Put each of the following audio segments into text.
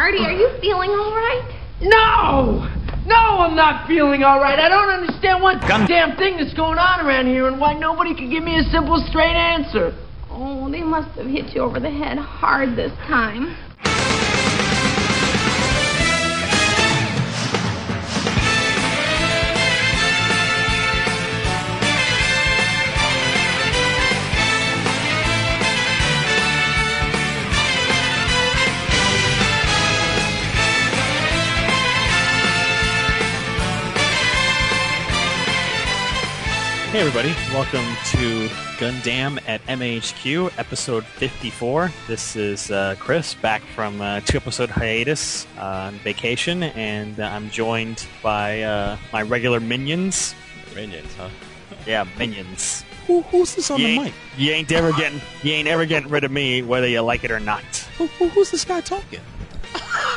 Marty, are you feeling all right? No! No, I'm not feeling all right. I don't understand what damn thing that's going on around here and why nobody can give me a simple, straight answer. Oh, they must have hit you over the head hard this time. Hey everybody, welcome to Gundam at MAHQ, episode 54. This is uh, Chris, back from uh, two episode hiatus uh, on vacation, and uh, I'm joined by uh, my regular minions. Minions, huh? Yeah, minions. Who, who's this on you the ain't, mic? You ain't ever getting, you ain't ever getting rid of me, whether you like it or not. Who, who, who's this guy talking?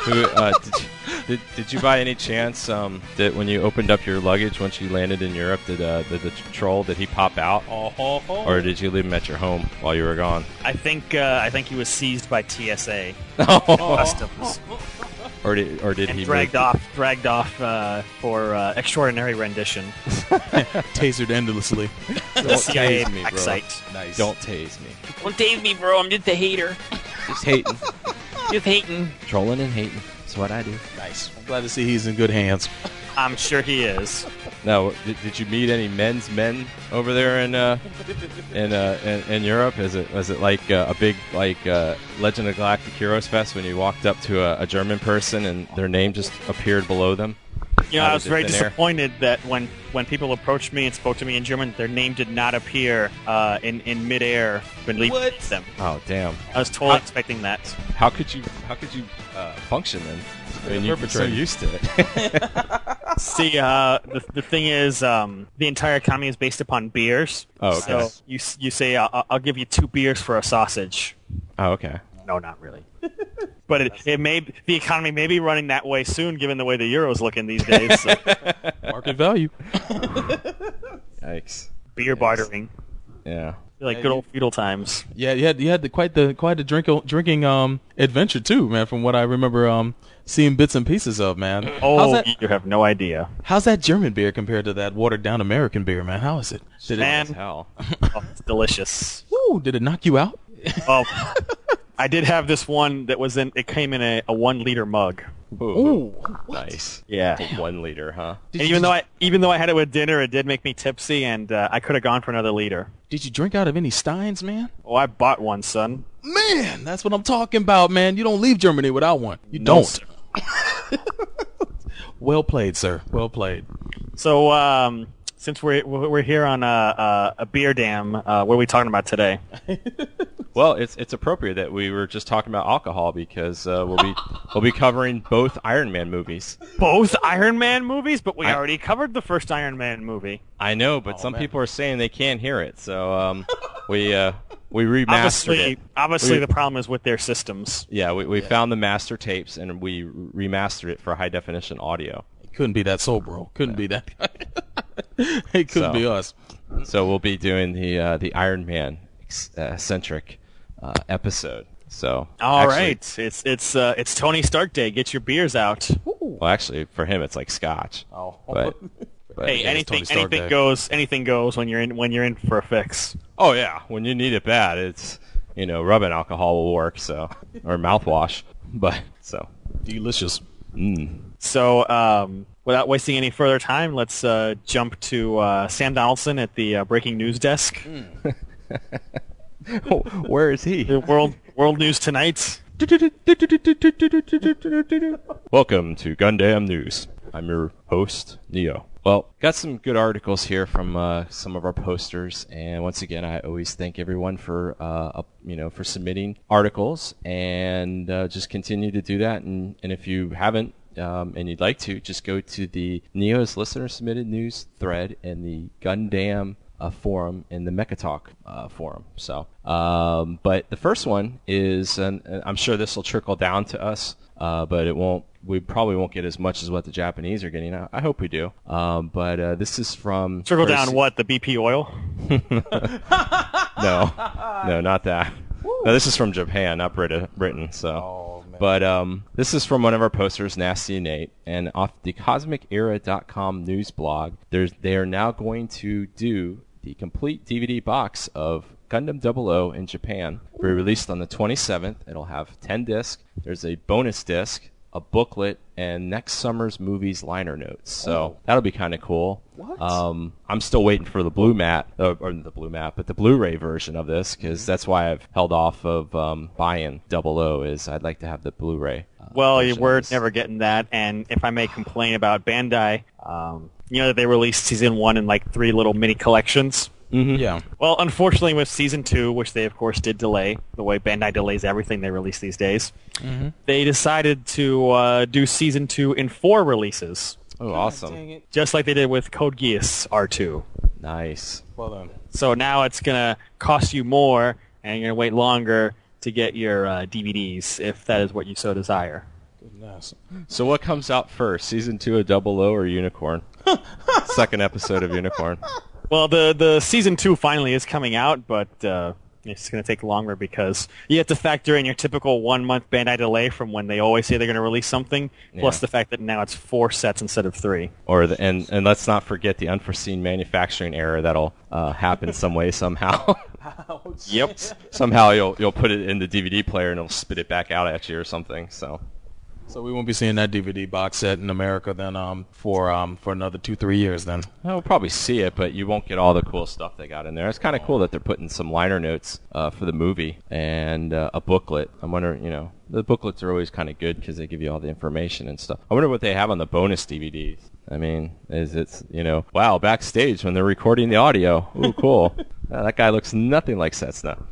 Who, uh, did, you, did, did you by any chance um, that when you opened up your luggage once you landed in Europe, did uh, did the troll did he pop out, Oh, or did you leave him at your home while you were gone, I think, uh, I think he was seized by TSA customs or did or did and he dragged move- off, dragged off uh, for uh, extraordinary rendition. tasered endlessly. Don't tase me, bro. site. Nice. Don't tase me. Don't tase me, bro. I'm just a hater. Just hating, Just hating. trolling and hating. That's what I do. Nice. I'm glad to see he's in good hands. I'm sure he is. No, did, did you meet any men's men over there in uh, in, uh, in in Europe? Is it was it like uh, a big like uh, Legend of Galactic Heroes Fest when you walked up to a, a German person and their name just appeared below them? You know, I was very thin air. disappointed that when, when people approached me and spoke to me in German, their name did not appear uh, in in midair beneath What? them. Oh damn! I was totally How- expecting that. How could you how could you uh, function then? I mean, you're so used to it. See, uh, the, the thing is, um, the entire economy is based upon beers. Oh, okay. So you you say, I'll, I'll give you two beers for a sausage. oh, okay. No, not really. but it, it may the economy may be running that way soon, given the way the euro's looking these days. So Market value. Yikes. beer bartering, Yeah. like good old feudal times. Yeah, you had you had the, quite the quite the drink, drinking um adventure too, man. From what I remember, um seeing bits and pieces of, man. Oh, that? you have no idea. How's that German beer compared to that watered down American beer, man? How is it? Did? Man. As hell. Oh, it's delicious. Woo, did it knock you out? Oh, I did have this one that was in. It came in a, a one liter mug. Ooh. Nice. Yeah. One liter, huh? Did And you, even though I even though I had it with dinner, it did make me tipsy, and uh, I could have gone for another liter. did you drink out of any steins, man? Oh, I bought one, son. Man, that's what I'm talking about, man. You don't leave Germany without one. You No, don't. Well played, sir. Well played. So, um, since we're we're here on a, a, a beer dam, uh, what are we talking about today? Well, it's it's appropriate that we were just talking about alcohol because uh, we'll be we'll be covering both Iron Man movies. Both Iron Man movies, but we I- already covered the first Iron Man movie. I know, but Oh, some man. people are saying they can't hear it, so um, we uh, we remastered Obviously, it. obviously, We- the problem is with their systems. Yeah, we, we found the master tapes and we remastered it for high definition audio. It couldn't be that soul, bro. Couldn't be that. it couldn't So- be us. So we'll be doing the uh, the Iron Man ex- uh, centric uh, episode. So All actually- right, it's it's uh, it's Tony Stark Day. Get your beers out. Well, actually, for him, it's like Scotch. Oh. but, but Hey, anything anything Day. goes. Anything goes when you're in when you're in for a fix. oh yeah, when you need it bad, it's you know rubbing alcohol will work. So or mouthwash, but so Delicious. mm. So, um, without wasting any further time, let's uh, jump to uh, Sam Donaldson at the uh, breaking news desk. where is he? The world world news tonight. Welcome to Gundam News. I'm your host, Neo. Well, got some good articles here from uh, some of our posters, and once again, I always thank everyone for uh, up, you know for submitting articles, and uh, just continue to do that. And, and if you haven't um, and you'd like to, just go to the Neo's listener submitted news thread and the Gundam uh, forum in the Mecha Talk uh, forum. So, um, but the first one is, and and I'm sure this will trickle down to us, uh, but it won't. We probably won't get as much as what the Japanese are getting. I, I hope we do. Um, but uh, this is from Trickle down what the BP oil. No, no, not that. No, this is from Japan, not Brit- Britain. So, Oh But um, this is from one of our posters, Nasty Nate, and off the CosmicEra.com news blog. There's they are now going to do the complete DVD box of Gundam 00 in Japan. Will Be released on the 27th. It'll have 10 discs. There's a bonus disc, a booklet, and next summer's movies liner notes. So that'll be kind of cool. What? Um, I'm still waiting for the blue mat, uh, or the blue mat, but the Blu-ray version of this because that's why I've held off of um, buying 00. Is I'd like to have the Blu-ray. uh, Well, we're never getting that. And if I may complain about Bandai, um, you know that they released season one in like three little mini collections. Mhm. Yeah. Well, unfortunately, with season two, which they of course did delay, the way Bandai delays everything they release these days, they decided to uh, do season two in four releases, Oh, awesome! just like they did with Code Geass R2. Nice. Well done. So now it's gonna cost you more, and you're gonna wait longer to get your uh, DVDs if that is what you so desire. Goodness. So what comes out first, season two of Double O or Unicorn? Second episode of Unicorn. Well, the the season two finally is coming out, but uh, it's going to take longer because you have to factor in your typical one month Bandai delay from when they always say they're going to release something, plus the fact that now it's four sets instead of three. Or the, and and let's not forget the unforeseen manufacturing error that'll uh, happen some way somehow. Yep. somehow you'll you'll put it in the DVD player and it'll spit it back out at you or something. So So we won't be seeing that DVD box set in America then um for um for another two three years then. we'll probably see it, but you won't get all the cool stuff they got in there. It's kind of cool that they're putting some liner notes uh, for the movie and uh, a booklet. I'm wondering, you know, the booklets are always kind of good because they give you all the information and stuff. I wonder what they have on the bonus DVDs. I mean, is it's you know, wow, backstage when they're recording the audio. Ooh, cool. Uh, that guy looks nothing like Setsuna.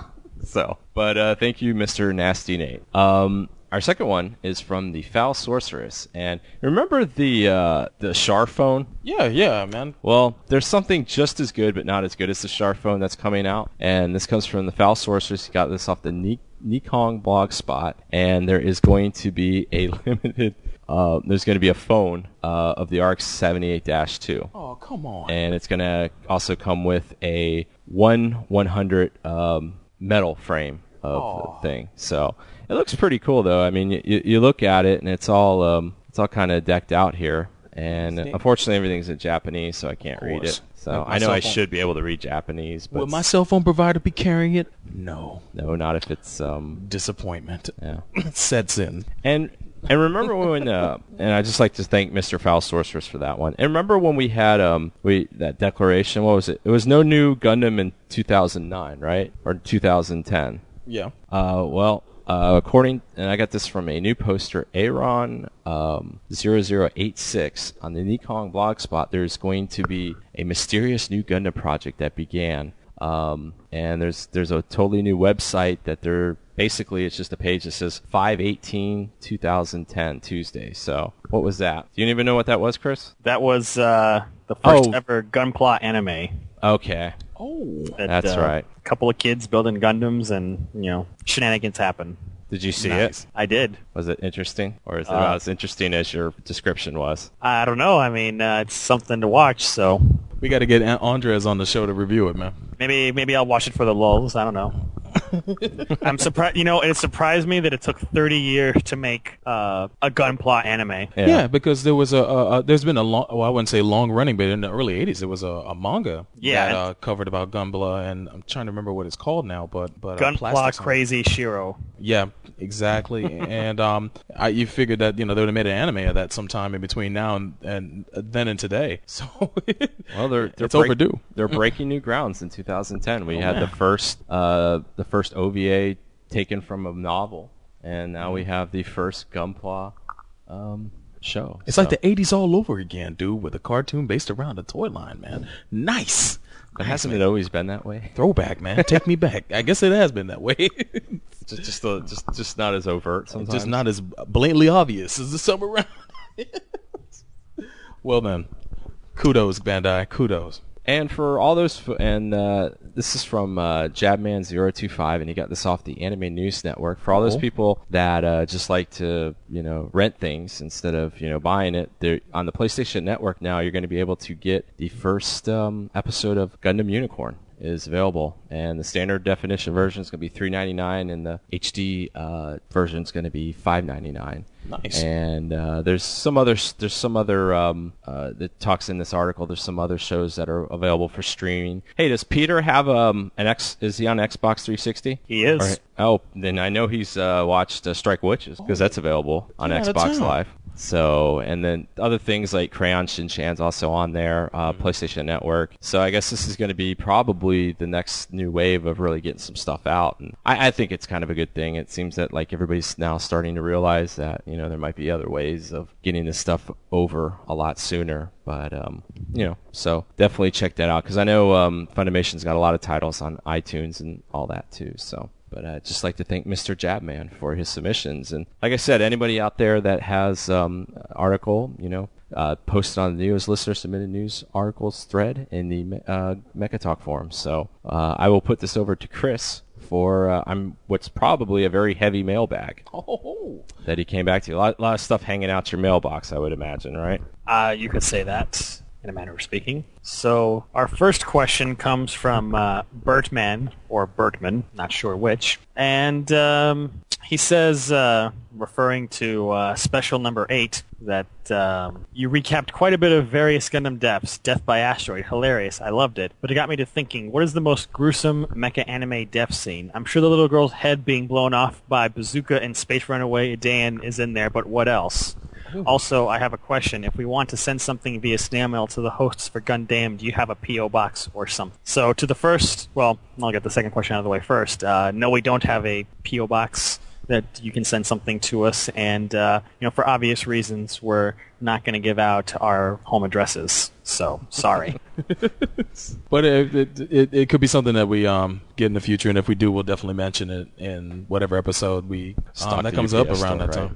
So, but uh, thank you, Mr. Nasty Nate. Um, our second one is from the Foul Sorceress, and remember the uh, the Char phone? Yeah, yeah, man. Well, there's something just as good, but not as good as the Char phone that's coming out, and this comes from the Foul Sorceress. He got this off the Ni- Nikon blog spot, and there is going to be a limited. Uh, there's going to be a phone uh, of the RX 78-2. Oh, come on. and it's going to also come with a one 100 um, metal frame of Aw. the thing. So it looks pretty cool, though. I mean, you, you look at it, and it's all um, it's all kind of decked out here. And unfortunately, everything's in Japanese, so I can't read it. So I know I phone. should be able to read Japanese, but Will my cell phone provider be carrying it? No. no, not if it's um, Disappointment yeah. sets in. And and remember when uh, and I just like to thank Mr. Foul Sorceress for that one. And remember when we had um we that declaration, what was it? It was no new Gundam in 2009, right? Or 2010. Yeah. Uh well, uh, according and I got this from a new poster, Aaron um, 0086 on the Nikon blogspot. There's going to be a mysterious new Gundam project that began um, and there's there's a totally new website that they're basically it's just a page that says 518 2010 Tuesday. So what was that? Do you even know what that was, Chris? That was uh, the first Oh. ever Gunpla anime. Okay, Oh. That, That's uh, right. A couple of kids building Gundams, and you know shenanigans happen. did you see Nice. it? I did. Was it interesting, or is it Uh, about as interesting as your description was? I don't know. I mean, uh, it's something to watch. So We got to get An- Andres on the show to review it, man. Maybe maybe I'll watch it for the lulls. I don't know. I'm surprised. You know, it surprised me that it took 30 years to make uh, a Gunpla anime. Yeah, because there was a, a, a there's been a long well I wouldn't say long running, but in the early '80s there was a, a manga Yeah. that uh, covered about Gunpla, and I'm trying to remember what it's called now, but but uh, Gunpla Plastic- Kyoshiro. Yeah, exactly. and um, I, you figured that you know they would have made an anime of that sometime in between now and, and then and today. So Well, they're, they're it's overdue. They're breaking new grounds in 2010. We Oh, had the first uh, the first OVA taken from a novel, and now we have the first Gunpla um, show. It's So- like the '80s all over again, dude, with a cartoon based around a toy line, man. Nice. But hasn't it always been that way? Throwback, man. Take me back. I guess it has been that way. Just just just just not as overt sometimes. Just not as blatantly obvious as the summer round. well then, kudos, Bandai. Kudos. And for all those, and uh, this is from uh, Jabman025, and he got this off the Anime News Network. For all those Cool. people that uh, just like to, you know, rent things instead of, you know, buying it, they're, on the PlayStation Network now, you're going to be able to get the first um, episode of Gundam Unicorn. Is available, and the standard definition version is going to be 3.99, and the HD uh, version is going to be 5.99. Nice. And uh, there's some other there's some other um, uh, that talks in this article. There's some other shows that are available for streaming. Hey, does Peter have um, an X? Is he on Xbox 360? He is. Or- oh, then I know he's uh, watched uh, Strike Witches because that's available on of Xbox. Live. So, and then other things like Crayon Shin-Chan's also on there, uh, Mm-hmm. PlayStation Network. So I guess this is going to be probably the next new wave of really getting some stuff out. And I, I think it's kind of a good thing. It seems that like everybody's now starting to realize that, you know, there might be other ways of getting this stuff over a lot sooner. But, um, you know, so definitely check that out because I know um, Funimation's got a lot of titles on iTunes and all that too. So. But I'd just like to thank Mr. Jabman for his submissions. And like I said, anybody out there that has um, article, you know, uh, posted on the news listener submitted news articles thread in the uh, Mecha Talk forum. So uh, I will put this over to Chris for uh, I'm what's probably a very heavy mailbag Oh, that he came back to. A lot, lot of stuff hanging out your mailbox, I would imagine, right? Uh, you could say that in a manner of speaking. So our first question comes from uh, Bertman or Bertman, not sure which, and um, he says, uh, referring to uh, special number eight, that um, you recapped quite a bit of various Gundam deaths. Death by asteroid, hilarious. I loved it, but it got me to thinking: what is the most gruesome mecha anime death scene? I'm sure the little girl's head being blown off by bazooka and Space Runaway Ideon is in there, but what else? Also, I have a question. If we want to send something via snail mail to the hosts for Gundam, do you have a P.O. box or something? So, to the first, well, I'll get the second question out of the way first. Uh, no, we don't have a P.O. box that you can send something to us, and uh, you know, for obvious reasons, we're not going to give out our home addresses. So, sorry. but it, it it it could be something that we um get in the future, and if we do, we'll definitely mention it in whatever episode we Stock um, that the comes up UPS around that store,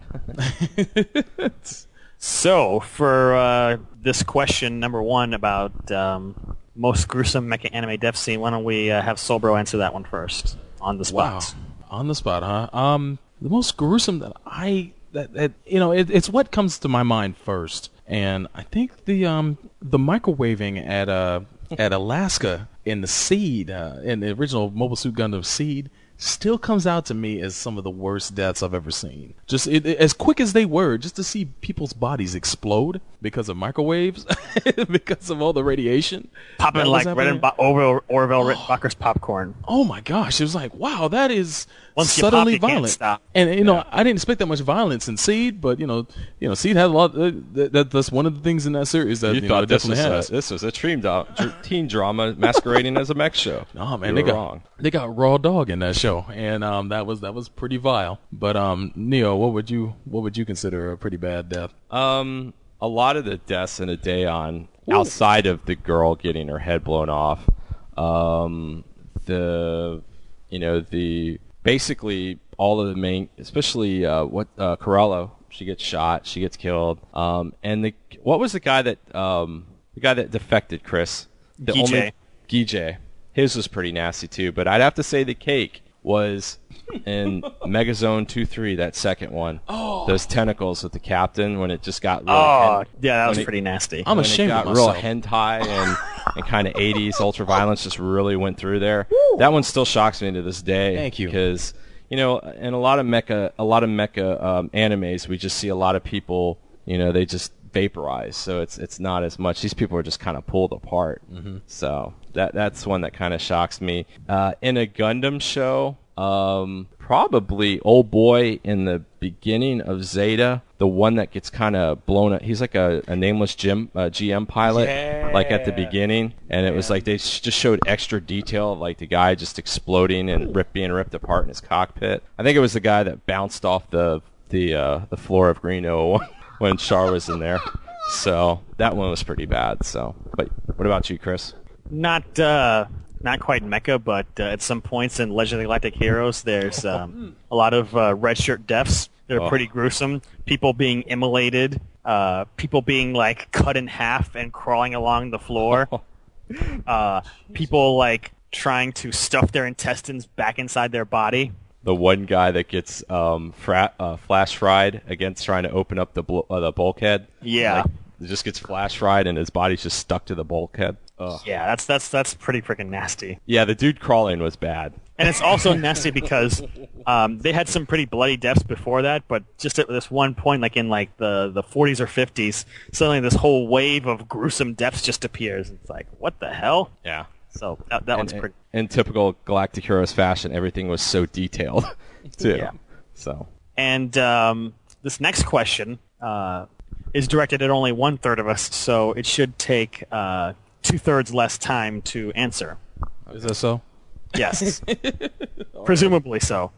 time. So, for uh, this question number one about um, most gruesome mecha anime death scene, why don't we uh, have Solbro answer that one first on the Wow, spot? On the spot, huh? Um, the most gruesome that I that, that you know, it, it's what comes to my mind first, and I think the um the microwaving at uh at Alaska in the Seed uh, in the original Mobile Suit Gundam Seed still comes out to me as some of the worst deaths I've ever seen. Just it, it- as quick as they were, just to see people's bodies explode because of microwaves, because of all the radiation. Popping like Red and Bo- Orville, Orville oh. Redenbacher's popcorn. Oh my gosh! It was like, wow, that is Once you pop, suddenly you can't violent. stop. And you know, I didn't expect that much violence in Seed, but you know, you know, Seed had a lot. Uh, that, that, that's one of the things in that series that You, you, thought know, this definitely was, has. a, this was a teen, do- dr- teen drama masquerading as a mech show. Oh man, You they got wrong. they got raw dog in that show, and um, that was that was pretty vile. But um, Neo, what would you what would you consider a pretty bad death? Um, a lot of the deaths in a day on outside of the girl getting her head blown off, um, the you know the basically all of the main, especially uh, what uh, Karala, she gets shot, she gets killed, um, and the what was the guy that um, the guy that defected, Chris? The Gije. Gije. His was pretty nasty too, but I'd have to say the cake was in Megazone 23, that second one. Oh. Those tentacles with the captain when it just got real Oh, hen- yeah, that was when it- pretty nasty. I'm when ashamed it got of real myself. hentai and, and kind of 80s ultra violence just really went through there. That one still shocks me to this day. Thank you. Because, you know, in a lot of mecha, a lot of mecha um, animes, we just see a lot of people, you know, they just vaporize. So it's it's not as much. These people are just kind of pulled apart. Mm-hmm. So that that's one that kind of shocks me. Uh, in a Gundam show, um, probably old boy in the beginning of Zeta, the one that gets kind of blown up. He's like a, a nameless gym, uh, GM pilot, like at the beginning, and it was like they s- just showed extra detail of like the guy just exploding and rip, being ripped apart in his cockpit. I think it was the guy that bounced off the the uh, the floor of Green Noa when Char was in there. So that one was pretty bad. So, but what about you, Chris? Not uh, not quite mecha, but uh, at some points in Legend of the Galactic Heroes, there's um, a lot of uh, red shirt deaths. They're Oh. pretty gruesome. People being immolated, uh, people being like cut in half and crawling along the floor. uh, people like trying to stuff their intestines back inside their body. the one guy that gets um, fra- uh, flash fried against trying to open up the bl- uh, the bulkhead. Yeah. Like, it just gets flash fried and his body's just stuck to the bulkhead. Ugh. Yeah, that's that's that's pretty freaking nasty. Yeah, the dude crawling was bad. And it's also nasty because um, they had some pretty bloody deaths before that, but just at this one point, like in like the, the 40s or 50s, suddenly this whole wave of gruesome deaths just appears. It's like, what the hell? Yeah. So that, that one's pretty. in typical Galactic Heroes fashion, everything was so detailed, too. Yeah. So And um, this next question uh, is directed at only one third of us, so it should take uh, two thirds less time to answer. Is that so? Yes, presumably so.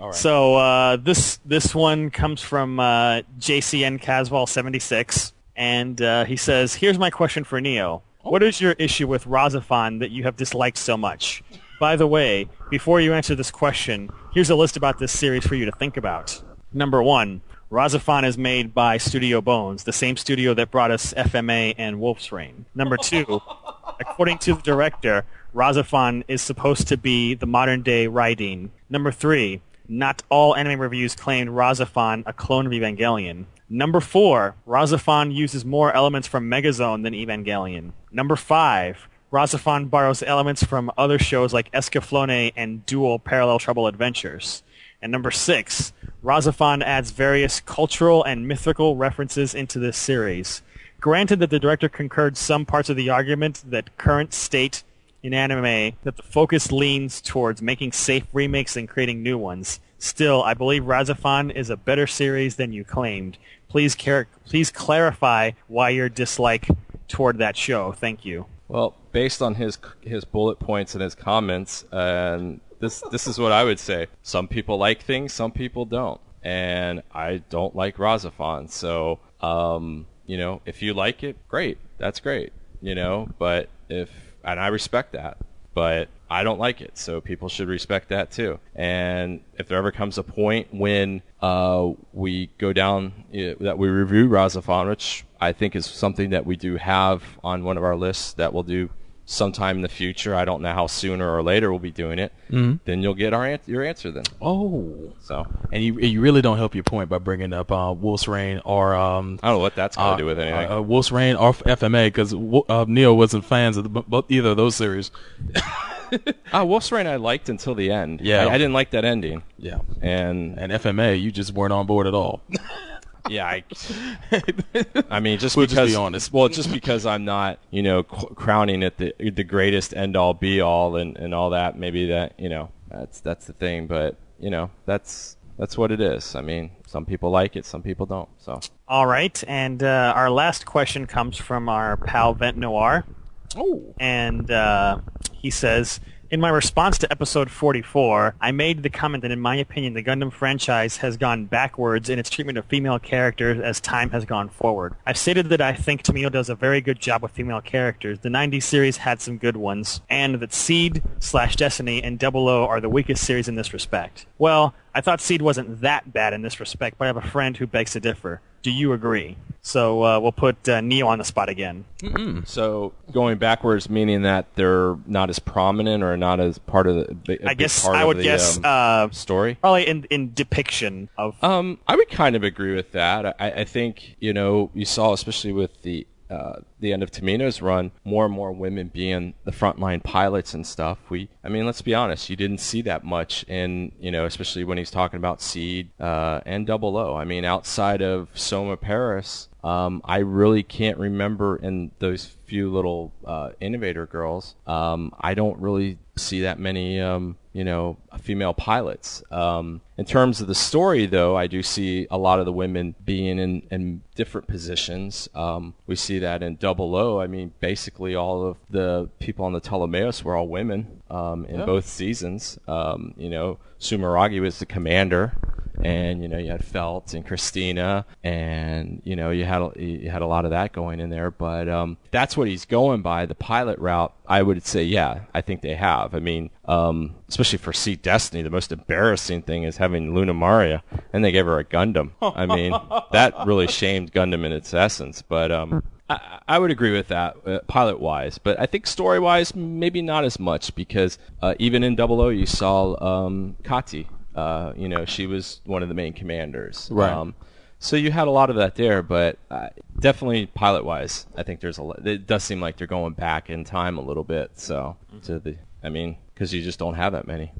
All right. So uh, this this one comes from uh, JCN Casval seventy six, and uh, he says, "Here's my question for Neo. What is your issue with RahXephon that you have disliked so much? By the way, before you answer this question, here's a list about this series for you to think about. Number one." RahXephon is made by Studio Bones, the same studio that brought us FMA and Wolf's Rain. Number two, according to the director, RahXephon is supposed to be the modern day Raideen. Number three, not all anime reviews claimed RahXephon a clone of Evangelion. Number four, RahXephon uses more elements from Megazone than Evangelion. Number five, RahXephon borrows elements from other shows like Escaflowne and Dual Parallel Trouble Adventures. And number six, RahXephon adds various cultural and mythical references into this series. Granted that the director concurred some parts of the argument that current state in anime that the focus leans towards making safe remakes and creating new ones. Still, I believe RahXephon is a better series than you claimed. Please, car- please clarify why your dislike toward that show. Thank you. Well, based on his his bullet points and his comments, and this this is what I would say. Some people like things, some people don't, and I don't like RahXephon. So, um, you know, if you like it, great, that's great, you know. But if and I respect that, but I don't like it, so people should respect that too. And if there ever comes a point when uh, we go down uh, that we review RahXephon, which I think is something that we do have on one of our lists that we'll do sometime in the future. I don't know how sooner or later we'll be doing it. Mm-hmm. Then you'll get our an- your answer then. Oh, So and you you really don't help your point by bringing up uh, Wolf's Rain or um, I don't know what that's got uh, to do with anything. Uh, uh, Wolf's Rain or FMA because uh, Neo wasn't fans of the, both either of those series. Ah, Wolf's Rain I liked until the end. Yeah. I, I didn't like that ending. Yeah, And and FMA you just weren't on board at all. yeah, I, I mean, just We'll just be honest. Well, just because I'm not, you know, c- crowning it the the greatest end all be all and, and all that. Maybe that, you know, that's that's the thing. But you know, that's that's what it is. I mean, some people like it, some people don't. So All right, and uh, our last question comes from our pal Vent Noir. Oh, and uh, he says, in my response to episode 44, I made the comment that in my opinion the Gundam franchise has gone backwards in its treatment of female characters as time has gone forward. I've stated that I think Tomino does a very good job with female characters. The 90s series had some good ones, and that Seed slash Destiny and Double O are the weakest series in this respect. Well, I thought Seed wasn't that bad in this respect, but I have a friend who begs to differ. Do you agree? So uh, we'll put uh, Neo on the spot again. so going backwards, meaning that they're not as prominent or not as part of the. I guess I would the, guess um, uh, story. probably in in depiction of Um, I would kind of agree with that. I, I think you know you saw, especially with the uh, the end of Tomino's run, more and more women being the frontline pilots and stuff. We, I mean, let's be honest, you didn't see that much in you know, especially when he's talking about Seed uh, and Double O. I mean, outside of Soma Peries. Um, I really can't remember in those few little uh, innovator girls. Um, I don't really see that many, um, you know, female pilots. Um, in terms of the story, though, I do see a lot of the women being in, in different positions. Um, we see that in Double O. I mean, basically all of the people on the Ptolemaeus were all women um, in both seasons. Um, you know, Sumeragi was the commander and you know you had Felt and Christina, and you know you had a, you had a lot of that going in there. But um, that's what he's going by the pilot route. I would say, yeah, I think they have. I mean, um, especially for Seed Destiny, the most embarrassing thing is having Lunamaria, and they gave her a Gundam. I mean, that really shamed Gundam in its essence. But um, I, I would agree with that uh, pilot wise, but I think story wise, maybe not as much because uh, even in Double O, you saw um, Kati. Uh, you know, she was one of the main commanders. Right. Um, so you had a lot of that there, but uh, definitely pilot wise, I think there's a. lo- It does seem like they're going back in time a little bit. So to the, I mean, because you just don't have that many.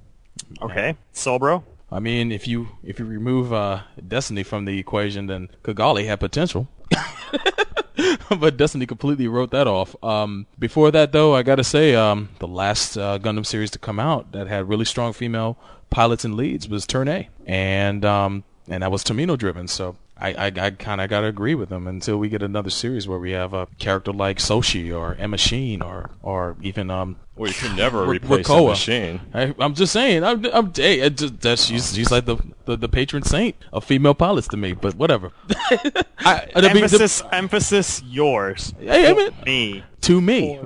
Okay, Solbro. I mean, if you if you remove uh, Destiny from the equation, then Cagalli had potential. but Destiny completely wrote that off. Um, before that, though, I gotta say, um, the last uh, Gundam series to come out that had really strong female pilots and leads was Turn A, and um, and that was Tomino driven. So I I, I kind of gotta agree with them until we get another series where we have a character like Sochie or Emma Sheen or or even um. Well, you can never R- replace a Reccoa. machine. I, I'm just saying. I'm, I'm hey, it just, that she's she's like the, the, the patron saint of female pilots to me. But whatever. I, Uh, the- the- emphasis, emphasis, yours. Hey, I mean- me. To me,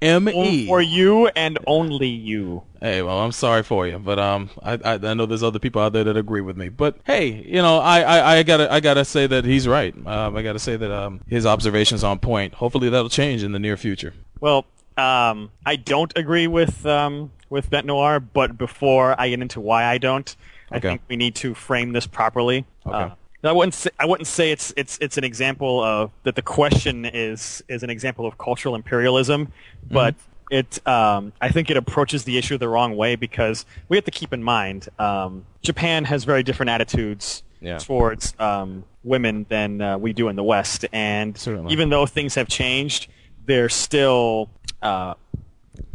M E. For you and only you. Hey, well, I'm sorry for you, but um, I, I I know there's other people out there that agree with me. But hey, you know, I, I, I gotta I gotta say that he's right. Um, I gotta say that um, his observations on point. Hopefully, that'll change in the near future. Well, um, I don't agree with um, with Vent Noir, but before I get into why I don't, I Okay. think we need to frame this properly. Okay. Uh, I wouldn't say, I wouldn't say it's it's it's an example of that the question is is an example of cultural imperialism, but it um, I think it approaches the issue the wrong way because we have to keep in mind um, Japan has very different attitudes Yeah. towards um, women than uh, we do in the West, and Certainly. even though things have changed, they're still, uh,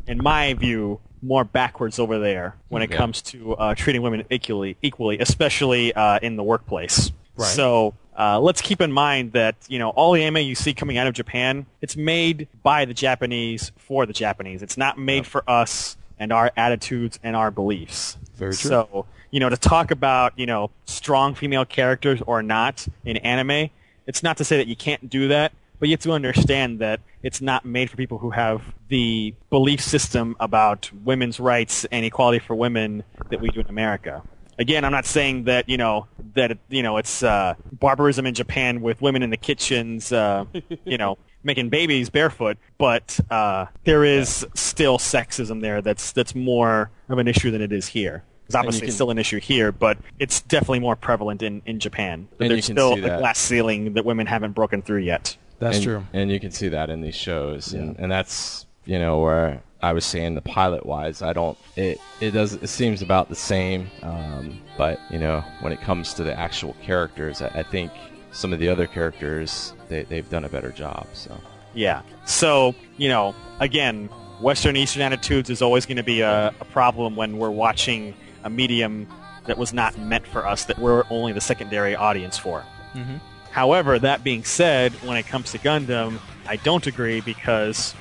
in my view, more backwards over there when it Yeah. comes to uh, treating women equally, equally, especially uh, in the workplace. Right. So uh, let's keep in mind that you know all the anime you see coming out of Japan, it's made by the Japanese for the Japanese. It's not made for us and our attitudes and our beliefs. Very true. So you know to talk about you know strong female characters or not in anime, it's not to say that you can't do that, but you have to understand that it's not made for people who have the belief system about women's rights and equality for women that we do in America. Again, I'm not saying that you know that you know it's uh, barbarism in Japan with women in the kitchens, uh, you know, making babies barefoot, but uh, there is still sexism there. That's that's more of an issue than it is here. It's obviously can- still an issue here, but it's definitely more prevalent in, in Japan. But And you there's still a that. glass ceiling that women haven't broken through yet. That's and, true. And you can see that in these shows, and, and that's you know where I was saying the pilot wise, I don't. It it does. It seems about the same, um, but you know when it comes to the actual characters, I, I think some of the other characters they they've done a better job. So Yeah. So, you know, again, Western Eastern attitudes is always going to be a, a problem when we're watching a medium that was not meant for us, that we're only the secondary audience for. Mhm. However, that being said, when it comes to Gundam, I don't agree because,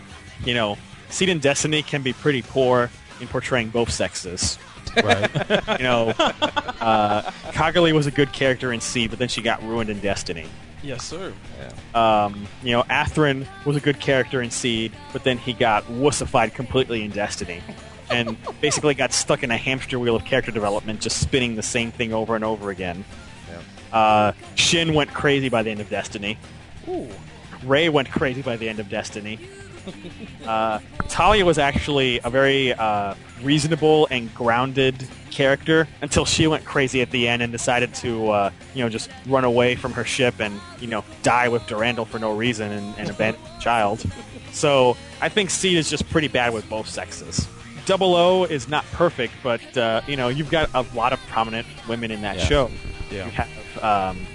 you know, Seed and Destiny can be pretty poor in portraying both sexes. Right. You know, uh, Cagalli was a good character in Seed, but then she got ruined in Destiny. yes, sir. Um, you know, Athrun was a good character in Seed, but then he got wussified completely in Destiny. And basically got stuck in a hamster wheel of character development, just spinning the same thing over and over again. Uh, Shin went crazy by the end of Destiny. Ooh. Ray went crazy by the end of Destiny. Uh, Talia was actually a very uh, reasonable and grounded character until she went crazy at the end and decided to, uh, you know, just run away from her ship and, you know, die with Durandal for no reason and, and abandon the child. So I think Seed is just pretty bad with both sexes. Double O is not perfect, but uh, you know you've got a lot of prominent women in that Yeah. show. Yeah. You have, um,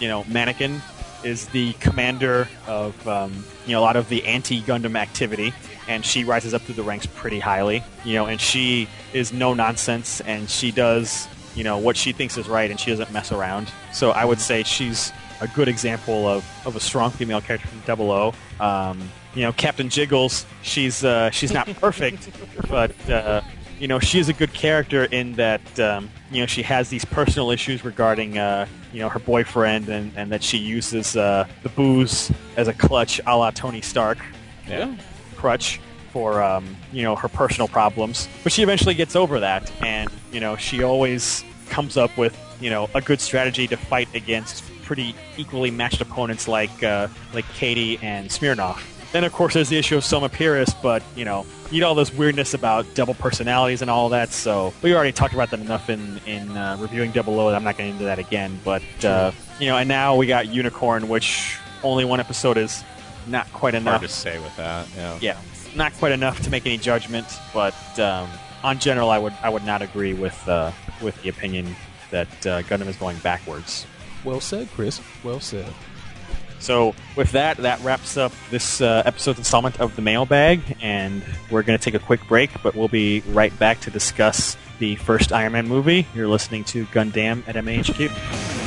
you know, Mannequin is the commander of um, you know a lot of the anti-Gundam activity, and she rises up through the ranks pretty highly. You know, and she is no nonsense, and she does you know what she thinks is right, and she doesn't mess around. So I would say she's a good example of, of a strong female character from Double O. Um, you know, Captain Jiggles, she's uh, she's not perfect, but uh, you know she is a good character in that um, you know she has these personal issues regarding uh, you know her boyfriend and, and that she uses uh, the booze as a clutch, a la Tony Stark Yeah. crutch for um, you know her personal problems. But she eventually gets over that, and you know she always comes up with you know a good strategy to fight against pretty equally matched opponents like uh, like Katie and Smirnoff. Then of course there's the issue of Soma Peries, but you know, you know all this weirdness about double personalities and all that. So we already talked about that enough in in uh, reviewing Double O. I'm not getting into that again. But uh, you know, and now we got Unicorn, which only one episode is not quite enough. Hard to say with that. Yeah. Yeah, not quite enough to make any judgment. But um, on general, I would I would not agree with uh, with the opinion that uh, Gundam is going backwards. Well said, Chris. Well said. So with that, that wraps up this uh, episode's installment of the mailbag, and we're going to take a quick break, but we'll be right back to discuss the first Iron Man movie. You're listening to Gundam at MAHQ.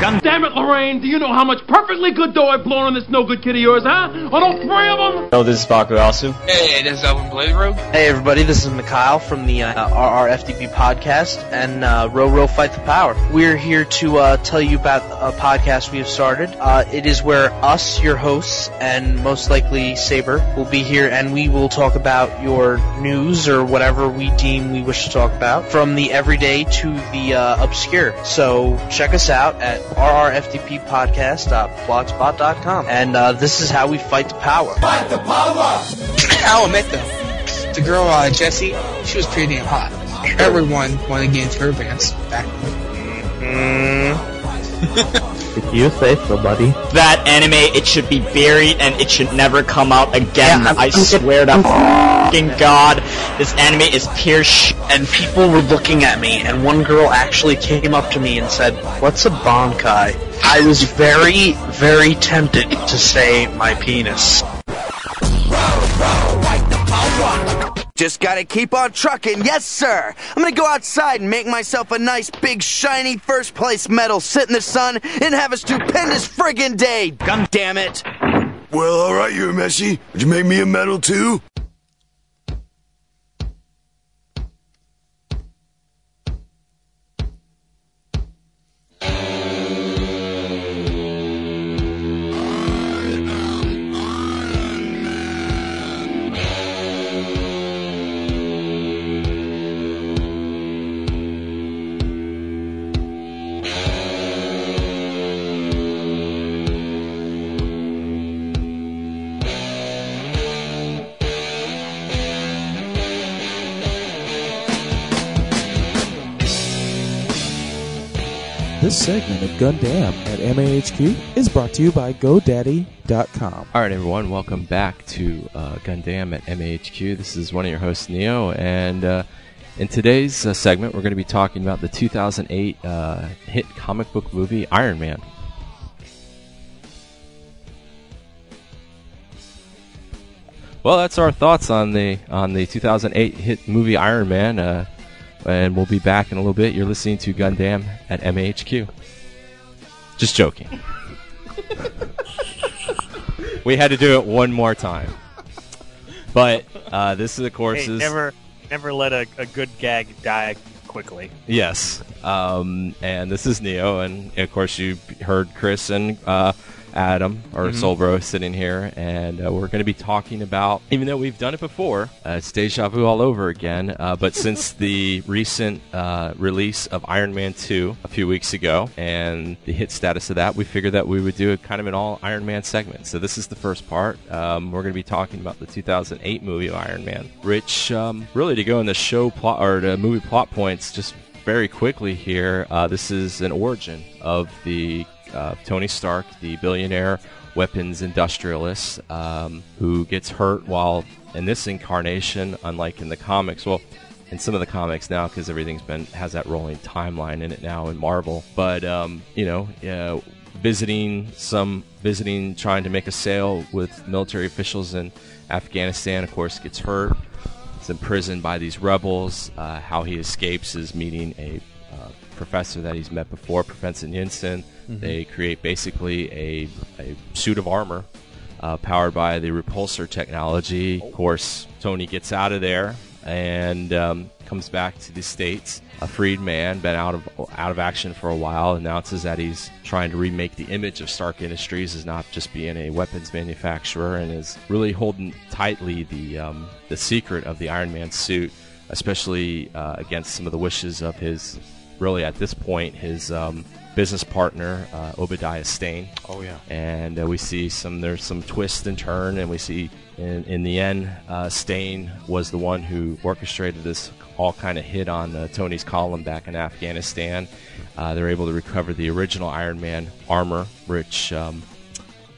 God damn it, Lorraine! Do you know how much perfectly good dough I've blown on this no good kid of yours, huh? On all three of them? Hello, this is Baku Alsu. Hey, this is Elvin Blaze Hey, everybody, this is Mikhail from the uh, RRFTP podcast and uh, Row Row Fight the Power. We're here to uh, tell you about a podcast we have started. Uh, it is where us, your hosts, and most likely Saber will be here and we will talk about your news or whatever we deem we wish to talk about from the everyday to the uh, obscure. So check us out at rrftppodcast.blogspot.com. And uh, this is how we fight the power. Fight the power! I'll admit though, the girl uh, Jessie, she was pretty damn hot. Everyone wanted to get into her pants back. You say so, buddy. That anime, it should be buried and it should never come out again. Yeah, I'm- I I'm- swear to fucking god, this anime is pure sh- And people were looking at me, and one girl actually came up to me and said, What's a bankai? I was very, very tempted to say my penis. Just gotta keep on trucking, yes sir! I'm gonna go outside and make myself a nice big shiny first place medal, sit in the sun, and have a stupendous friggin' day! God damn it! Well, alright, Urameshi. Would you make me a medal too? This segment of Gundam at MAHQ is brought to you by GoDaddy.com. All right, everyone, welcome back to uh, Gundam at MAHQ. This is one of your hosts, Neo, and uh, in today's uh, segment, we're going to be talking about the 2008 uh, hit comic book movie Iron Man. Well, that's our thoughts on the on the 2008 hit movie Iron Man, uh, and we'll be back in a little bit. You're listening to Gundam at MAHQ. Just joking. we had to do it one more time. But uh, this is, of course, Hey, is never, never let a, a good gag die quickly. yes. Um, and this is Neo, and of course you heard Chris and uh, Adam or Mhm. Solbro sitting here, and uh, we're going to be talking about, even though we've done it before, uh, it's deja vu all over again. Uh, but since the recent uh, release of Iron Man 2 a few weeks ago and the hit status of that, we figured that we would do a kind of an all Iron Man segment. So this is the first part. Um, we're going to be talking about the 2008 movie of Iron Man. which um, really to go in the show plot or the movie plot points, just very quickly here. Uh, this is an origin of the uh, Tony Stark, the billionaire weapons industrialist, um, who gets hurt while in this incarnation, unlike in the comics. Well, in some of the comics now, because everything's been has that rolling timeline in it now in Marvel. But um, you know, visiting some visiting, trying to make a sale with military officials in Afghanistan. Of course, gets hurt. Is imprisoned by these rebels. Uh, how he escapes is meeting a uh, professor that he's met before, Professor Yinsen. Mhm. They create basically a, a suit of armor uh, powered by the repulsor technology. Of course, Tony gets out of there and um, comes back to the states. A freed man, been out of out of action for a while, announces that he's trying to remake the image of Stark Industries as not just being a weapons manufacturer, and is really holding tightly the um, the secret of the Iron Man suit, especially uh, against some of the wishes of his really at this point his um, business partner uh, Obadiah Stane. Oh yeah. and uh, we see some there's some twist and turn, and we see in, in the end, uh, Stane was the one who orchestrated this all kind of hit on uh, Tony's column back in Afghanistan. Uh, they're able to recover the original Iron Man armor, which um,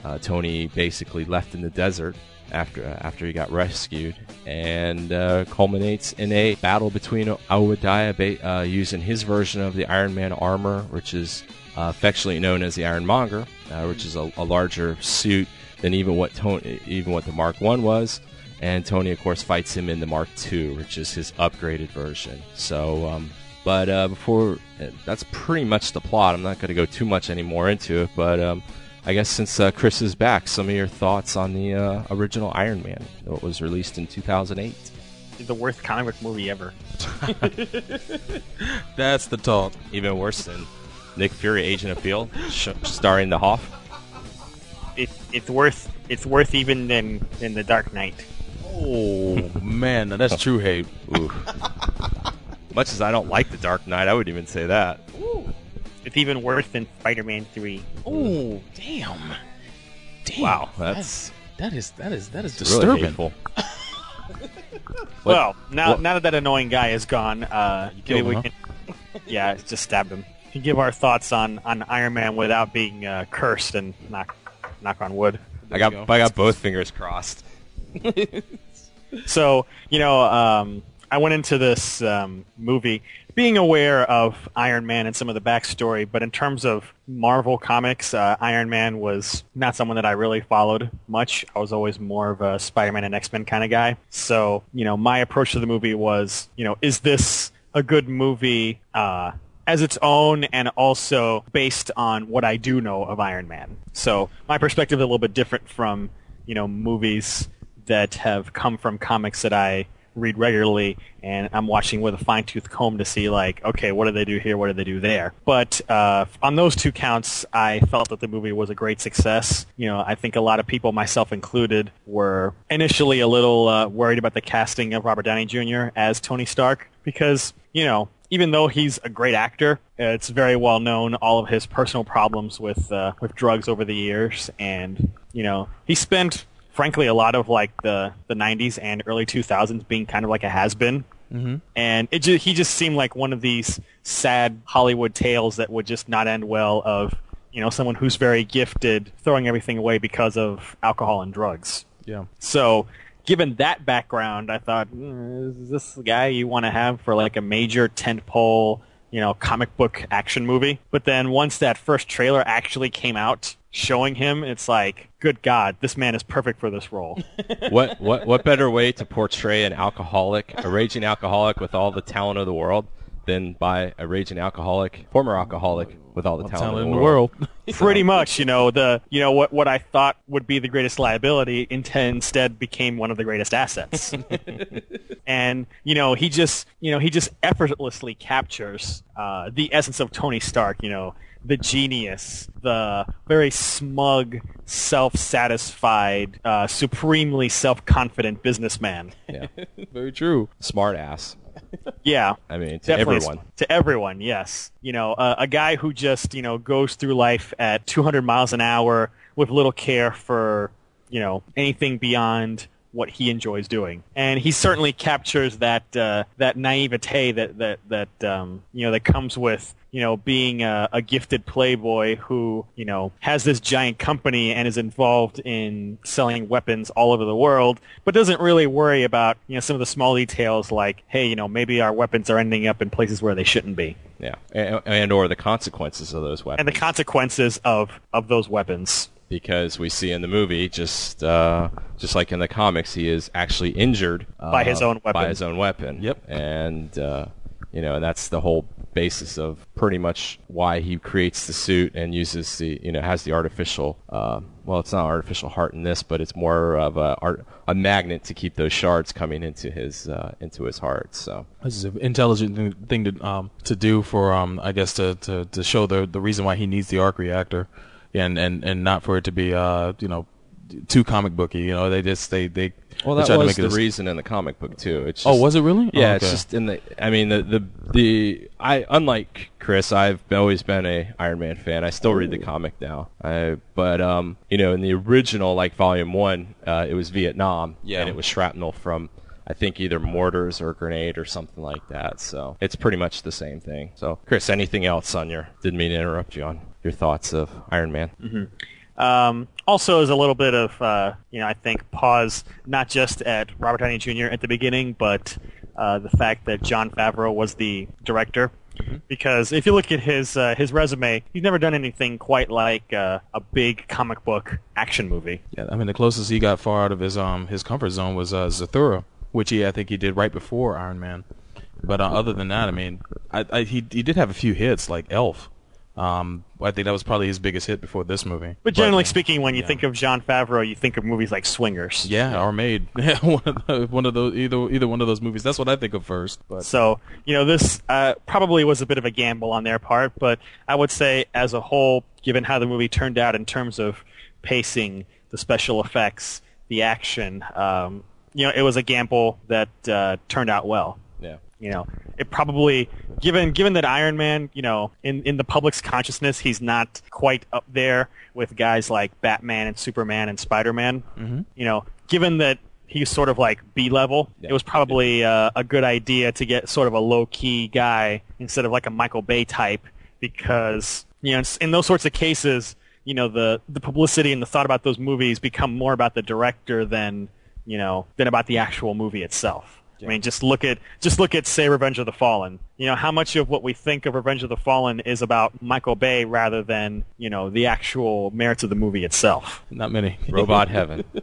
uh, Tony basically left in the desert after after he got rescued, and uh, culminates in a battle between Obadiah ba- uh, using his version of the Iron Man armor, which is uh, affectionately known as the Ironmonger, uh, which is a, a larger suit than even what Tony, even what the Mark One was. And Tony, of course, fights him in the Mark II, which is his upgraded version. So, um, but uh, before uh, that's pretty much the plot. I'm not going to go too much anymore into it, but um, I guess since uh, Chris is back, some of your thoughts on the uh, original Iron Man that was released in 2008. The worst comic book movie ever. That's the talk. Even worse than Nick Fury, Agent of S.H.I.E.L.D., sh- starring the Hoff. It, it's worth it's worth even than than the Dark Knight. Oh man, now that's true hate. Much as I don't like the Dark Knight, I would even say that. It's even worse than Spider-Man Three. Oh damn. Damn. Wow, that's that is that is that is disturbing. hateful. well, now what- now that that annoying guy is gone, uh, killed maybe him, we can, yeah, just stabbed him. To give our thoughts on on Iron Man without being uh, cursed and knock knock on wood. I got go. I got both fingers crossed. So you know, um, I went into this um, movie being aware of Iron Man and some of the backstory, but in terms of Marvel comics, uh, Iron Man was not someone that I really followed much. I was always more of a Spider-Man and X-Men kind of guy. So you know, my approach to the movie was, you know, is this a good movie? Uh, as its own and also based on what I do know of Iron Man. So my perspective is a little bit different from, you know, movies that have come from comics that I read regularly and I'm watching with a fine tooth comb to see like, okay, what did they do here? What did they do there? But uh, on those two counts, I felt that the movie was a great success. You know, I think a lot of people, myself included, were initially a little uh, worried about the casting of Robert Downey Jr. as Tony Stark because, you know, even though he's a great actor, it's very well known all of his personal problems with uh, with drugs over the years, and you know he spent, frankly, a lot of like the the '90s and early 2000s being kind of like a has been. Mm-hmm. And it ju- he just seemed like one of these sad Hollywood tales that would just not end well. Of you know someone who's very gifted throwing everything away because of alcohol and drugs. Yeah. So, given that background, I thought, mm, is this the guy you want to have for like a major tentpole, you know, comic book action movie? But then once that first trailer actually came out showing him, it's like, good God, this man is perfect for this role. what what what better way to portray an alcoholic, a raging alcoholic with all the talent of the world, than by a raging alcoholic, former alcoholic with all the talent, Talent of in the the world? world. Pretty much, you know, the you know what what I thought would be the greatest liability instead became one of the greatest assets. and you know, he just you know he just effortlessly captures uh, the essence of Tony Stark. You know, the genius, the very smug, self-satisfied, uh, supremely self-confident businessman. Yeah, Very true. smart ass. Yeah, I mean, to Definitely everyone. To everyone, yes. You know, uh, a guy who just, you know, goes through life at 200 miles an hour with little care for, you know, anything beyond what he enjoys doing. And he certainly captures that, uh, that naivete that, that, that, um, you know, that comes with, you know, being a, a gifted playboy who, you know, has this giant company and is involved in selling weapons all over the world, but doesn't really worry about, you know, some of the small details like, hey, you know, maybe our weapons are ending up in places where they shouldn't be. Yeah, and, and or the consequences of those weapons. And the consequences of, of those weapons. because we see in the movie, just uh, just like in the comics, he is actually injured uh, By his own weapon. By his own weapon. Yep. And uh, you know, and that's the whole basis of pretty much why he creates the suit and uses the you know has the artificial. Uh, well, it's not artificial heart in this, but it's more of a art, a magnet to keep those shards coming into his uh, into his heart. So This is an intelligent thing- to um to do for um I guess to to, to show the the reason why he needs the arc reactor, and and and not for it to be uh you know too comic booky. You know, they just they they. Well, they that tried to was make it the reason in the comic book too. It's just, Oh, was it really? Yeah, Oh, it's just in the. I mean, the the the I unlike Chris, I've always been a Iron Man fan. I still read the comic now. I, but um, you know, in the original, like Volume One, uh, it was Vietnam, Yeah. and it was shrapnel from. I think either mortars or grenade or something like that. So it's pretty much the same thing. So, Chris, anything else on your? Didn't mean to interrupt you on your thoughts of Iron Man. Um, also, is a little bit of uh, you know I think pause not just at Robert Downey Jr. at the beginning, but uh, the fact that Jon Favreau was the director. Because if you look at his uh, his resume, he's never done anything quite like uh, a big comic book action movie. Yeah, I mean the closest he got far out of his um his comfort zone was uh, Zathura, which he I think he did right before Iron Man. But uh, other than that, I mean, I, I he he did have a few hits like Elf. Um, I think that was probably his biggest hit before this movie. But generally uh, speaking, when you think of Jon Favreau, you think of movies like Swingers. yeah, or Made, one of the, one of those either either one of those movies. That's what I think of first. But So, you know, this uh, probably was a bit of a gamble on their part, but I would say as a whole, given how the movie turned out in terms of pacing, the special effects, the action, um, you know, it was a gamble that uh, turned out well. Yeah. You know, it probably given given that Iron Man, you know, in in the public's consciousness, he's not quite up there with guys like Batman and Superman and Spider Man. Mhm. You know, given that he's sort of like B level, it was probably uh, a good idea to get sort of a low key guy instead of like a Michael Bay type, because you know, in those sorts of cases, you know, the the publicity and the thought about those movies become more about the director than you know than about the actual movie itself. I mean, just look at just look at say Revenge of the Fallen. You know, how much of what we think of Revenge of the Fallen is about Michael Bay rather than you know the actual merits of the movie itself. not many. Robot Heaven.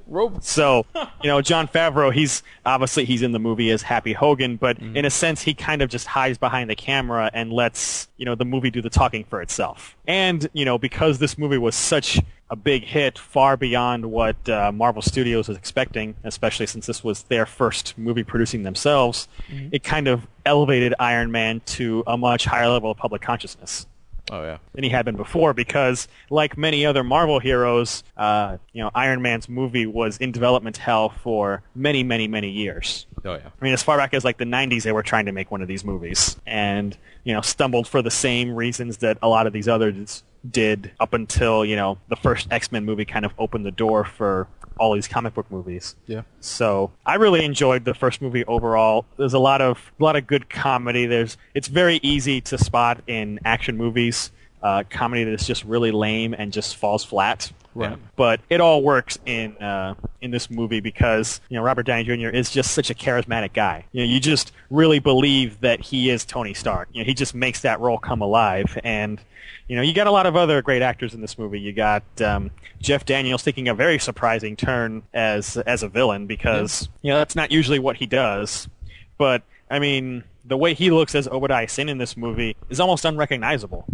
So, you know, Jon Favreau, he's obviously he's in the movie as Happy Hogan, but Mm-hmm. in a sense, he kind of just hides behind the camera and lets you know the movie do the talking for itself. And you know, because this movie was such a big hit, far beyond what uh, Marvel Studios was expecting, especially since this was their first movie producing themselves, Mm-hmm. it kind of elevated Iron Man to a much higher level of public consciousness Oh yeah. than he had been before because like many other Marvel heroes, uh, you know, Iron Man's movie was in development hell for many, many, many years. Oh yeah. I mean, as far back as like the 90s, they were trying to make one of these movies and, you know, stumbled for the same reasons that a lot of these others did up until, you know, the first X-Men movie kind of opened the door for all these comic book movies. Yeah. So I really enjoyed the first movie overall. There's a lot of a lot of good comedy. There's it's very easy to spot in action movies uh, comedy that's just really lame and just falls flat. Right. But it all works in uh, in this movie because you know Robert Downey Jr. is just such a charismatic guy. You know, you just really believe that he is Tony Stark. You know, he just makes that role come alive and. You know, you got a lot of other great actors in this movie. You got um, Jeff Daniels taking a very surprising turn as as a villain because you know that's not usually what he does. But I mean, the way he looks as Obadiah Stane in this movie is almost unrecognizable.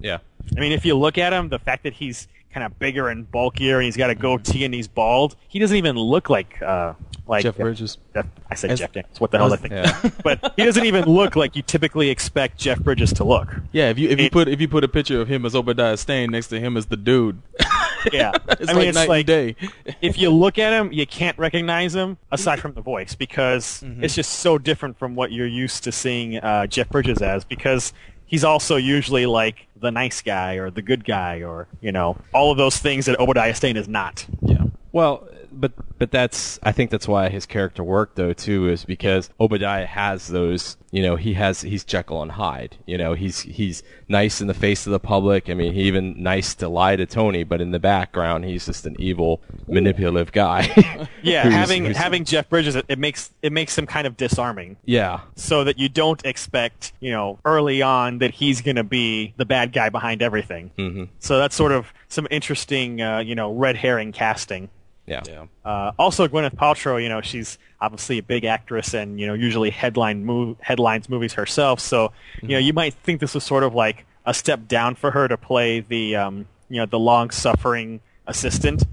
Yeah. I mean, if you look at him, the fact that he's kind of bigger and bulkier and he's got a goatee and he's bald, he doesn't even look like uh, like Jeff Bridges. Jeff, I said As- Jeff Daniels. What the hell as- did I think? but he doesn't even look like you typically expect Jeff Bridges to look. Yeah, if you if you put if you put a picture of him as Obadiah Stane next to him as the dude, Yeah, it's I like it's night like and day. if you look at him, you can't recognize him aside from the voice because Mm-hmm. it's just so different from what you're used to seeing uh, Jeff Bridges as. Because he's also usually like the nice guy or the good guy or you know all of those things that Obadiah Stane is not. Yeah. Well, but but that's I think that's why his character worked though too is because Obadiah has those you know he has he's Jekyll and Hyde you know he's he's nice in the face of the public I mean he even nice to lie to Tony but in the background he's just an evil manipulative guy Yeah, Who's- having who's- having Jeff Bridges, it, it makes it makes him kind of disarming. yeah So that you don't expect, you know, early on that he's going to be the bad guy behind everything. hmm So that's sort of some interesting, uh, you know, red herring casting. Yeah. Uh, also, Gwyneth Paltrow, you know, she's obviously a big actress and you know usually headline move, headlines movies herself. So you know you might think this was sort of like a step down for her to play the um, you know the long suffering assistant,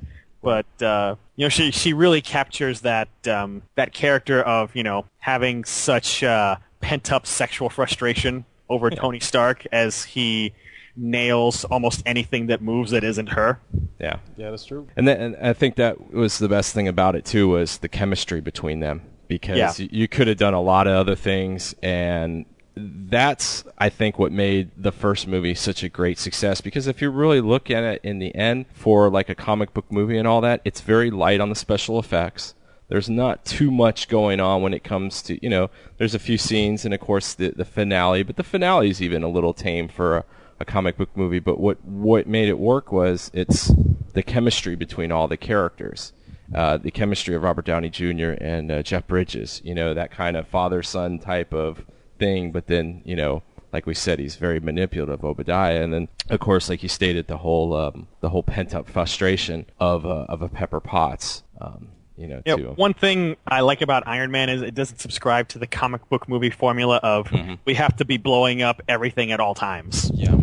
but uh, you know she she really captures that um, that character of you know having such uh, pent up sexual frustration over Tony Stark as he nails almost anything that moves that isn't her. Yeah. Yeah, that's true. And, then, and I think that was the best thing about it too was the chemistry between them because Yeah. you, you could have done a lot of other things and that's I think what made the first movie such a great success because if you really look at it in the end for like a comic book movie and all that it's very light on the special effects there's not too much going on when it comes to you know there's a few scenes and of course the the finale but the finale is even a little tame for a, a comic book movie but what what made it work was it's the chemistry between all the characters uh, the chemistry of Robert Downey Jr. and uh, Jeff Bridges you know that kind of father son type of thing but then you know like we said he's very manipulative Obadiah and then of course like you stated the whole um, the whole pent up frustration of uh, of a Pepper Potts um, you know Yeah, one thing I like about Iron Man is it doesn't subscribe to the comic book movie formula of we have to be blowing up everything at all times. Yeah.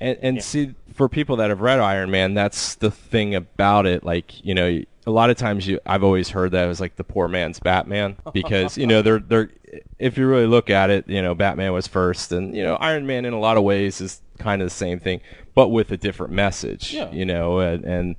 And, and see, for people that have read Iron Man, that's the thing about it. Like, you know, a lot of times you, I've always heard that as like the poor man's Batman because you know they're they're. If you really look at it, you know, Batman was first, and you know, Iron Man in a lot of ways is kind of the same thing, but with a different message. Yeah. You know, and, and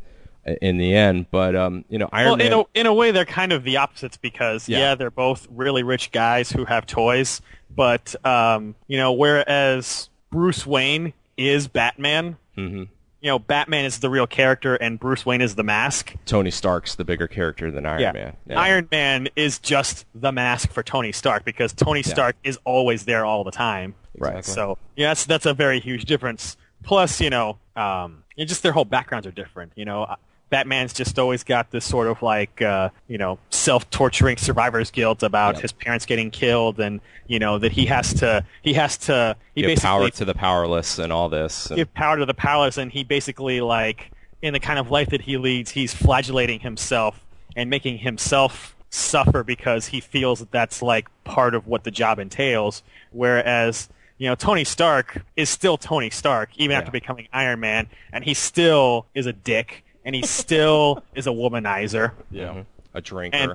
in the end, but um, you know, Iron well, Man. in a, in a way, they're kind of the opposites because Yeah. yeah. they're both really rich guys who have toys, but um, you know, whereas Bruce Wayne is Batman, hmm you know, Batman is the real character and Bruce Wayne is the mask. Tony Stark's the bigger character than Iron yeah. Man. Yeah. Iron Man is just the mask for Tony Stark because Tony Yeah. Stark is always there all the time. Right. So yeah, that's that's a very huge difference. Plus, you know, um, just their whole backgrounds are different. You know, Batman's just always got this sort of like uh, you know self-torturing survivor's guilt about Yeah. his parents getting killed, and you know that he has to he has to he Give basically power to the powerless and all this. and- give power to the powerless, and he basically like in the kind of life that he leads, he's flagellating himself and making himself suffer because he feels that that's like part of what the job entails. Whereas you know Tony Stark is still Tony Stark even after becoming Iron Man, and he still is a dick, and he still is a womanizer yeah. Mm-hmm. A drinker. and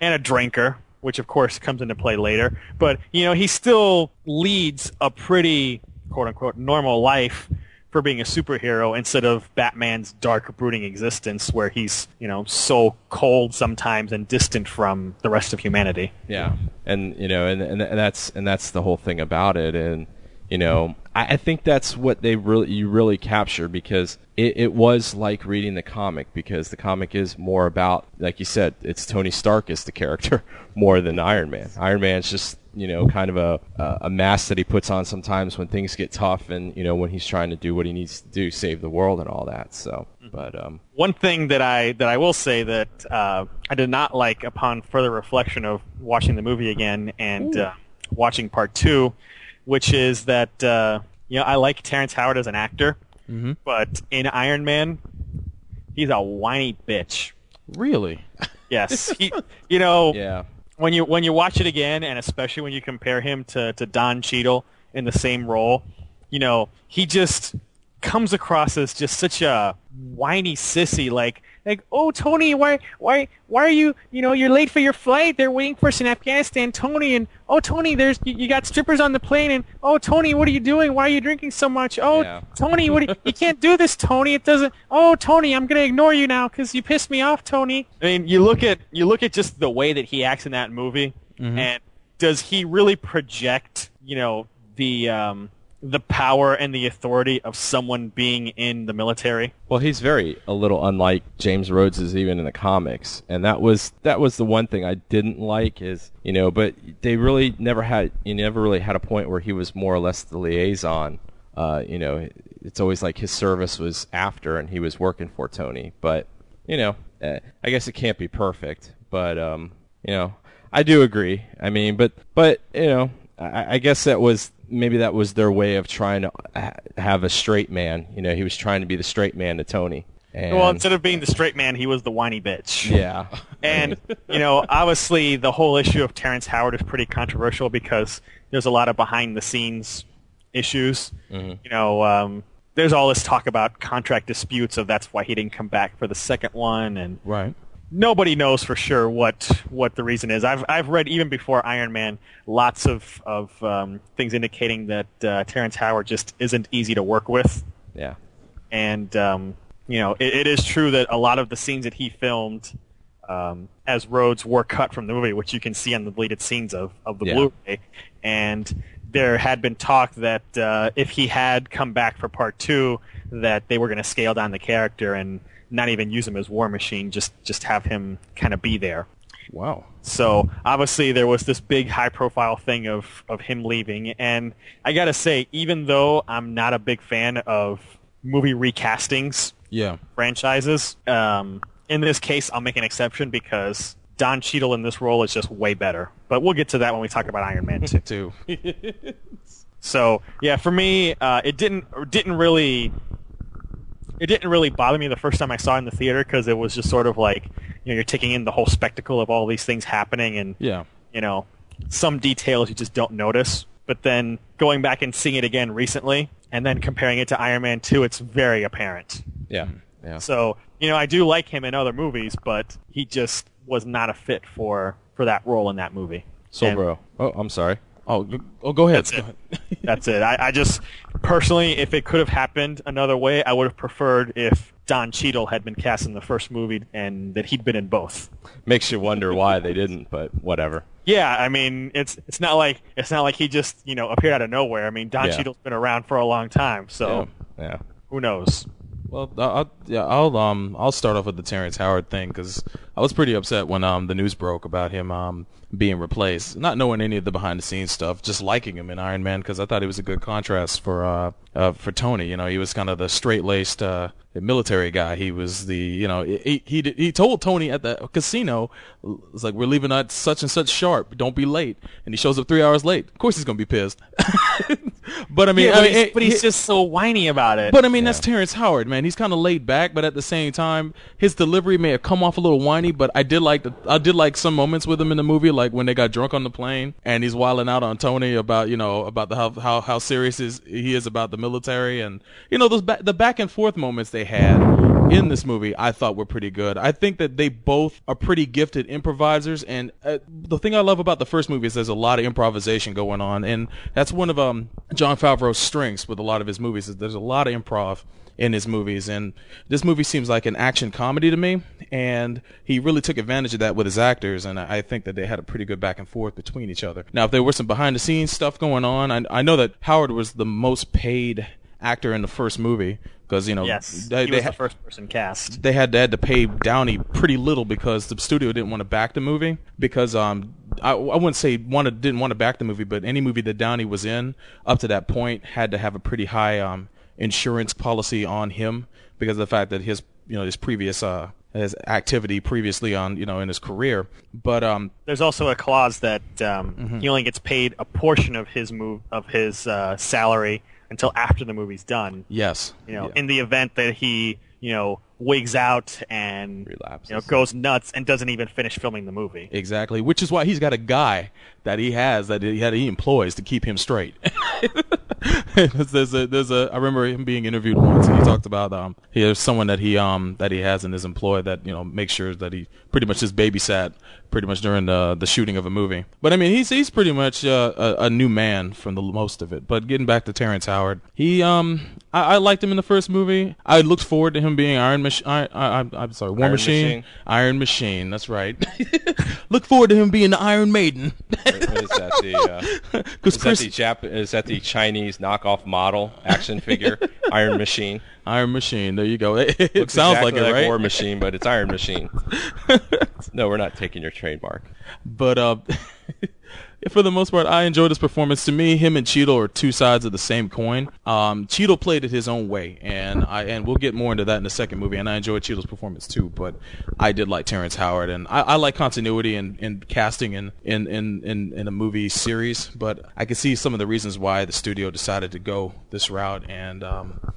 and a drinker, which of course comes into play later. But you know, he still leads a pretty quote unquote normal life for being a superhero instead of Batman's dark brooding existence where he's, you know, so cold sometimes and distant from the rest of humanity. Yeah, and you know, and, and and that's and that's the whole thing about it, and you know, I, I think that's what they really you really capture because it, it was like reading the comic because the comic is more about, like you said, it's Tony Stark is the character more than Iron Man. Iron Man's just you know kind of a a a mask that he puts on sometimes when things get tough, and you know when he's trying to do what he needs to do, save the world and all that. So, but um, One thing that I that I will say that uh, I did not like upon further reflection of watching the movie again and uh, watching part two, which is that uh, you know I like Terrence Howard as an actor, Mm-hmm. but in Iron Man, he's a whiny bitch. Really? Yes, he, you know yeah, when you when you watch it again, and especially when you compare him to to Don Cheadle in the same role, you know he just comes across as just such a whiny sissy. Like like oh Tony, why why why are you you know you're late for your flight? They're waiting for us in Afghanistan, Tony. And oh Tony, there's you, you got strippers on the plane. And oh Tony, what are you doing? Why are you drinking so much? Oh Yeah. Tony, what do you, you can't do this, Tony. It doesn't. Oh, Tony, I'm gonna ignore you now because you pissed me off, Tony. I mean, you look at you look at just the way that he acts in that movie, and does he really project, you know, the um, the power and the authority of someone being in the military? Well, he's very a little unlike James Rhodes is even in the comics, and that was that was the one thing I didn't like is you know, but they really never had you never really had a point where he was more or less the liaison. Uh, you know, it's always like his service was after and he was working for Tony, but you know, eh, I guess it can't be perfect, but um, you know, I do agree. I mean, but but you know, I, I guess that was maybe that was their way of trying to ha- have a straight man. You know, he was trying to be the straight man to Tony. And, well, instead of being the straight man, he was the whiny bitch. yeah, And you know, obviously, the whole issue of Terrence Howard is pretty controversial because there's a lot of behind the scenes issues. Mhm. You know, um, there's all this talk about contract disputes of that's why he didn't come back for the second one, and Right. Nobody knows for sure what what the reason is. I've I've read even before Iron Man lots of of um, things indicating that uh, Terrence Howard just isn't easy to work with, Yeah. and um, you know it, it is true that a lot of the scenes that he filmed um, as Rhodes were cut from the movie, which you can see on the deleted scenes of of the Yeah. Blu-ray, and there had been talk that uh, if he had come back for part two, that they were going to scale down the character and not even use him as War Machine, just just have him kind of be there. Wow. So obviously there was this big high profile thing of, of him leaving and I gotta say, even though I'm not a big fan of movie recastings Yeah. franchises, um, in this case I'll make an exception because Don Cheadle in this role is just way better. But we'll get to that when we talk about Iron Man 2. Too. So yeah, for me, uh, it didn't didn't really it didn't really bother me the first time I saw it in the theater because it was just sort of like you know you're taking in the whole spectacle of all these things happening and Yeah. you know some details you just don't notice. But then going back and seeing it again recently and then comparing it to Iron Man 2, it's very apparent. Yeah. Mm-hmm. Yeah. So you know I do like him in other movies, but he just was not a fit for for that role in that movie. Soul And- Bro. Oh, I'm sorry. Oh, go, oh, go ahead. That's Go it. ahead. That's it. I, I just personally, if it could have happened another way, I would have preferred if Don Cheadle had been cast in the first movie and that he'd been in both. Makes you wonder why they didn't, but whatever. Yeah, I mean, it's it's not like it's not like he just you know appeared out of nowhere. I mean, Don Yeah. Cheadle's been around for a long time, so Yeah. Yeah. who knows? Well, I'll, yeah, I'll um I'll start off with the Terrence Howard thing because I was pretty upset when um the news broke about him um being replaced, not knowing any of the behind the scenes stuff, just liking him in Iron Man because I thought he was a good contrast for uh, uh for Tony. You know, he was kind of the straight laced uh military guy. He was the you know he he he told Tony at the casino it's like we're leaving at such and such sharp, don't be late, and he shows up three hours late. Of course he's gonna be pissed. but I mean, Yeah, I but, mean, he's, it- but he's it- just so whiny about it. but I mean, that's Terrence Howard, man. He's kind of laid back, but at the same time, his delivery may have come off a little whiny. But I did like the, I did like some moments with him in the movie, like when they got drunk on the plane and he's wilding out on Tony about you know about the how how, how serious is, he is about the military, and you know those ba- the back and forth moments they had in this movie, I thought were pretty good. I think that they both are pretty gifted improvisers, and uh, the thing I love about the first movie is there's a lot of improvisation going on, and that's one of um Jon Favreau's strengths with a lot of his movies is there's a lot of improv in his movies and this movie seems like an action comedy to me and he really took advantage of that with his actors and I think that they had a pretty good back and forth between each other. Now if there were some behind the scenes stuff going on, I, I know that Howard was the most paid actor in the first movie because you know yes, they, he they was ha- the first person cast. they had they had to pay Downey pretty little because the studio didn't want to back the movie because um I, I wouldn't say wanted didn't want to back the movie but any movie that Downey was in up to that point had to have a pretty high um insurance policy on him because of the fact that his you know his previous uh his activity previously on you know in his career but um There's also a clause that um, Mhm. he only gets paid a portion of his move of his uh, salary until after the movie's done. yes You know, in the event that he you know wigs out and Relapses. you know goes nuts and doesn't even finish filming the movie. Exactly, which is why he's got a guy that he has that he had he employs to keep him straight. there's a there's a I remember him being interviewed once and he talked about um he has someone that he um that he has in his employ that you know makes sure that he pretty much just babysat pretty much during the the shooting of a movie. But I mean he's he's pretty much uh, a, a new man from the most of it. But getting back to Terrence Howard, he um I, I liked him in the first movie. I looked forward to him being Iron Machine. I, I, I'm- I'm sorry, War Iron Machine. Machine. Iron Machine. That's right. Look forward to him being the Iron Maiden. What is that the uh, is Chris, that the Jap- is that the Chinese knockoff model action figure Iron Machine? Iron Machine. There you go. It, it Looks sounds exactly like it, right? War Machine, but it's Iron Machine. no, we're not taking your trademark. But uh, for the most part, I enjoyed his performance. To me, him and Cheadle are two sides of the same coin. Um, Cheadle played it his own way, and I and we'll get more into that in the second movie. And I enjoyed Cheadle's performance too. But I did like Terrence Howard, and I, I like continuity and in, casting in, in, in, in, in a movie series. But I can see some of the reasons why the studio decided to go this route. And um,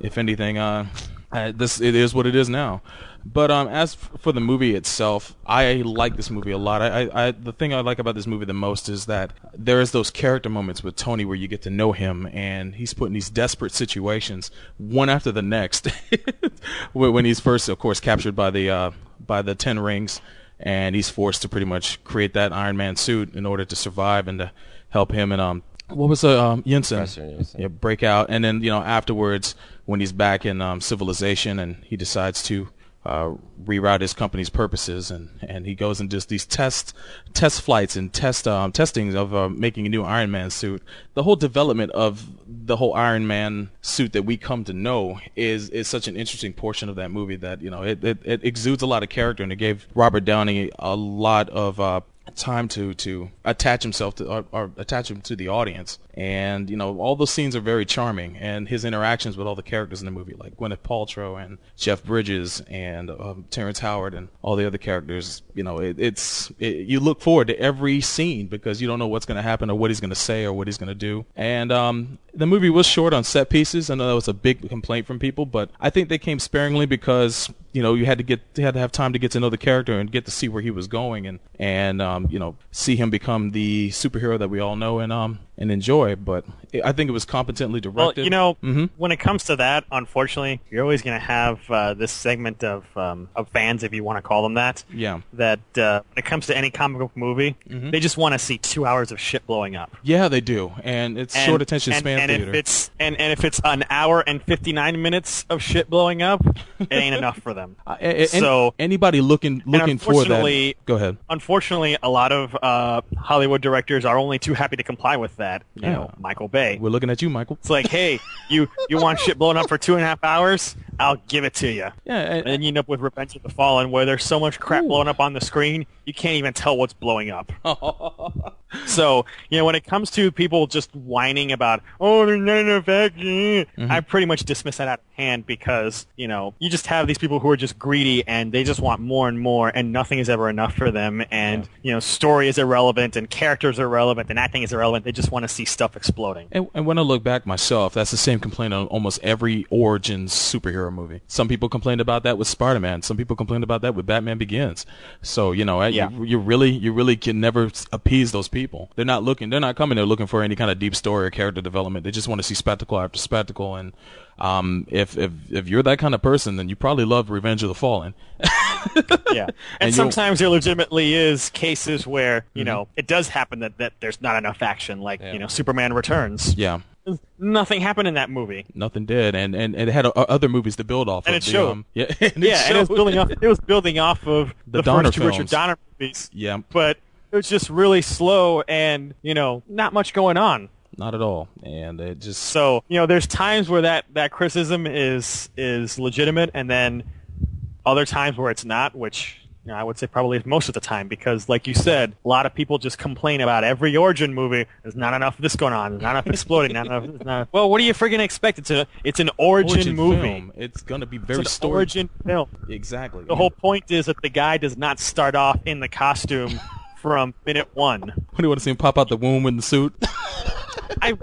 if anything, uh, this it is what it is now. But um, as f- for the movie itself, I like this movie a lot. I, I, I the thing I like about this movie the most is that there is those character moments with Tony where you get to know him, and he's put in these desperate situations, one after the next. when when he's first, of course, captured by the uh, by the Ten Rings, and he's forced to pretty much create that Iron Man suit in order to survive and to help him and um what was the um Yinsen? Professor Yinsen. Yeah, break out, and then you know afterwards when he's back in um, civilization and he decides to uh, reroute his company's purposes, and, and he goes and does these test test flights and test um, testings of uh, making a new Iron Man suit. The whole development of the whole Iron Man suit that we come to know is is such an interesting portion of that movie that you know it, it, it exudes a lot of character, and it gave Robert Downey a lot of uh, time to to attach himself to or, or, attach him to the audience. And you know all those scenes are very charming and his interactions with all the characters in the movie like Gwyneth Paltrow and Jeff Bridges and um, Terrence Howard and all the other characters you know it, it's it, you look forward to every scene because you don't know what's going to happen or what he's going to say or what he's going to do. And um, the movie was short on set pieces. I know that was a big complaint from people but I think they came sparingly because you know you had to get you had to have time to get to know the character and get to see where he was going and and um, you know see him become the superhero that we all know and um and enjoy. But I think it was competently directed. Well, you know, mm-hmm. when it comes to that, unfortunately, you're always going to have uh, this segment of um, of fans, if you want to call them that. Yeah. That uh, when it comes to any comic book movie, mm-hmm. they just want to see two hours of shit blowing up. Yeah, they do, and it's and, short attention and, span and theater. If it's and, and if it's an hour and fifty nine minutes of shit blowing up, it ain't enough for them. Uh, and, so anybody looking looking for that, go ahead. Unfortunately, a lot of uh, Hollywood directors are only too happy to comply with that. You Yeah. know, Michael Bay. We're looking at you, Michael. It's like, hey, you you want shit blown up for two and a half hours? I'll give it to you. Yeah, and, And then you end up with Revenge of the Fallen, where there's so much crap blowing up on the screen, you can't even tell what's blowing up. so, you know, when it comes to people just whining about, oh, there's not enough action, mm-hmm. I pretty much dismiss that out of hand because, you know, you just have these people who are just greedy and they just want more and more, and nothing is ever enough for them, and, you know, story is irrelevant, and characters are irrelevant, and acting is irrelevant. They just want to see stuff exploding. And, and when I look back myself, that's the same complaint on almost every Origins superhero movie. Some people complained about that with Spider-Man. Some people complained about that with Batman Begins. So you know, Yeah. you, you really, you really can never appease those people. They're not looking, they're not coming They're looking for any kind of deep story or character development. They just want to see spectacle after spectacle. And um, if if if you're that kind of person, then you probably love Revenge of the Fallen. yeah. And And, sometimes there legitimately is cases where, Mm-hmm. you know, it does happen that, that there's not enough action, like, you know, Superman Returns. Yeah. Nothing happened in that movie. Nothing did, and and, and it had uh, other movies to build off And of. it The, showed. um, yeah, and it yeah, and it was building off it was building off of The the, Donner first two Richard films. Donner movies. Yeah, But it was just really slow and, you know, not much going on. not at all, and it just So, you know, there's times where that, that criticism is is legitimate and then other times where it's not, which you know, I would say probably most of the time because, like you said, a lot of people just complain about every origin movie. There's not enough of this going on. There's not enough exploding. Not enough. There's not, well, what do you friggin' expect? It's a it's an origin, origin movie. film. It's gonna be very it's an story origin film. Exactly. The whole point is that the guy does not start off in the costume from minute one. What do you want to see him pop out the womb in the suit? I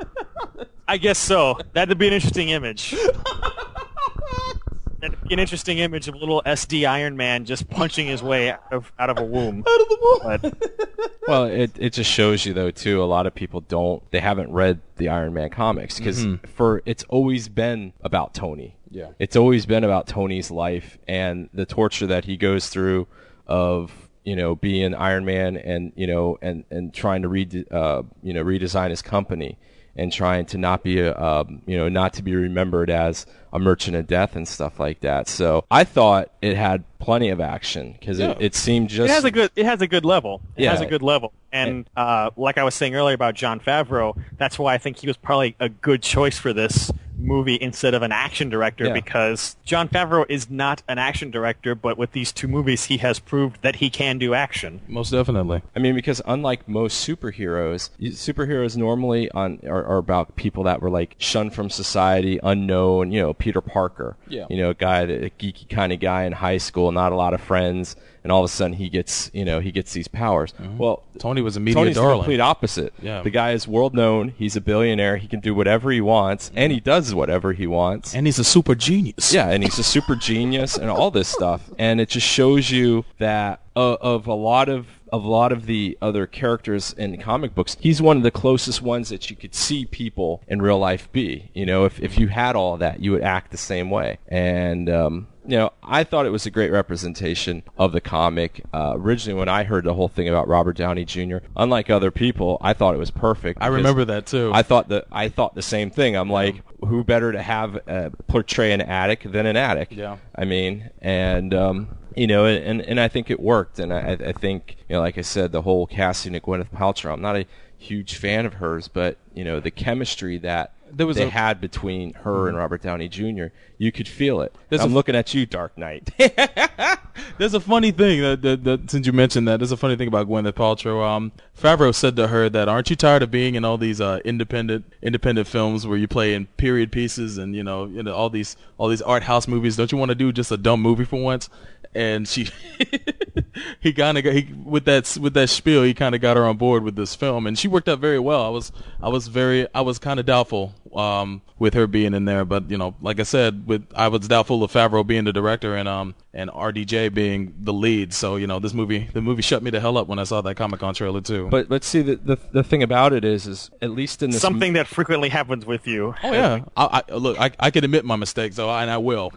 I guess so. That'd be an interesting image. That'd be an interesting image of a little SD Iron Man just punching his way out of out of a womb. Out of the womb. But Well, it it just shows you though too. A lot of people don't. They haven't read the Iron Man comics because for it's always been about Tony. Yeah. It's always been about Tony's life and the torture that he goes through of you know being Iron Man and you know and and trying to read uh you know redesign his company and trying to not be a um, you know not to be remembered as a merchant of death and stuff like that. So I thought it had plenty of action because Yeah. it, it seemed just it has a good it has a good level. It has a good level. And uh, like I was saying earlier about Jon Favreau, that's why I think he was probably a good choice for this movie instead of an action director Yeah. because Jon Favreau is not an action director, but with these two movies he has proved that he can do action. Most definitely. I mean, because unlike most superheroes, superheroes normally on are, are about people that were like shunned from society, unknown. You know, Peter Parker. Yeah. You know, a guy that a geeky kind of guy in high school, not a lot of friends, and all of a sudden he gets you know he gets these powers. Well, Tony was a media Tony's the complete opposite. Yeah. The guy is world known. He's a billionaire. He can do whatever he wants, and he does whatever he wants. and he's a super genius. Yeah, and he's a super genius and all this stuff, and it just shows you that uh, of a lot of of a lot of the other characters in comic books, he's one of the closest ones that you could see people in real life be. You know, if if you had all that, you would act the same way, and um, you know, I thought it was a great representation of the comic. Uh, originally, when I heard the whole thing about Robert Downey Jr., unlike other people, I thought it was perfect. I remember that too. I thought that I thought the same thing. I'm like, who better to have uh, portray an addict than an addict? Yeah. I mean, and um, you know, and and I think it worked. And I, I think you know, like I said, the whole casting of Gwyneth Paltrow. I'm not a huge fan of hers, but you know, the chemistry that There was they a- had between her and Robert Downey Jr. You could feel it. There's I'm a- looking at you, Dark Knight. There's a funny thing that, that, that since you mentioned that, there's a funny thing about Gwyneth Paltrow. Um, Favreau said to her that, "Aren't you tired of being in all these uh, independent independent films where you play in period pieces and you know, you know all these all these art house movies? Don't you want to do just a dumb movie for once?" And she, he kind of he with that with that spiel, he kind of got her on board with this film, and she worked out very well. I was I was very I was kind of doubtful um, with her being in there, but you know, like I said, with I was doubtful of Favreau being the director and um and RDJ being the lead. So you know, this movie the movie shut me the hell up when I saw that Comic Con trailer too. but let's see, the, the the thing about it is, is at least in this Something that frequently happens with you. Oh yeah, I, I, look, I, I can admit my mistakes, so I, and I will.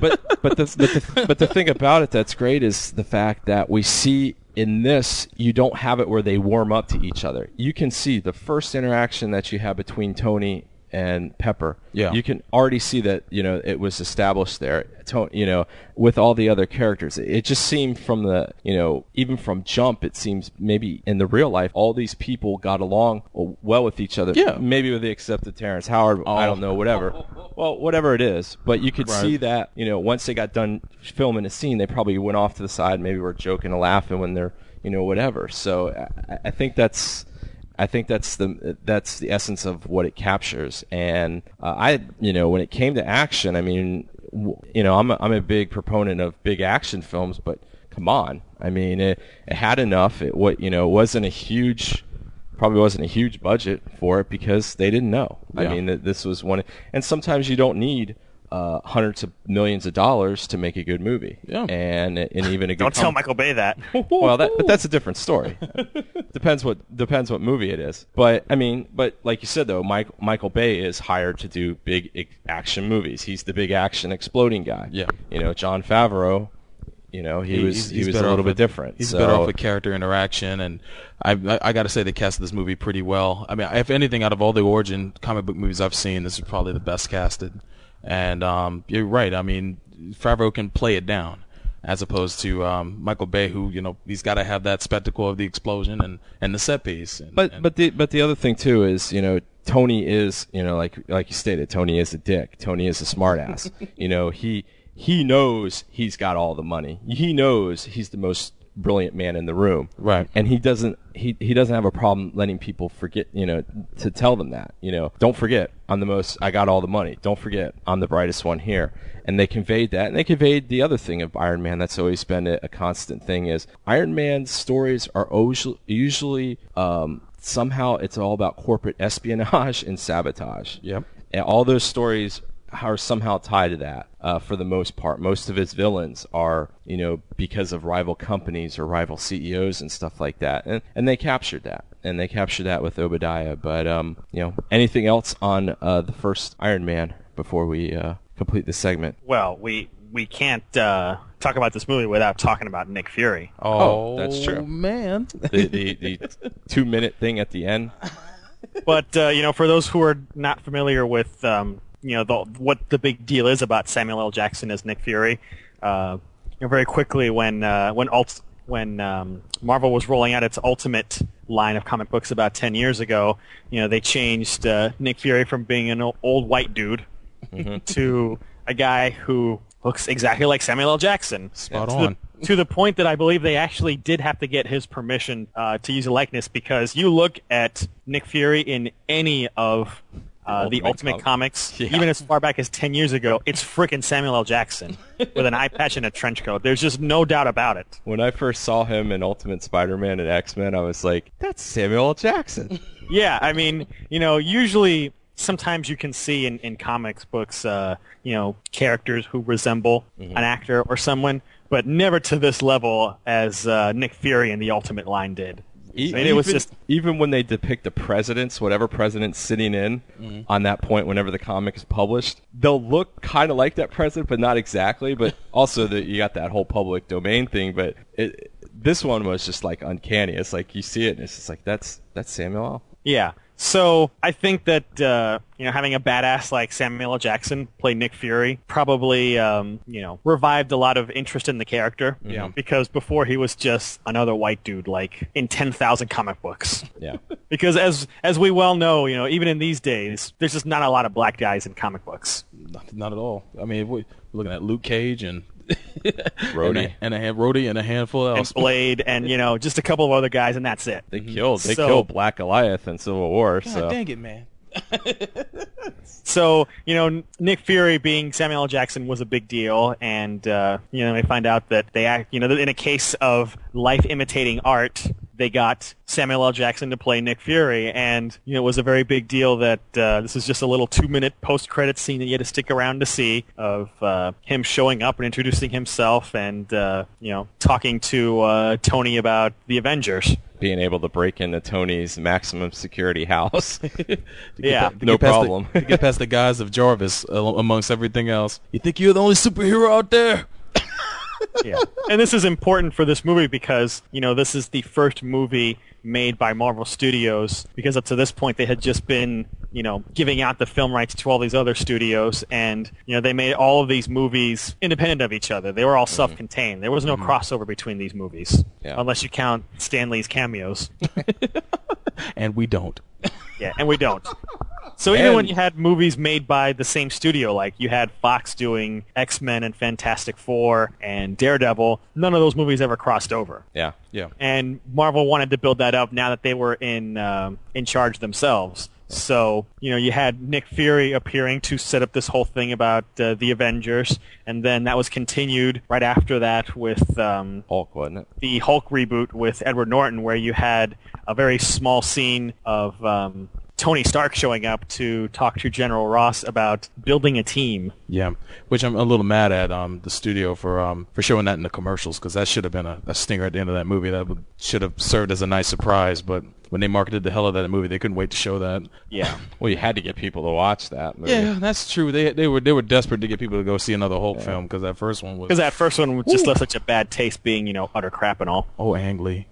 but but the, but the but the thing about it that's great is the fact that we see in this you don't have it where they warm up to each other. You can see the first interaction that you have between Tony and Pepper. Yeah. you can already see that you know it was established there. You know, with all the other characters, it just seemed from the you know even from Jump, it seems maybe in the real life all these people got along well with each other. Yeah. maybe with the exception of Terrence Howard. I oh. don't know, whatever. Well, whatever it is, but you could Right. see that you know once they got done filming a scene, they probably went off to the side, maybe were joking and laughing when they're you know whatever. So I, I think that's I think that's the that's the essence of what it captures. And uh, I you know when it came to action, I mean w- you know I'm a, I'm a big proponent of big action films, but come on, I mean it, it had enough. It what you know it wasn't a huge probably wasn't a huge budget for it because they didn't know. I mean, that this was one, and sometimes you don't need uh, hundreds of millions of dollars to make a good movie. Yeah. and and even a good. Don't tell Michael Bay that. well, that, but that's a different story. depends what depends what movie it is. But I mean, but like you said though, Mike, Michael Bay is hired to do big action movies. He's the big action exploding guy. Yeah. You know, Jon Favreau. You know, he, was he was a little bit different. He's so, better off with character interaction, and I I, I got to say they casted this movie pretty well. I mean, if anything, out of all the origin comic book movies I've seen, this is probably the best casted. And um, you're right. I mean, Favreau can play it down, as opposed to um, Michael Bay, who you know he's got to have that spectacle of the explosion and, and the set piece. And, But and- but the but the other thing too is you know Tony is you know like like you stated Tony is a dick. Tony is a smartass. you know he he knows he's got all the money. He knows he's the most brilliant man in the room. Right. And he doesn't he he doesn't have a problem letting people forget you know to tell them that you know don't forget I'm the most I got all the money. Don't forget I'm the brightest one here. And they conveyed that, and they conveyed the other thing of Iron Man that's always been a, a constant thing is Iron Man's stories are usually, usually um, somehow it's all about corporate espionage and sabotage. Yep. And all those stories are somehow tied to that uh, for the most part. Most of his villains are, you know, because of rival companies or rival CEOs and stuff like that. And, and they captured that. And they captured that with Obadiah. But, um, you know, anything else on uh, the first Iron Man before we uh, complete this segment? Well, we we can't uh, talk about this movie without talking about Nick Fury. oh, that's true. man. The, the, the two minute thing at the end. But uh, you know, for those who are not familiar with um, you know the, what the big deal is about Samuel L. Jackson as Nick Fury, uh, you know, very quickly when uh, when alt- when um, Marvel was rolling out its Ultimate line of comic books about ten years ago, you know, they changed uh, Nick Fury from being an old white dude to a guy who looks exactly like Samuel L. Jackson. Spot to on. The, to the point that I believe they actually did have to get his permission uh, to use a likeness because you look at Nick Fury in any of uh, the Ultimate Ultimate comic. Comics, Yeah. even as far back as 10 years ago, it's frickin' Samuel L. Jackson with an eye patch and a trench coat. There's just no doubt about it. When I first saw him in Ultimate Spider-Man and X-Men, I was like, "That's Samuel L. Jackson." Yeah, I mean, you know, usually sometimes you can see in, in comics books, uh, you know, characters who resemble Mm-hmm. an actor or someone, but never to this level as uh, Nick Fury in the Ultimate line did. E- I mean, it was just even when they depict the presidents, whatever president's sitting in Mm-hmm. on that point, whenever the comic is published, they'll look kind of like that president, but not exactly. But also, that you got that whole public domain thing. But it, this one was just like uncanny. It's like you see it, and it's just like that's that's Samuel. Yeah. So I think that uh, you know having a badass like Samuel L. Jackson play Nick Fury probably um, you know revived a lot of interest in the character. Yeah. Because before he was just another white dude like in ten thousand comic books. Yeah. Because as as we well know, you know even in these days, there's just not a lot of black guys in comic books. Not, not at all. I mean, we're looking at Luke Cage and Rhodey. and a, and a hand, Rhodey and a handful And else. Blade and you know just a couple of other guys and that's it. They killed they So- killed Black Goliath in Civil War. God so dang it, man! So, you know, Nick Fury being Samuel L. Jackson was a big deal, and, uh, you know, they find out that they act, you know, in a case of life imitating art, they got Samuel L. Jackson to play Nick Fury, and, you know, it was a very big deal that, uh, this is just a little two minute post credit scene that you had to stick around to see of, uh, him showing up and introducing himself and, uh, you know, talking to, uh, Tony about the Avengers. being able to break into Tony's maximum security house. Yeah. To no get past the- problem. to get past the guise of Jarvis uh, amongst everything else. You think you're the only superhero out there? Yeah. And this is important for this movie because, you know, this is the first movie made by Marvel Studios because up to this point they had just been, you know, giving out the film rights to all these other studios and, you know, they made all of these movies independent of each other. They were all mm-hmm. self-contained. There was no mm-hmm. crossover between these movies. Yeah. Unless you count Stan Lee's cameos. And we don't. Yeah, and we don't. So even And- when you had movies made by the same studio, like you had Fox doing X Men and Fantastic Four and Daredevil, none of those movies ever crossed over. yeah. Yeah. And Marvel wanted to build that up now that they were in um, in charge themselves. So you know you had Nick Fury appearing to set up this whole thing about uh, the Avengers, and then that was continued right after that with um, Hulk, wasn't it? the Hulk reboot with Edward Norton, where you had a very small scene of um, Tony Stark showing up to talk to General Ross about building a team. Yeah, which I'm a little mad at um the studio for um for showing that in the commercials because that should have been a, a stinger at the end of that movie that would, should have served as a nice surprise. But when they marketed the hell out of that movie, they couldn't wait to show that. Yeah. Well, you had to get people to watch that movie. Yeah, that's true. They they were they were desperate to get people to go see another Hulk film because that first one was Because that first one just left such a bad taste, being you know utter crap and all. oh Ang Lee.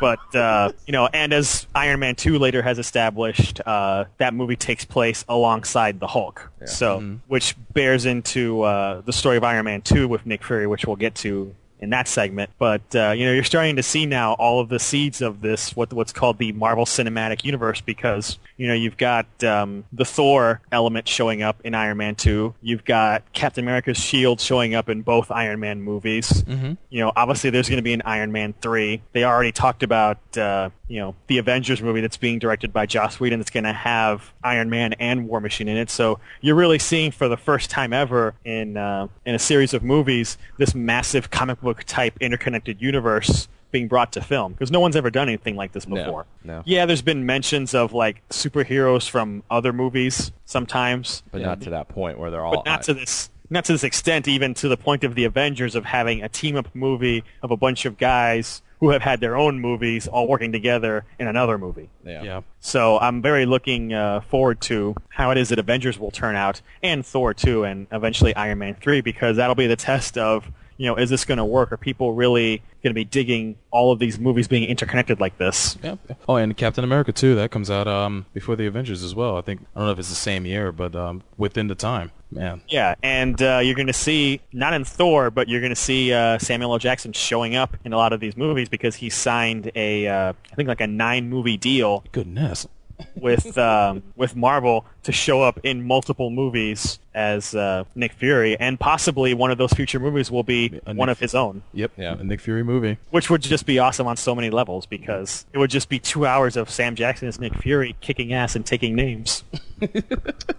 But uh, you know, and as Iron Man two later has established, uh, that movie takes place alongside the Hulk. So, which bears into uh, the story of Iron Man two with Nick Fury, which we'll get to in that segment. But uh, you know, you're starting to see now all of the seeds of this what what's called the Marvel Cinematic Universe because you know you've got um, the Thor element showing up in Iron Man two. You've got Captain America's shield showing up in both Iron Man movies. Mm-hmm. You know, obviously there's going to be an Iron Man 3. They already talked about, uh, you know, the Avengers movie that's being directed by Joss Whedon that's going to have Iron Man and War Machine in it. So you're really seeing for the first time ever in, uh, in a series of movies this massive comic book type interconnected universe being brought to film because no one's ever done anything like this No, before. no. Yeah, there's been mentions of like superheroes from other movies sometimes, But not to that point where they're all. but not to this not to this extent even to the point of the avengers of having a team up movie of a bunch of guys who have had their own movies all working together in another movie yeah. Yeah. so i'm very looking uh, forward to how it is that avengers will turn out and thor 2 and eventually iron man 3 because that'll be the test of you know is this going to work are people really going to be digging all of these movies being interconnected like this Yeah. Oh, and Captain America too. That comes out um before the Avengers as well. I think I don't know if it's the same year, but um within the time. Man. Yeah, and uh, you're going to see not in Thor, but you're going to see uh, Samuel L. Jackson showing up in a lot of these movies because he signed a, uh, I think like a nine movie deal Goodness. with um, with Marvel to show up in multiple movies as uh, Nick Fury, and possibly one of those future movies will be A one Nick- of his own, Yep. Yeah. A Nick Fury movie. which would just be awesome on so many levels because it would just be two hours of Sam Jackson as Nick Fury kicking ass and taking names.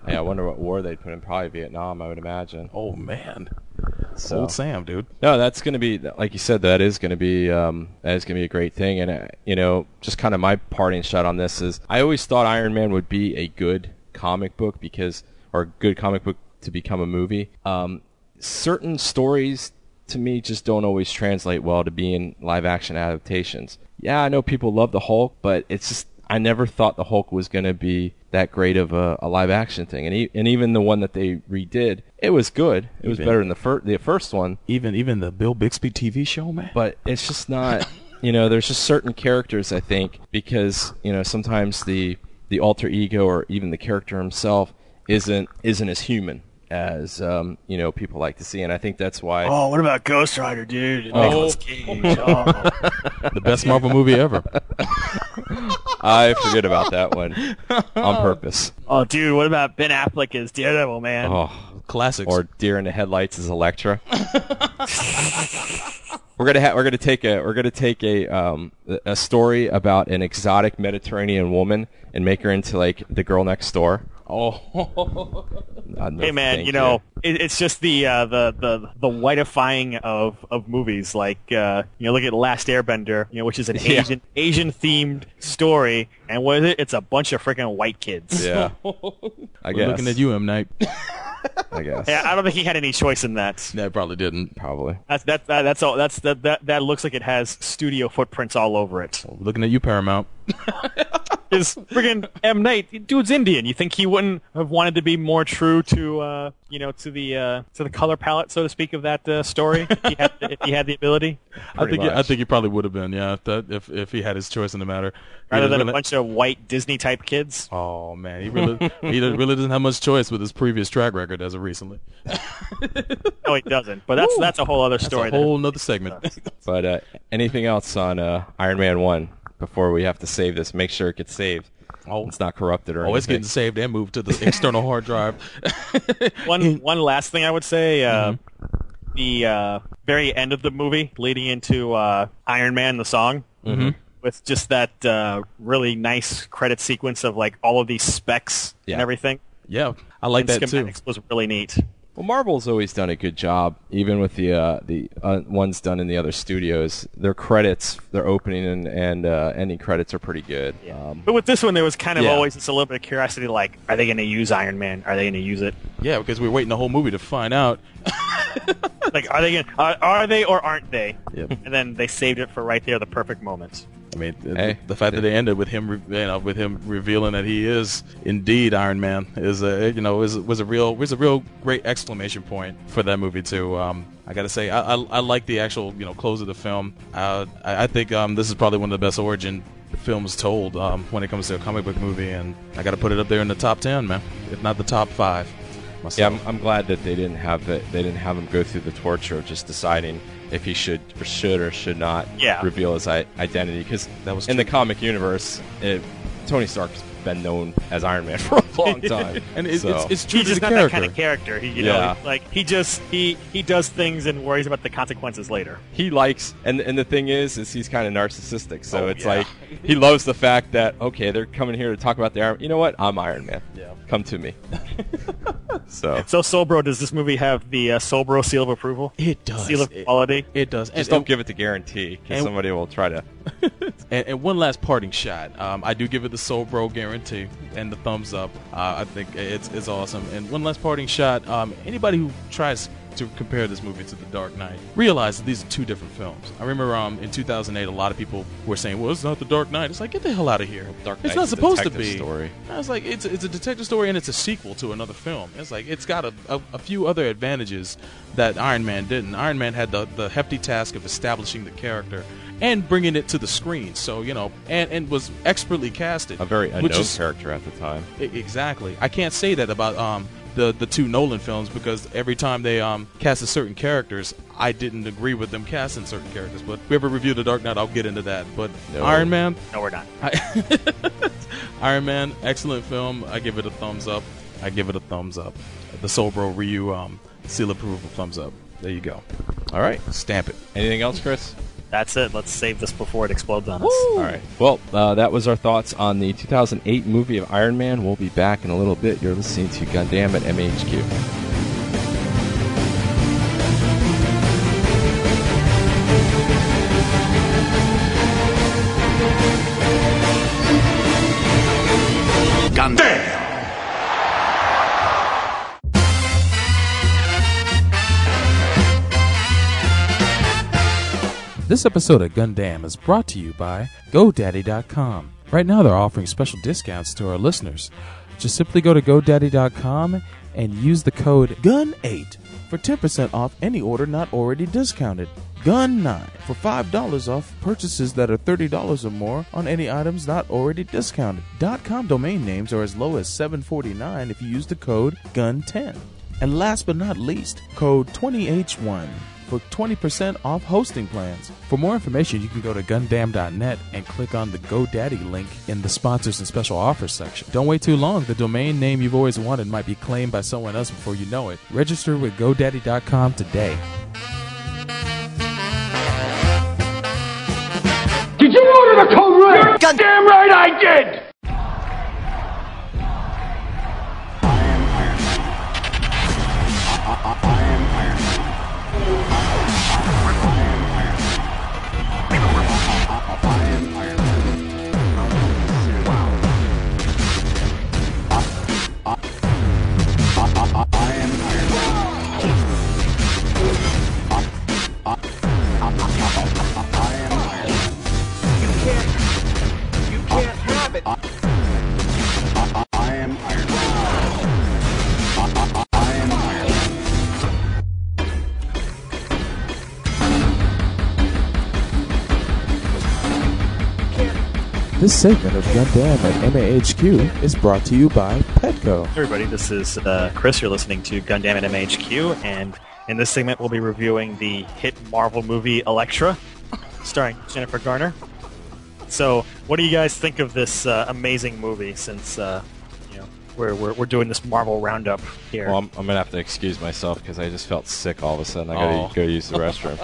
Yeah, I wonder what war they'd put in. Probably Vietnam, I would imagine. Oh man. So. Old Sam, dude. No, that's going to be like you said. That is going to be um, that is going to be a great thing. And uh, you know, just kind of my parting shot on this is I always thought Iron Man would be a good comic book because or a good comic book to become a movie. Um, certain stories to me just don't always translate well to being live action adaptations. Yeah, I know people love the Hulk, but it's just I never thought the Hulk was going to be that great of a, a live action thing. And e- and even the one that they redid, it was good. It was Even- better than the first the first one, Even even the Bill Bixby TV show, man. but it's just not. you know, there's just certain characters I think because you know sometimes the the alter ego or even the character himself isn't isn't as human as um, you know people like to see, and I think that's why. Oh, what about Ghost Rider, dude? Oh. Nicolas Cage. Oh. the best Marvel movie ever. I forget about that one on purpose. Oh, dude, what about Ben Affleck as Daredevil, man? Oh, Classics. or Deer in the Headlights as Elektra. we're gonna ha- we're gonna take a we're gonna take a um a story about an exotic Mediterranean woman and make her into like the girl next door. oh, no, Hey man, you know it, it's just the uh, the the the whiteifying of of movies. Like uh, you know, look at Last Airbender, you know, which is an Yeah. Asian Asian themed story, and what is it? It's a bunch of freaking white kids. Yeah, I We're guess. looking at you, M Night. I guess. Yeah, I don't think he had any choice in that. no, probably didn't. Probably. That's that, that that's all. That's that, that that looks like it has studio footprints all over it. Looking at you, Paramount. Is friggin' M Night, dude's Indian. You think he wouldn't have wanted to be more true to uh, you know to the uh, to the color palette, so to speak, of that uh, story? if, he had, if he had the ability, I think he, I think he probably would have been, yeah, if that if if he had his choice in the matter. Rather was than a bunch of white Disney type kids. Oh man, he really he really doesn't have much choice with his previous track record as of recently. No, he doesn't. But that's that's a whole other That's story. a there. whole other segment. But uh, anything else on uh, Iron Man one before we have to save this? Make sure it gets saved. Oh. it's not corrupted or Oh, it's anything. getting saved and moved to the external hard drive. one one last thing I would say. Uh, Mm-hmm. The uh, very end of the movie, leading into uh, Iron Man, the song, Mm-hmm. with just that uh, really nice credit sequence of like all of these specs Yeah. and everything. yeah, I like and that too. was really neat. Well, Marvel's always done a good job, even with the uh, the uh, ones done in the other studios. Their credits, their opening and, and uh, ending credits are pretty good. Um, But with this one, there was kind of Yeah. always just a little bit of curiosity, like, are they going to use Iron Man? Are they going to use it? Yeah, because we're waiting the whole movie to find out. Like, are they going? Are, are they or aren't they? Yep. And then they saved it for right there, the perfect moment. I mean, the, Hey. the fact that they ended with him, re- you know, with him revealing that he is indeed Iron Man is a, you know, is was a real was a real great exclamation point for that movie too. Um, I gotta say, I, I, I like the actual, you know, close of the film. Uh, I, I think um, this is probably one of the best origin films told um, when it comes to a comic book movie, and I gotta put it up there in the top ten, man, if not the top five. yeah, I'm, I'm glad that they didn't have it. They didn't have him go through the torture of just deciding if he should or should or should not Yeah. reveal his I- identity. Because That was in true. the comic universe, it, Tony Stark's been known as Iron Man for a long time, and it, So- it's it's true He's just not character. that kind of character. He, you Yeah. know, like he just he he does things and worries about the consequences later. he likes and and the thing is is he's kind of narcissistic so Oh, it's yeah. like he loves the fact that okay they're coming here to talk about the iron you know what i'm iron man Yeah. come to me so So, Solbro, does this movie have the uh, Solbro seal of approval? It does. Seal of It- quality. It does. just And- don't and- give it the guarantee because somebody will try to And, and one last parting shot. Um, I do give it the Soul Bro guarantee and the thumbs up. Uh, I think it's it's awesome. And one last parting shot. Um, anybody who tries to compare this movie to The Dark Knight realize that these are two different films. I remember um, in 2008, a lot of people were saying, "Well, it's not The Dark Knight." It's like, get the hell out of here. Dark it's not supposed to detective be. story. I was like, it's it's a detective story and it's a sequel to another film. It's like it's got a, a, a few other advantages that Iron Man didn't. Iron Man had the the hefty task of establishing the character and bringing it to the screen. So you know, and and was expertly casted. a very which unknown is- character at the time I- exactly. I can't say that about um the the two Nolan films because every time they um casted certain characters, I didn't agree with them casting certain characters. But if we ever review The Dark Knight, I'll get into that. But No. Iron Man, No, we're not. I, Iron Man, excellent film. I give it a thumbs up. I give it a thumbs up. The Soul Bro Ryu um, seal approval thumbs up. There you go. All right, stamp it. anything else chris That's it. Let's save this before it explodes on us. all right. Well uh, that was our thoughts on the 2008 movie of iron man. We'll be back in a little bit. You're listening to gundam at MAHQ This episode of Gundam is brought to you by GoDaddy.com. Right now, they're offering special discounts to our listeners. Just simply go to GoDaddy.com and use the code GUN8 for 10% off any order not already discounted. Gun9 for $5 off purchases that are $30 or more on any items not already discounted. .com domain names are as low as $7.49 if you use the code GUN10. And last but not least, code 20H1 for 20% off hosting plans. For more information, you can go to gundam.net and click on the GoDaddy link in the sponsors and special offers section. Don't wait too long. The domain name you've always wanted might be claimed by someone else before you know it. Register with GoDaddy.com today. Did you order the code red? God damn right I did! This segment of Gundam at MAHQ is brought to you by Petco. Hey everybody, this is uh, Chris. You're listening to Gundam at MAHQ, and in this segment, we'll be reviewing the hit Marvel movie Elektra, starring Jennifer Garner. So, what do you guys think of this uh, amazing movie? Since uh, you know we're, we're we're doing this Marvel roundup here. Well, I'm, I'm gonna have to excuse myself because I just felt sick all of a sudden. I gotta Oh. go use the restroom.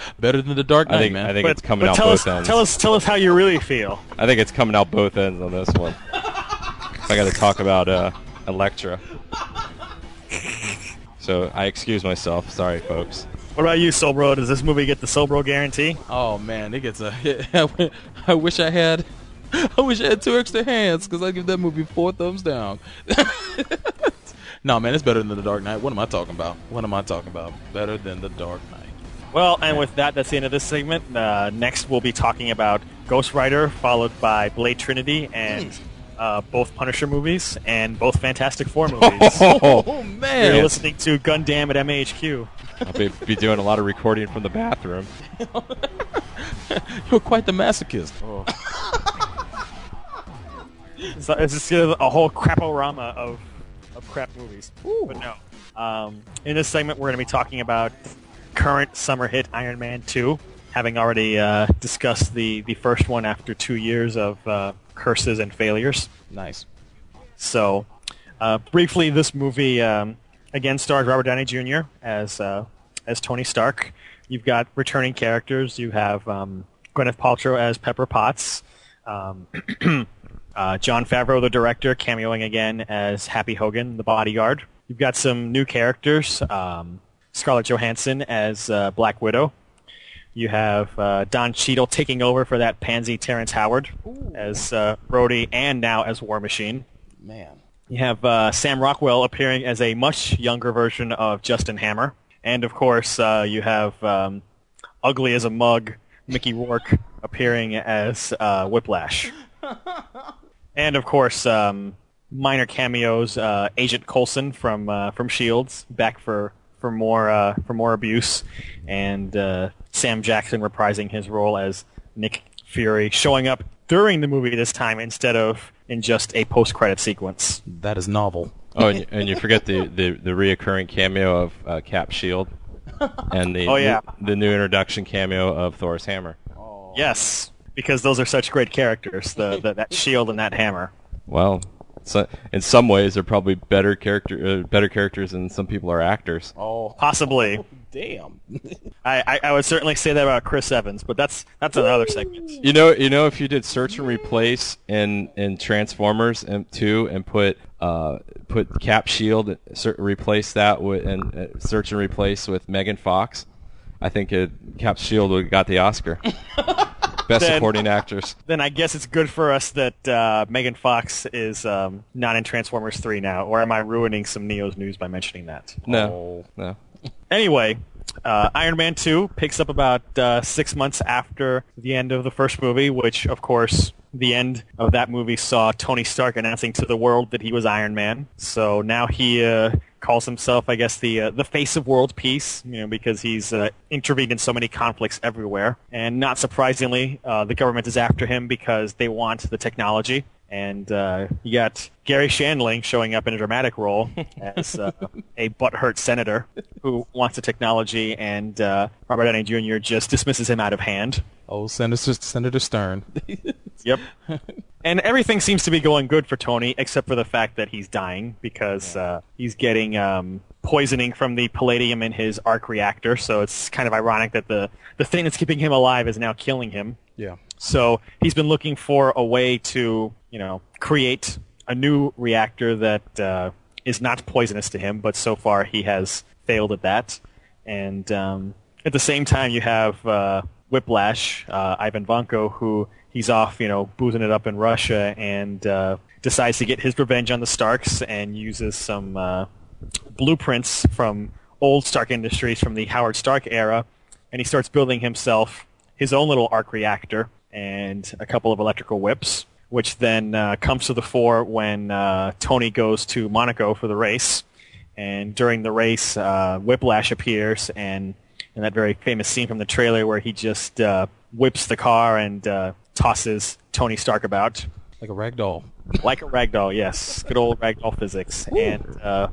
Better than the Dark Knight, I think man. I think but it's coming out tell both us, ends. tell us tell us how you really feel. I think it's coming out both ends on this one. I got to talk about uh, Elektra. So I excuse myself. Sorry, folks. What about you, Sobro? Does this movie get the Sobro guarantee? Oh man, it gets a. I wish I had. I wish I had two extra hands because I give that movie four thumbs down. no, man, it's better than the Dark Knight. What am I talking about? What am I talking about? Better than the Dark Knight. Well, and with that, that's the end of this segment. Uh, next, we'll be talking about Ghost Rider, followed by Blade Trinity, and uh, both Punisher movies, and both Fantastic Four movies. Oh man! You're listening to Gundam at MAHQ. I'll be, be doing a lot of recording from the bathroom. you're quite the masochist. So it's just a whole craporama of, of crap movies. But no. Um, in this segment, we're going to be talking about current summer hit Iron Man 2, having already uh, discussed the, the first one after two years of uh, curses and failures. Nice. So, uh, briefly, this movie um, again stars Robert Downey Jr. as uh, as Tony Stark. You've got returning characters. You have um, Gwyneth Paltrow as Pepper Potts. Um, uh, Jon Favreau, the director, cameoing again as Happy Hogan, the bodyguard. You've got some new characters. Um, Scarlett Johansson as uh, Black Widow. You have uh, Don Cheadle taking over for that pansy Terrence Howard as uh, Rhodey and now as War Machine. Man. You have uh, Sam Rockwell appearing as a much younger version of Justin Hammer. And of course, uh, you have um, ugly as a mug Mickey Rourke appearing as uh, Whiplash. and of course, um, minor cameos: uh, Agent Coulson from uh, from Shields back for for more uh, for more abuse, and uh, Sam Jackson reprising his role as Nick Fury, showing up during the movie this time instead of in just a post credit sequence. That is novel. Oh, and, you- and you forget the, the, the reoccurring cameo of uh, Cap Shield, and the Oh, yeah. the, the new introduction cameo of Thor's hammer. Yes, because those are such great characters. The, the that shield and that hammer. Well, so in some ways, they're probably better character uh, better characters than some people are actors. Oh, Possibly. damn. I, I, I would certainly say that about Chris Evans, but that's that's another segment. You know, you know, if you did search and replace in in Transformers and two and put uh put Cap Shield, cer- replace that with and uh, search and replace with Megan Fox, I think it, Cap Shield would have got the Oscar. Best Then- supporting actress. Then I guess it's good for us that uh, Megan Fox is um, not in Transformers 3 now, or am I ruining some Neo's news by mentioning that? No, no. Anyway, uh, Iron Man 2 picks up about uh, six months after the end of the first movie, which, of course, the end of that movie saw Tony Stark announcing to the world that he was Iron Man. So now he uh, calls himself, I guess, the uh, the face of world peace, you know, because he's uh, intervened in so many conflicts everywhere. And not surprisingly, uh, the government is after him because they want the technology. And uh, you got Garry Shandling showing up in a dramatic role as uh, a butthurt senator who wants the technology, and uh, Robert Downey Jr. just dismisses him out of hand. Oh, Senator Senator Stern. Yep. and everything seems to be going good for Tony, except for the fact that he's dying because uh, he's getting um, poisoning from the palladium in his arc reactor. So it's kind of ironic that the the thing that's keeping him alive is now killing him. Yeah. So he's been looking for a way to, you know, create a new reactor that uh, is not poisonous to him, but so far he has failed at that. And um, at the same time, you have uh, Whiplash, uh, Ivan Vanko, who he's off, you know, boozing it up in Russia and uh, decides to get his revenge on the Starks and uses some uh, blueprints from old Stark Industries from the Howard Stark era, and he starts building himself his own little arc reactor and a couple of electrical whips, which then uh, comes to the fore when uh, Tony goes to Monaco for the race. And during the race, uh, Whiplash appears, and in that very famous scene from the trailer where he just uh, whips the car and uh, tosses Tony Stark about. Like a rag doll. Like a rag doll, yes. Good old rag doll physics. And uh,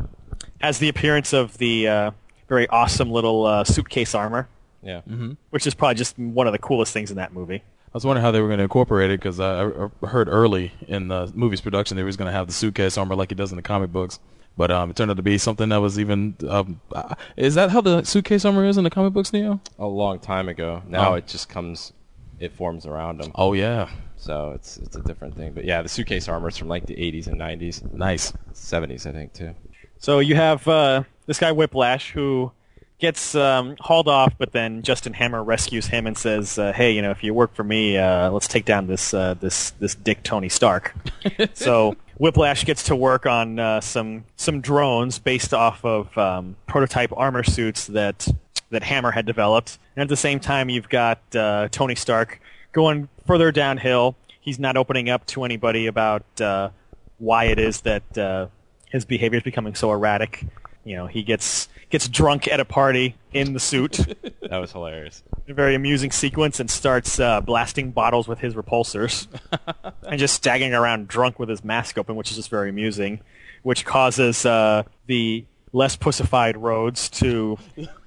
has the appearance of the uh, very awesome little uh, suitcase armor, Yeah. Mm-hmm. which is probably just one of the coolest things in that movie. I was wondering how they were going to incorporate it because I, I heard early in the movie's production they was going to have the suitcase armor like he does in the comic books, but um, it turned out to be something that was even. Um, uh, is that how the suitcase armor is in the comic books, Neo? A long time ago. Now Oh. it just comes, it forms around them. Oh yeah, So it's it's a different thing. But yeah, the suitcase armor is from like the 80s and 90s, nice. 70s, I think too. So you have uh, this guy Whiplash who gets um, hauled off, but then Justin Hammer rescues him and says, uh, "Hey, you know, if you work for me, uh, let's take down this uh, this this dick Tony Stark." so Whiplash gets to work on uh, some some drones based off of um, prototype armor suits that that Hammer had developed, and at the same time, you've got uh, Tony Stark going further downhill. He's not opening up to anybody about uh, why it is that uh, his behavior is becoming so erratic. You know, he gets gets drunk at a party in the suit, That was hilarious. a very amusing sequence, and starts uh, blasting bottles with his repulsors, and just staggering around drunk with his mask open, which is just very amusing, which causes uh, the less pussified Rhodes to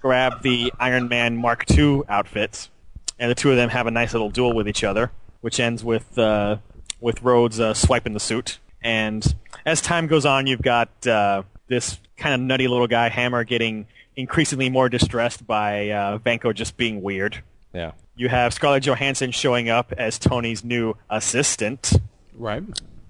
grab the Iron Man Mark II outfits, and the two of them have a nice little duel with each other, which ends with uh, with Rhodes uh, swiping the suit. And as time goes on, you've got uh, this kind of nutty little guy Hammer getting increasingly more distressed by uh, Vanko just being weird. Yeah. You have Scarlett Johansson showing up as Tony's new assistant. Right.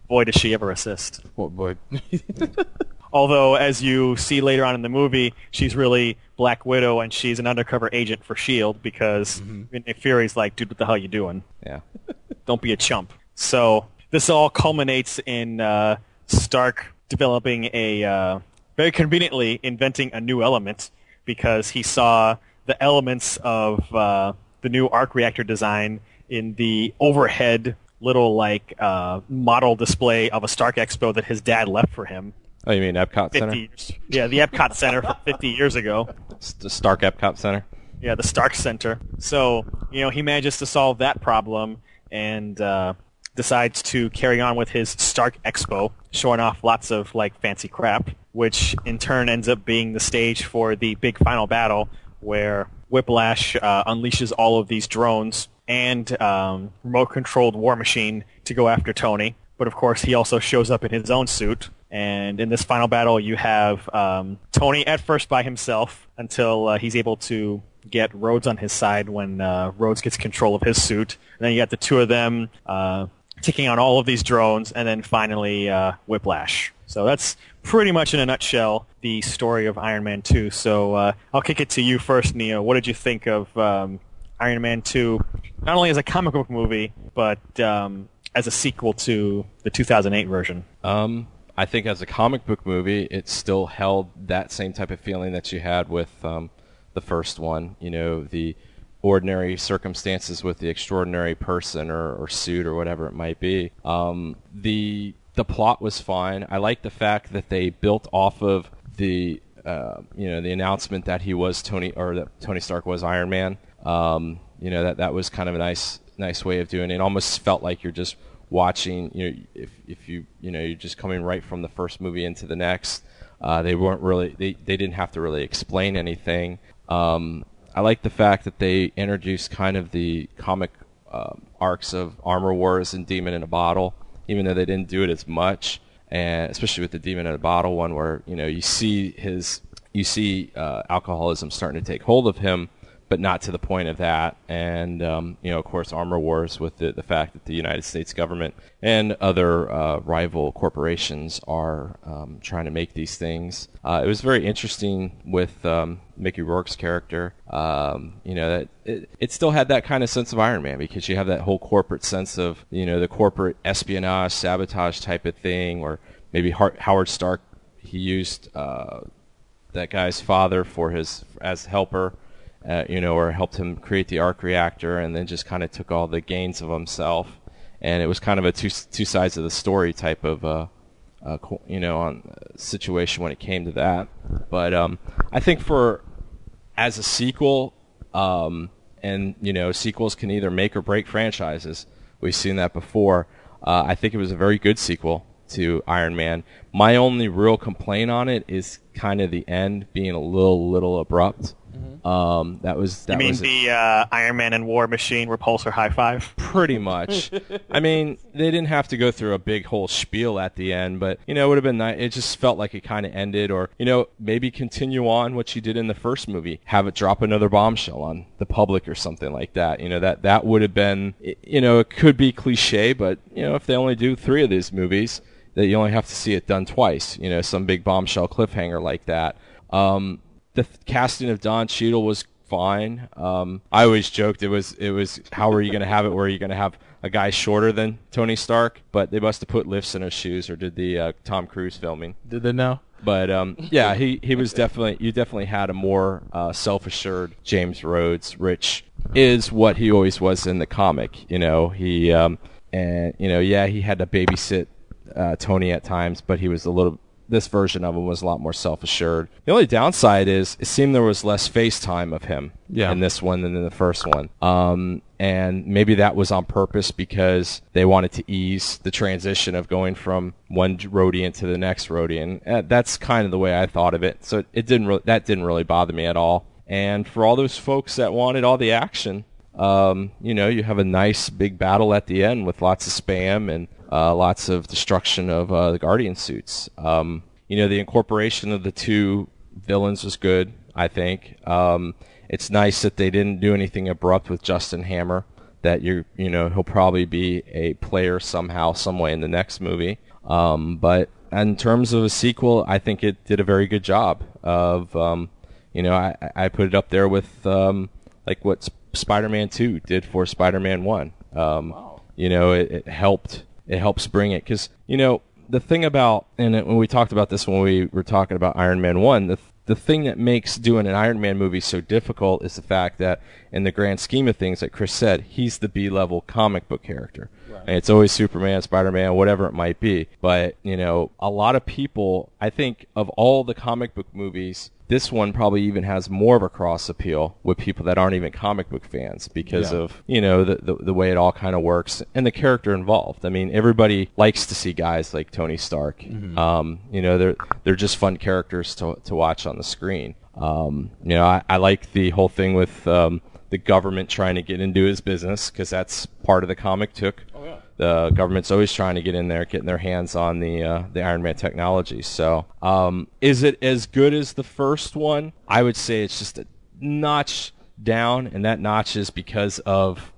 Boy, does she ever assist. What boy. Although, as you see later on in the movie, she's really Black Widow and she's an undercover agent for S.H.I.E.L.D. Because Nick Fury's like, dude, what the hell you doing? Yeah. Don't be a chump. So this all culminates in uh, Stark developing a uh, very conveniently inventing a new element because he saw the elements of uh, the new arc reactor design in the overhead little like uh, model display of a Stark Expo that his dad left for him. Oh, you mean Epcot 50 Center? years, yeah, the Epcot Center from 50 years ago. The Stark Epcot Center. Yeah, the Stark Center. So, you know, he manages to solve that problem and uh, decides to carry on with his Stark Expo, showing off lots of like fancy crap, which in turn ends up being the stage for the big final battle where Whiplash uh, unleashes all of these drones and um, remote-controlled War Machine to go after Tony. But of course, he also shows up in his own suit. And in this final battle, you have um, Tony at first by himself until uh, he's able to get Rhodes on his side when uh, Rhodes gets control of his suit. And then you got the two of them uh, taking on all of these drones, and then finally uh, Whiplash. So that's pretty much in a nutshell the story of Iron Man 2. So uh, I'll kick it to you first, Neo. What did you think of um, Iron Man 2, not only as a comic book movie, but um, as a sequel to the 2008 version? Um, I think as a comic book movie, it still held that same type of feeling that you had with um, the first one. You know, the ordinary circumstances with the extraordinary person or, or suit or whatever it might be. Um, the the plot was fine. I like the fact that they built off of the uh, you know the announcement that he was Tony or that Tony Stark was Iron Man. Um, you know that that was kind of a nice nice way of doing it. It almost felt like you're just watching. You know, if if you you know you're just coming right from the first movie into the next. Uh, they weren't really they, they didn't have to really explain anything. Um, I like the fact that they introduced kind of the comic uh, arcs of Armor Wars and Demon in a Bottle, even though they didn't do it as much, and especially with the Demon in a Bottle one, where you know you see his you see uh, alcoholism starting to take hold of him, but not to the point of that. And um, you know, of course, Armor Wars with the, the fact that the United States government and other uh, rival corporations are um, trying to make these things. Uh, it was very interesting with um, Mickey Rourke's character. Um, you know that it, it still had that kind of sense of Iron Man because you have that whole corporate sense of you know the corporate espionage, sabotage type of thing, or maybe Howard Stark. He used uh, that guy's father for his as helper uh, you know, or helped him create the arc reactor, and then just kind of took all the gains of himself. And it was kind of a two two sides of the story type of, uh, uh, you know, on uh, situation when it came to that. But um, I think for as a sequel, um, and you know, sequels can either make or break franchises. We've seen that before. Uh, I think it was a very good sequel to Iron Man. My only real complaint on it is kind of the end being a little little abrupt. Um, that was that you mean was the uh, Iron Man and War Machine repulsor high five? pretty much. I mean, they didn't have to go through a big whole spiel at the end, but you know, it would have been nice. It just felt like it kind of ended, or you know, maybe continue on what you did in the first movie, have it drop another bombshell on the public or something like that. You know, that that would have been, you know, it could be cliche, but you know, if they only do three of these movies, that you only have to see it done twice. You know, some big bombshell cliffhanger like that. Um, the casting of Don Cheadle was fine. Um, I always joked it was it was how are you going to have it where are you're going to have a guy shorter than Tony Stark, but they must have put lifts in his shoes or did the uh, Tom Cruise filming. Did they know? But um, yeah, he, he was definitely you definitely had a more uh, self assured James Rhodes, which is what he always was in the comic. You know, he um, and you know yeah he had to babysit uh, Tony at times, but he was a little this version of him was a lot more self assured. The only downside is it seemed there was less FaceTime of him Yeah. in this one than in the first one. Um, and maybe that was on purpose because they wanted to ease the transition of going from one Rhodian to the next Rhodian. Uh, that's kind of the way I thought of it. So it didn't really, that didn't really bother me at all. And for all those folks that wanted all the action, um, you know, you have a nice big battle at the end with lots of spam and uh, lots of destruction of uh, the Guardian suits. Um, you know, the incorporation of the two villains was good. I think um, it's nice that they didn't do anything abrupt with Justin Hammer. That you you know he'll probably be a player somehow, some way in the next movie. Um, but in terms of a sequel, I think it did a very good job of um, you know I, I put it up there with um, like what Sp- Spider-Man Two did for Spider-Man One. Um, You know, it, it helped it helps bring it. Because you know the thing about and it, when we talked about this when we were talking about Iron Man one the the thing that makes doing an Iron Man movie so difficult is the fact that in the grand scheme of things like Chris said he's the B level comic book character and it's always Superman Spider Man whatever it might be but you know a lot of people I think of all the comic book movies this one probably even has more of a cross appeal with people that aren't even comic book fans because Yeah. of you know the, the the way it all kind of works and the character involved. I mean, everybody likes to see guys like Tony Stark. Um, you know, they're they're just fun characters to to watch on the screen. Um, you know, I, I like the whole thing with um, the government trying to get into his business because that's part of the comic took. Oh, yeah. The government's always trying to get in there, getting their hands on the uh, the Iron Man technology. So, um, is it as good as the first one? I would say it's just a notch down, and that notch is because of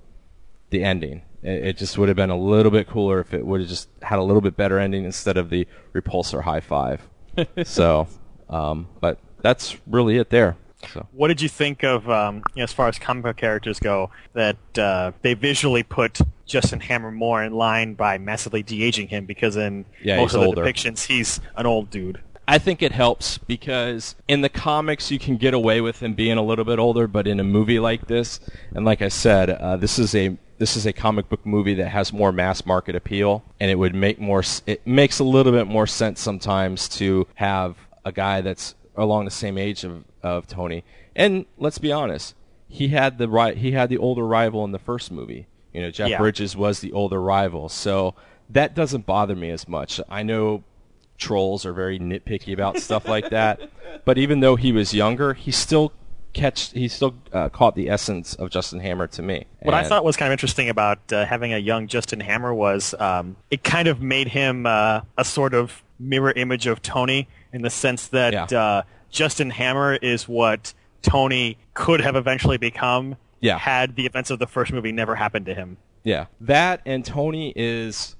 the ending. It, it just would have been a little bit cooler if it would have just had a little bit better ending instead of the repulsor high five. so, um, but that's really it there. So. What did you think of, um, you know, as far as comic book characters go, that uh, they visually put Justin Hammer more in line by massively de-aging him because in Yeah, most of the older. depictions he's an old dude. I think it helps because in the comics you can get away with him being a little bit older, but in a movie like this, and like I said, uh, this is a this is a comic book movie that has more mass market appeal, and it would make more it makes a little bit more sense sometimes to have a guy that's along the same age of, of Tony. And let's be honest, he had the right he had the older rival in the first movie. You know, Jeff Yeah. Bridges was the older rival, so that doesn't bother me as much. I know trolls are very nitpicky about stuff like that, but even though he was younger, he still catch he still uh, caught the essence of Justin Hammer to me. What I thought was kind of interesting about uh, having a young Justin Hammer was um, it kind of made him uh, a sort of mirror image of Tony in the sense that uh, Justin Hammer is what Tony could have eventually become Yeah. had the events of the first movie never happened to him. Yeah, that and Tony is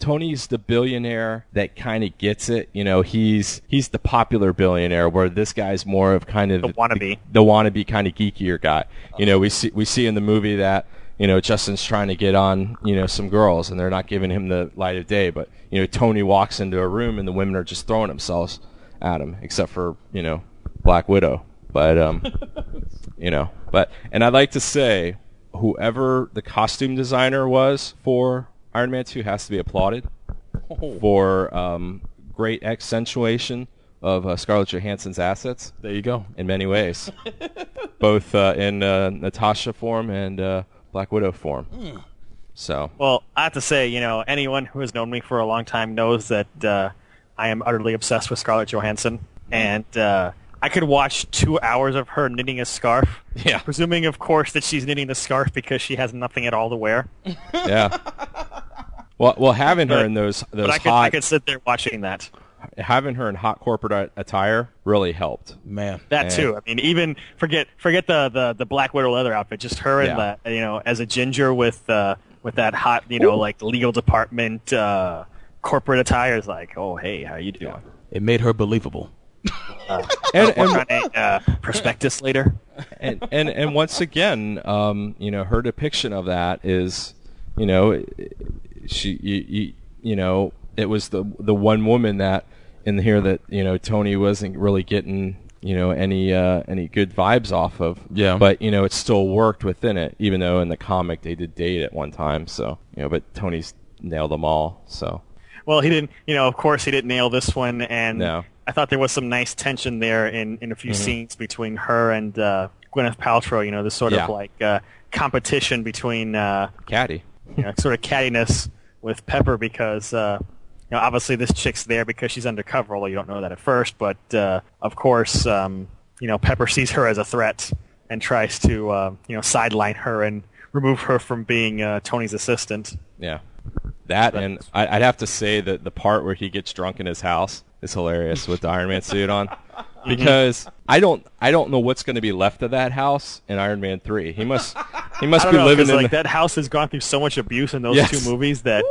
Tony's the billionaire that kind of gets it. You know, he's he's the popular billionaire, where this guy's more of kind of The wannabe. the, wannabe kind of geekier guy. You know, we see we see in the movie that you know Justin's trying to get on you know some girls, and they're not giving him the light of day. But you know, Tony walks into a room, and the women are just throwing themselves at him, except for you know Black Widow. But um, you know, but and I'd like to say whoever the costume designer was for Iron Man 2 has to be applauded for um, great accentuation of uh, Scarlett Johansson's assets. There you go. In many ways, both uh, in uh, Natasha form and uh, Black Widow form. So Well, I have to say, you know, anyone who has known me for a long time knows that uh, I am utterly obsessed with Scarlett Johansson, and uh, I could watch two hours of her knitting a scarf. Yeah. Presuming, of course, that she's knitting the scarf because she has nothing at all to wear. yeah. Well, well, having her in those those but I could, hot I could sit there watching that. Having her in hot corporate attire really helped. Man, That And- too. I mean, even forget forget the, the, the Black Widow leather outfit. Just her in Yeah. the you know as a ginger with uh, with that hot you know like legal department uh, corporate attire is like, oh hey, how you doing? It made her believable. And- and- on a uh, prospectus later. and and and once again, um, you know, her depiction of that is, you know, she, you, you, you know, it was the the one woman that in here that you know Tony wasn't really getting, you know, any uh, any good vibes off of. Yeah. But you know, it still worked within it, even though in the comic they did date at one time. So you know, but Tony's nailed them all. So Well, he didn't. You know, of course, he didn't nail this one, and No. I thought there was some nice tension there in in a few Mhm. scenes between her and uh, Gwyneth Paltrow. You know, this sort Yeah. of like uh, competition between uh, Caddy. you know, sort of cattiness with Pepper because. Uh, you know, obviously, this chick's there because she's undercover, although you don't know that at first. But uh, of course, um, you know, Pepper sees her as a threat and tries to, uh, you know, sideline her and remove her from being uh, Tony's assistant. Yeah, that and I'd have to say that the part where he gets drunk in his house is hilarious with the Iron Man suit on, because I don't I don't know what's going to be left of that house in Iron Man three. He must he must I be don't know, living 'cause, in like the, that house has gone through so much abuse in those Yes. two movies that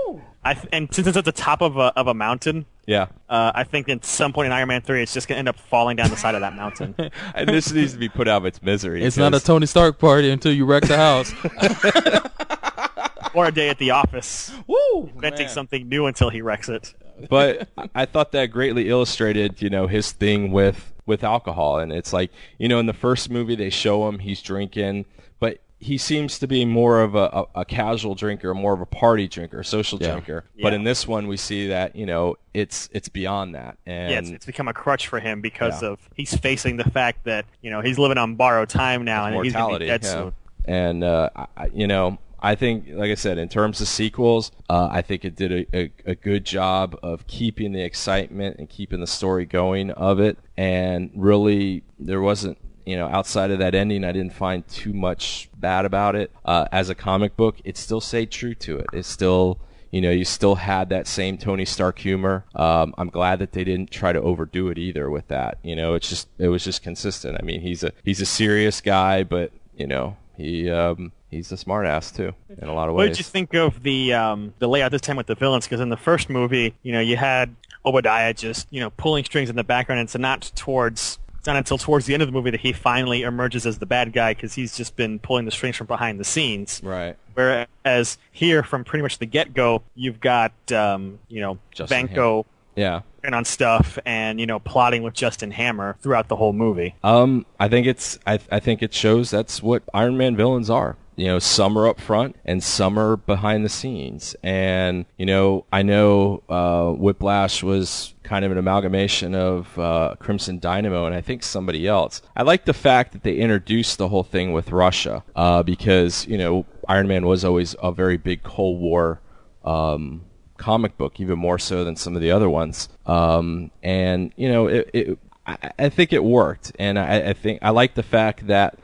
I and since it's at the top of a of a mountain, yeah. uh, I think at some point in Iron Man three, it's just gonna end up falling down the side of that mountain. And this needs to be put out of its misery. It's not a Tony Stark party until you wreck the house. or a day at the office, Woo! inventing man. something new until he wrecks it. but I thought that greatly illustrated, you know, his thing with with alcohol. And it's like, you know, in the first movie they show him he's drinking, but he seems to be more of a, a, a casual drinker, more of a party drinker, social Yeah. drinker. But in this one, we see that you know it's it's beyond that. And yeah, it's, it's become a crutch for him because Yeah. of he's facing the fact that you know he's living on borrowed time now and he's gonna be dead yeah. soon. And uh, I, I- you know, I think, like I said, in terms of sequels, uh, I think it did a, a, a good job of keeping the excitement and keeping the story going of it. And really, there wasn't. You know, outside of that ending, I didn't find too much bad about it. Uh, as a comic book, it still stayed true to it. It still, you know, you still had that same Tony Stark humor. Um, I'm glad that they didn't try to overdo it either with that. You know, it's just it was just consistent. I mean, he's a he's a serious guy, but you know, he um, he's a smartass too in a lot of ways. What did you think of the um, the layout this time with the villains? Because in the first movie, you know, you had Obadiah just you know pulling strings in the background, and it's not towards it's not until towards the end of the movie that he finally emerges as the bad guy because he's just been pulling the strings from behind the scenes. Right. Whereas here, from pretty much the get go, you've got um, you know Justin Vanko Yeah. And on stuff and you know plotting with Justin Hammer throughout the whole movie. Um, I think it's I, I think it shows that's what Iron Man villains are. You know, some are up front and some are behind the scenes. And you know, I know uh, Whiplash was kind of an amalgamation of uh, Crimson Dynamo and I think somebody else. I like the fact that they introduced the whole thing with Russia uh, because you know Iron Man was always a very big Cold War. Um, comic book, even more so than some of the other ones. Um, and you know, it, it, I, think it worked, and I, I, think I like the fact that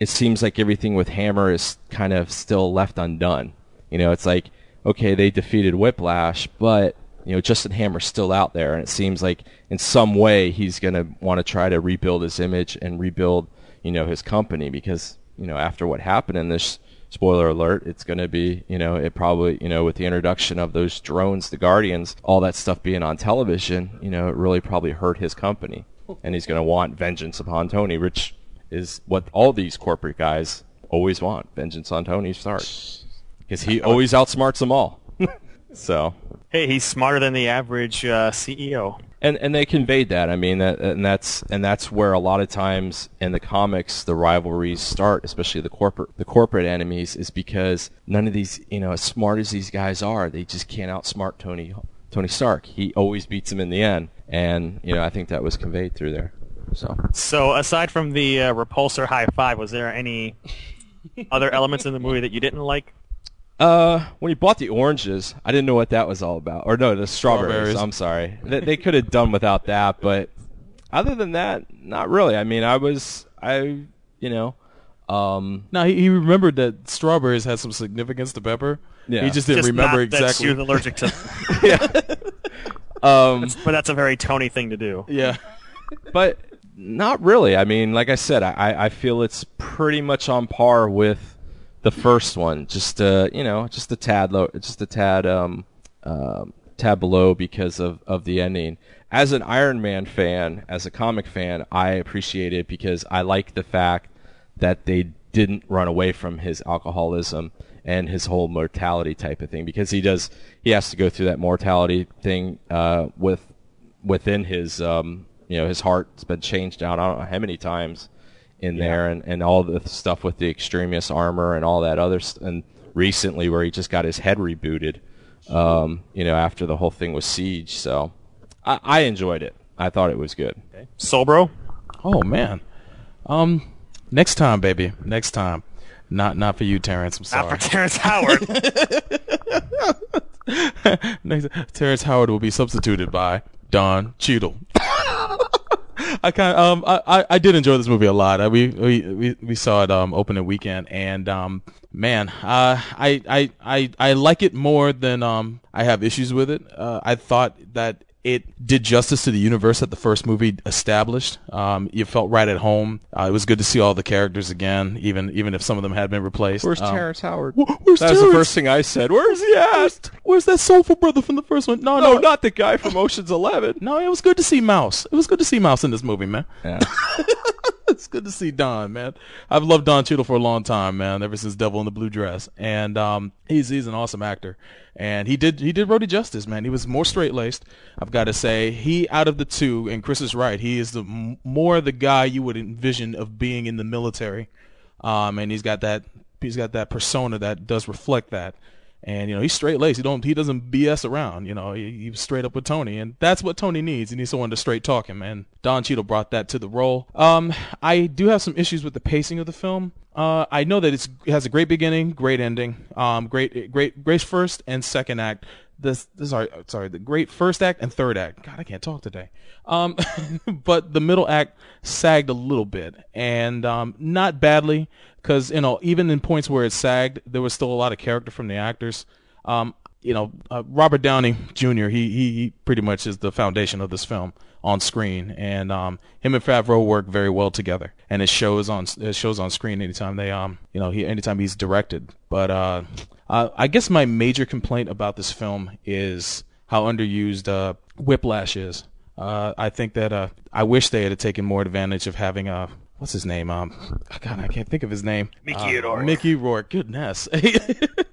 it seems like everything with Hammer is kind of still left undone. You know, it's like okay, they defeated Whiplash, but you know, Justin Hammer's still out there, and it seems like in some way he's going to want to try to rebuild his image and rebuild, you know, his company because you know after what happened in this spoiler alert, it's going to be, you know, it probably, you know, with the introduction of those drones, the Guardians, all that stuff being on television, you know, it really probably hurt his company. And he's going to want vengeance upon Tony, which is what all these corporate guys always want vengeance on Tony Stark. Because he always outsmarts them all. so. Hey, he's smarter than the average uh, CEO and and they conveyed that. I mean, that, and that's and that's where a lot of times in the comics the rivalries start, especially the corporate the corporate enemies, is because none of these, you know, as smart as these guys are, they just can't outsmart Tony Tony Stark. He always beats him in the end, and you know, I think that was conveyed through there. So, so aside from the uh, repulsor high five, was there any other elements in the movie that you didn't like? Uh, when he bought the oranges, I didn't know what that was all about. Or no, the strawberries. strawberries. I'm sorry. they, they could have done without that, but other than that, not really. I mean, I was, I, you know, um. No, he, he remembered that strawberries had some significance to Pepper. Yeah. He just didn't just remember exactly. That allergic to. yeah. Um, that's, but that's a very Tony thing to do. Yeah. but not really. I mean, like I said, I, I feel it's pretty much on par with the first one, just uh, you know, just a tad low, just a tad um, uh, tad below because of of the ending. As an Iron Man fan, as a comic fan, I appreciate it because I like the fact that they didn't run away from his alcoholism and his whole mortality type of thing because he does he has to go through that mortality thing uh, with within his um, you know his heart's been changed out I don't know how many times in yeah. there, and, and all the stuff with the extremis armor and all that other st- and recently where he just got his head rebooted, um, you know, after the whole thing was siege. So I, I enjoyed it. I thought it was good. Okay. Sobro? Oh man, um, next time, baby, next time. Not not for you, Terrence. I'm sorry. Not for Terrence Howard. next, Terrence Howard will be substituted by Don Cheadle. I kind of, um I, I did enjoy this movie a lot. Uh, we we we we saw it um opening weekend and um man uh I I I I like it more than um I have issues with it. Uh, I thought that it did justice to the universe that the first movie established. Um, you felt right at home. Uh, it was good to see all the characters again, even even if some of them had been replaced. Where's um, Terrence Howard? Wh- where's that Terrence? was the first thing I said. Where's he at? Where's, where's that soulful brother from the first one? No, no, no, not the guy from Ocean's Eleven. No, it was good to see Mouse. It was good to see Mouse in this movie, man. Yeah. it's good to see Don, man. I've loved Don Cheadle for a long time, man. Ever since Devil in the Blue Dress, and um, he's he's an awesome actor, and he did he did Rhodey justice, man. He was more straight laced. I've got to say, he out of the two, and Chris is right. He is the more the guy you would envision of being in the military, um, and he's got that he's got that persona that does reflect that. And you know he's straight laced. He don't he doesn't BS around. You know he, he's straight up with Tony, and that's what Tony needs. He needs someone to straight talk him. And Don Cheadle brought that to the role. Um, I do have some issues with the pacing of the film. Uh, I know that it has a great beginning, great ending, um, great great great first and second act. This, this sorry sorry the great first act and third act. God, I can't talk today. Um, but the middle act sagged a little bit, and um, not badly because you know even in points where it sagged, there was still a lot of character from the actors. Um, you know, uh, Robert Downey Jr. He, he, pretty much is the foundation of this film on screen, and um, him and Favreau work very well together, and it shows on it shows on screen anytime they um you know he anytime he's directed. But uh, uh I guess my major complaint about this film is how underused uh, Whiplash is. Uh, I think that uh, I wish they had taken more advantage of having a what's his name? Um, God, I can't think of his name. Mickey uh, Rourke. Mickey Rourke. Goodness.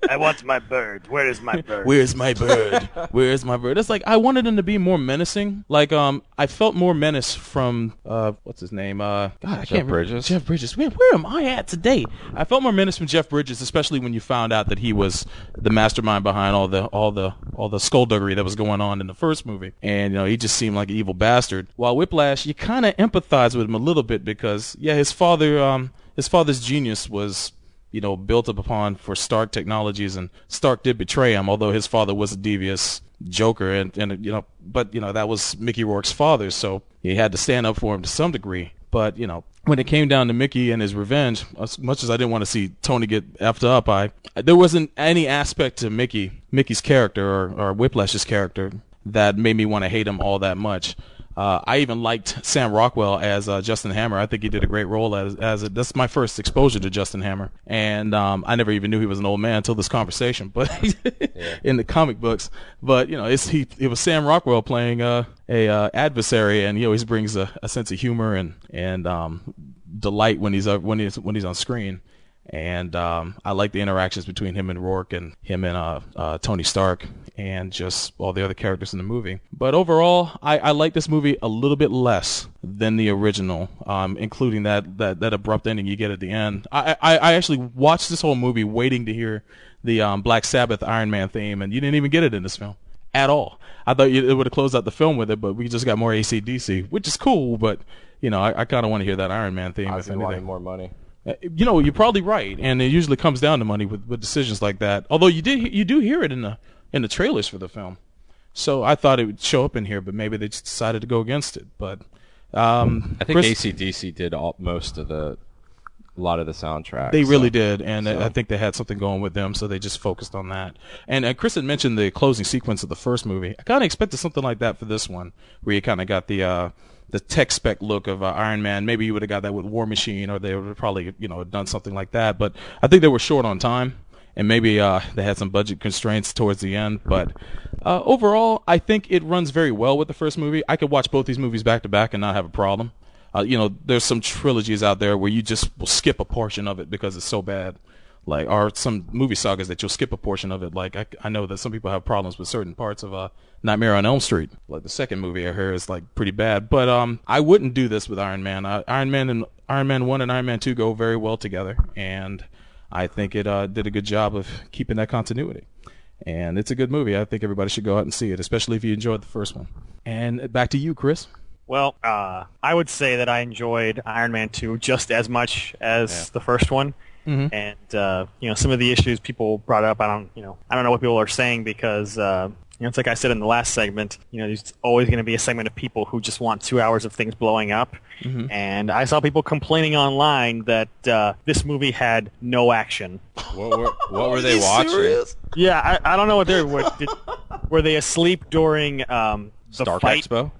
I want my bird. Where is my bird? Where's my bird? Where's my bird? It's like I wanted him to be more menacing. Like um, I felt more menace from uh, what's his name? Uh, God, I Jeff can't remember. Bridges? Jeff Bridges. Where, where am I at today? I felt more menace from Jeff Bridges, especially when you found out that he was the mastermind behind all the all the all the skullduggery that was going on in the first movie. And you know, he just seemed like an evil bastard. While Whiplash, you kind of empathize with him a little bit because yeah, his father um his father's genius was you know, built up upon for Stark Technologies, and Stark did betray him, although his father was a devious joker, and, and you know, but you know that was Mickey Rourke's father, so he had to stand up for him to some degree. But you know, when it came down to Mickey and his revenge, as much as I didn't want to see Tony get effed up, I there wasn't any aspect to Mickey, Mickey's character or, or Whiplash's character that made me want to hate him all that much. Uh, I even liked Sam Rockwell as uh, Justin Hammer. I think he did a great role as as a, that's my first exposure to Justin Hammer, and um, I never even knew he was an old man until this conversation. But in the comic books, but you know, it's he it was Sam Rockwell playing uh, a uh, adversary, and he always brings a, a sense of humor and and um, delight when he's uh, when he's when he's on screen. And um, I like the interactions between him and Rourke and him and uh, uh, Tony Stark and just all the other characters in the movie. But overall, I, I like this movie a little bit less than the original, um, including that, that, that abrupt ending you get at the end. I, I, I actually watched this whole movie waiting to hear the um, Black Sabbath Iron Man theme, and you didn't even get it in this film at all. I thought you, it would have closed out the film with it, but we just got more ACDC, which is cool, but, you know, I, I kind of want to hear that Iron Man theme. if Ozzy anything. more money. Uh, You know, you're probably right, and it usually comes down to money with, with decisions like that. Although you did, you do hear it in the in the trailers for the film, so I thought it would show up in here, but maybe they just decided to go against it. But um, I think Chris- ACDC did all, most of the, a lot of the soundtrack. They really so- did, and so- I think they had something going with them, so they just focused on that. And uh, Chris had mentioned the closing sequence of the first movie. I kind of expected something like that for this one, where you kind of got the uh, the tech spec look of uh, Iron Man. Maybe you would have got that with War Machine, or they would have probably you know done something like that. But I think they were short on time, and maybe uh, they had some budget constraints towards the end. But uh, overall, I think it runs very well with the first movie. I could watch both these movies back to back and not have a problem. Uh, you know, there's some trilogies out there where you just will skip a portion of it because it's so bad. Like, or some movie sagas that you'll skip a portion of it. Like, I, I know that some people have problems with certain parts of uh, Nightmare on Elm Street. Like the second movie I heard is like pretty bad. But um, I wouldn't do this with Iron Man. Iron Man and Iron Man One and Iron Man Two go very well together, and I think it uh, did a good job of keeping that continuity. And it's a good movie. I think everybody should go out and see it, especially if you enjoyed the first one. And back to you, Chris. Well, uh, I would say that I enjoyed Iron Man 2 just as much as the first one. Mhm. And uh, you know, some of the issues people brought up, I don't, you know, I don't know what people are saying because uh, you know, it's like I said in the last segment. You know, there's always going to be a segment of people who just want two hours of things blowing up. Mhm. And I saw people complaining online that uh, this movie had no action. What were, what were they watching? Yeah, I, I don't know what they're. Were, did, were they asleep during um, the Stark fight? Expo?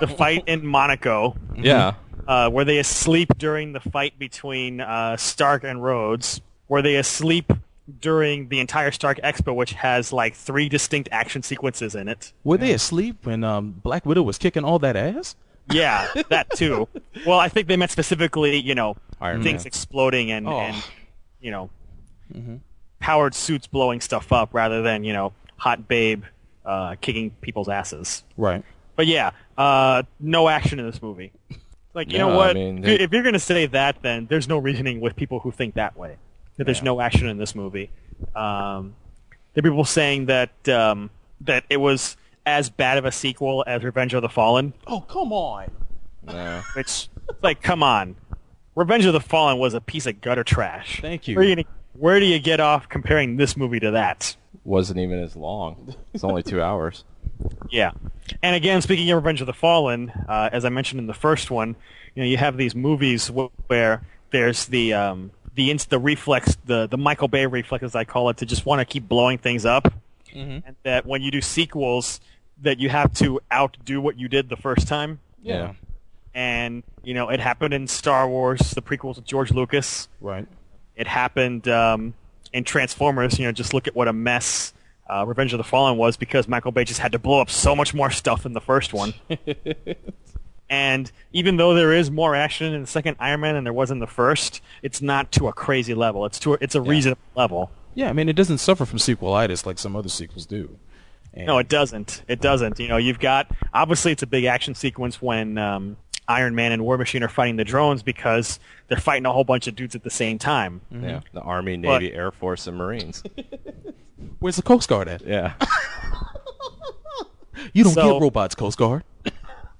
The fight in Monaco. Yeah. Uh, were they asleep during the fight between uh, Stark and Rhodes? Were they asleep during the entire Stark Expo, which has like three distinct action sequences in it? Were they asleep when um, Black Widow was kicking all that ass? Yeah, that too. well, I think they meant specifically, you know, Iron things Man. exploding and, Oh. and you know, Mhm. powered suits blowing stuff up rather than you know, hot babe uh, kicking people's asses. Right. But yeah, uh, no action in this movie. Like you No, know what? I mean, they- if you're going to say that, then there's no reasoning with people who think that way. That there's Yeah. no action in this movie. Um, there are people saying that um, that it was as bad of a sequel as Revenge of the Fallen. Oh, come on. No. It's like, come on, Revenge of the Fallen was a piece of gutter trash. Thank you. Where, you gonna, where do you get off comparing this movie to that? Wasn't even as long. It's only two hours. Yeah. And again, speaking of Revenge of the Fallen, uh, as I mentioned in the first one, you know, you have these movies wh- where there's the um, the inst- the reflex, the the Michael Bay reflex, as I call it, to just want to keep blowing things up, Mhm. and that when you do sequels, that you have to outdo what you did the first time. Yeah. And you know, it happened in Star Wars, the prequels with George Lucas. Right. It happened um, in Transformers. You know, just look at what a mess uh, Revenge of the Fallen was because Michael Bay just had to blow up so much more stuff than the first one. and even though there is more action in the second Iron Man than there was in the first, it's not to a crazy level. It's to a, it's a reasonable level. Yeah, I mean, it doesn't suffer from sequelitis like some other sequels do. And No, it doesn't. It doesn't. You know, you've got obviously it's a big action sequence when um, Iron Man and War Machine are fighting the drones because they're fighting a whole bunch of dudes at the same time. Yeah, the Army, But- Navy, Air Force, and Marines. Where's the Coast Guard at? yeah. You don't So- get robots, Coast Guard.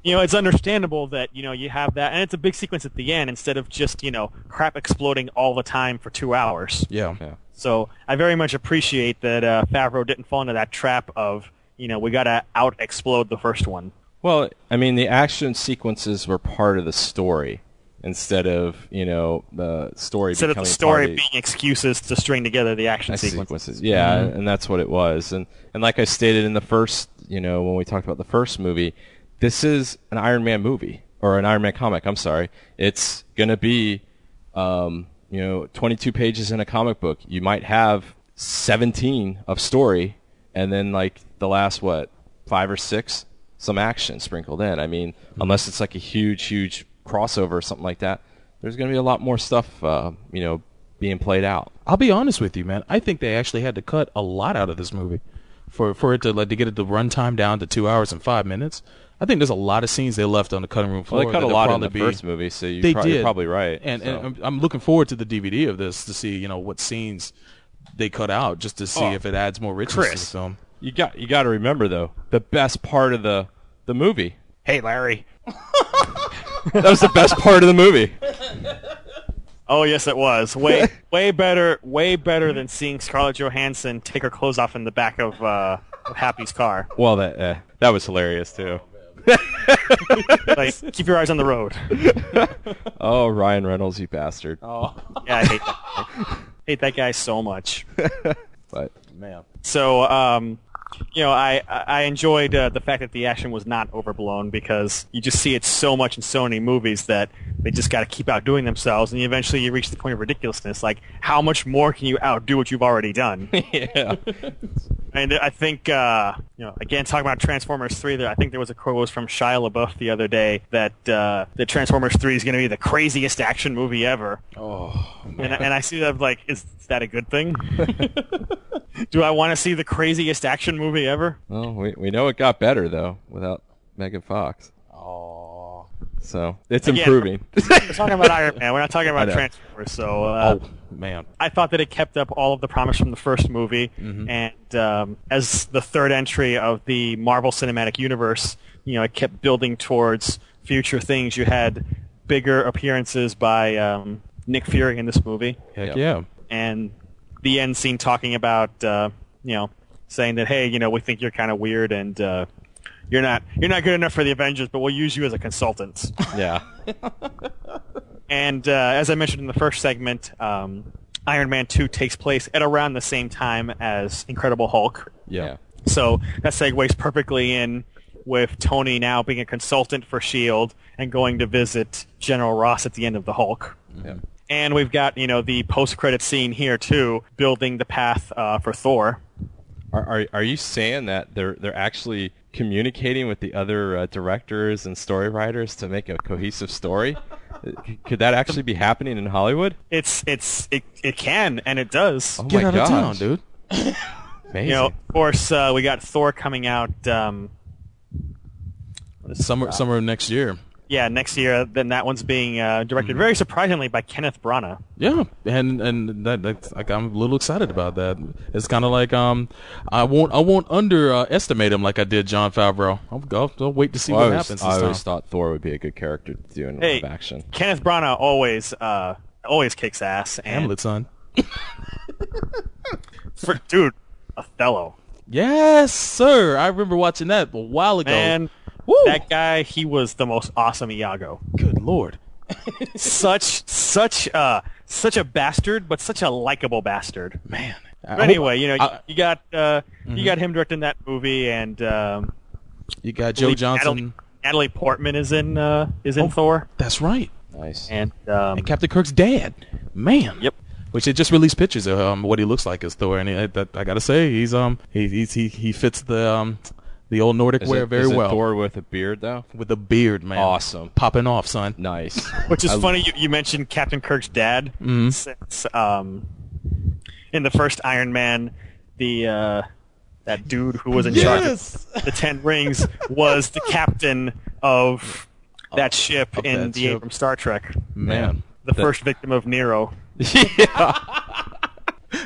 You know, it's understandable that you know you have that, and it's a big sequence at the end instead of just you know crap exploding all the time for two hours. Yeah. Yeah. So I very much appreciate that uh, Favreau didn't fall into that trap of you know we got to out explode the first one. Well, I mean, the action sequences were part of the story instead of you know the story Instead of the story part of- being excuses to string together the action sequences. sequences. Yeah, and that's what it was. And and like I stated in the first, you know, when we talked about the first movie, this is an Iron Man movie or an Iron Man comic. I'm sorry, it's gonna be, um, you know, 22 pages in a comic book. You might have 17 of story, and then like the last what five or six, some action sprinkled in. I mean, unless it's like a huge, huge crossover or something like that. There's going to be a lot more stuff, uh, you know, being played out. I'll be honest with you, man. I think they actually had to cut a lot out of this movie for for it to like to get it the runtime down to two hours and five minutes. I think there's a lot of scenes they left on the cutting room floor. Well, they cut a lot in the be- first movie, so you they prob- you're did. probably right, And, so. and I'm, I'm looking forward to the DVD of this to see you know what scenes they cut out just to see Oh, if it adds more richness to the film. you got you got to remember though, the best part of the the movie. Hey, Larry. that was the best part of the movie. Oh yes, it was way way better, way better than seeing Scarlett Johansson take her clothes off in the back of, uh, of Happy's car. Well, that uh, that was hilarious too. like, keep your eyes on the road. Oh, Ryan Reynolds, you bastard. Oh, yeah, I hate that. Guy. hate that guy so much. But man, So, um, you know, I I enjoyed uh, the fact that the action was not overblown because you just see it so much in so many movies that they just got to keep outdoing themselves, and eventually you reach the point of ridiculousness. Like, how much more can you outdo what you've already done? yeah. And I think, uh, you know, again, talking about Transformers 3, there, I think there was a quote was from Shia LaBeouf the other day that uh, that Transformers 3 is going to be the craziest action movie ever. Oh, and, and I see that like, is that a good thing? Do I want to see the craziest action movie ever? Well, we we know it got better though without Megan Fox. Oh. So it's Again, improving. We're talking about Iron Man. We're not talking about. Transformers. So, uh, oh man, I thought that it kept up all of the promise from the first movie, Mhm. and um, as the third entry of the Marvel Cinematic Universe, you know, it kept building towards future things. You had bigger appearances by um, Nick Fury in this movie, heck yeah. and the end scene talking about, uh, you know, saying that hey, you know, we think you're kind of weird and. Uh, you're not you're not good enough for the Avengers, but we'll use you as a consultant. yeah. And uh, as I mentioned in the first segment, um, Iron Man 2 takes place at around the same time as Incredible Hulk. Yeah. So that segues perfectly in with Tony now being a consultant for S.H.I.E.L.D. and going to visit General Ross at the end of the Hulk. Yeah. And we've got, you know, the post-credit scene here, too, building the path uh, for Thor. Are, are are you saying that they're they're actually communicating with the other uh, directors and story writers to make a cohesive story? C- Could that actually be happening in Hollywood? It's, it's, it, it can, and it does. Oh Get my out of town, dude. Amazing. You know, of course, uh, we got Thor coming out, um, Summer summer of next year. Yeah, next year. Then that one's being uh, directed very surprisingly by Kenneth Branagh. Yeah, and and that, that's like I'm a little excited about that. It's kind of like um, I won't I won't underestimate him like I did Jon Favreau. I'll, I'll, I'll wait to see Well, what I always, happens I always time. thought Thor would be a good character to do in Hey. live action. Kenneth Branagh always uh, always kicks ass. And Hamlet, son. for, dude, Othello. Yes, sir. I remember watching that a while ago. Man, Woo! that guy, he was the most awesome Iago. Good lord. such such uh such a bastard, but such a likable bastard. Man. I But hope- anyway, you know, I- you got uh, Mhm. you got him directing that movie, and um, you got I Joe Johnston. Natalie, Natalie Portman is in uh, is in Oh. Thor, That's right. Nice. and um, And Captain Kirk's dad. Man. Yep. Which they just released pictures of um, what he looks like as Thor, and he, that, I gotta say he's um he he's, he he fits the um the old Nordic Is wear it, very is it well Thor with a beard though? with a beard, man. Awesome. popping off, son. Nice. which is I- funny. You, you mentioned Captain Kirk's dad, Mhm. since um, in the first Iron Man, the uh, that dude who was in charge of the Ten Rings was the captain of that ship Of in that the ship. Abrams Star Trek. Man. The That- first victim of Nero. Yeah.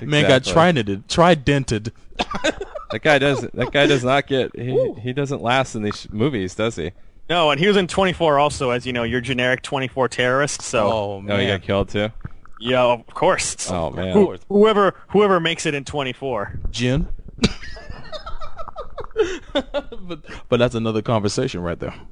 Man got Exactly. tridented. Tridented. That guy does. That guy does not get. He, he doesn't last in these sh- movies, does he? No, and he was in 24 also, as you know, your generic 24 terrorist. So, Oh man, Oh, he got killed too. yeah, of course. Oh man. who- whoever whoever makes it in 24. Jin. but, but that's another conversation right there.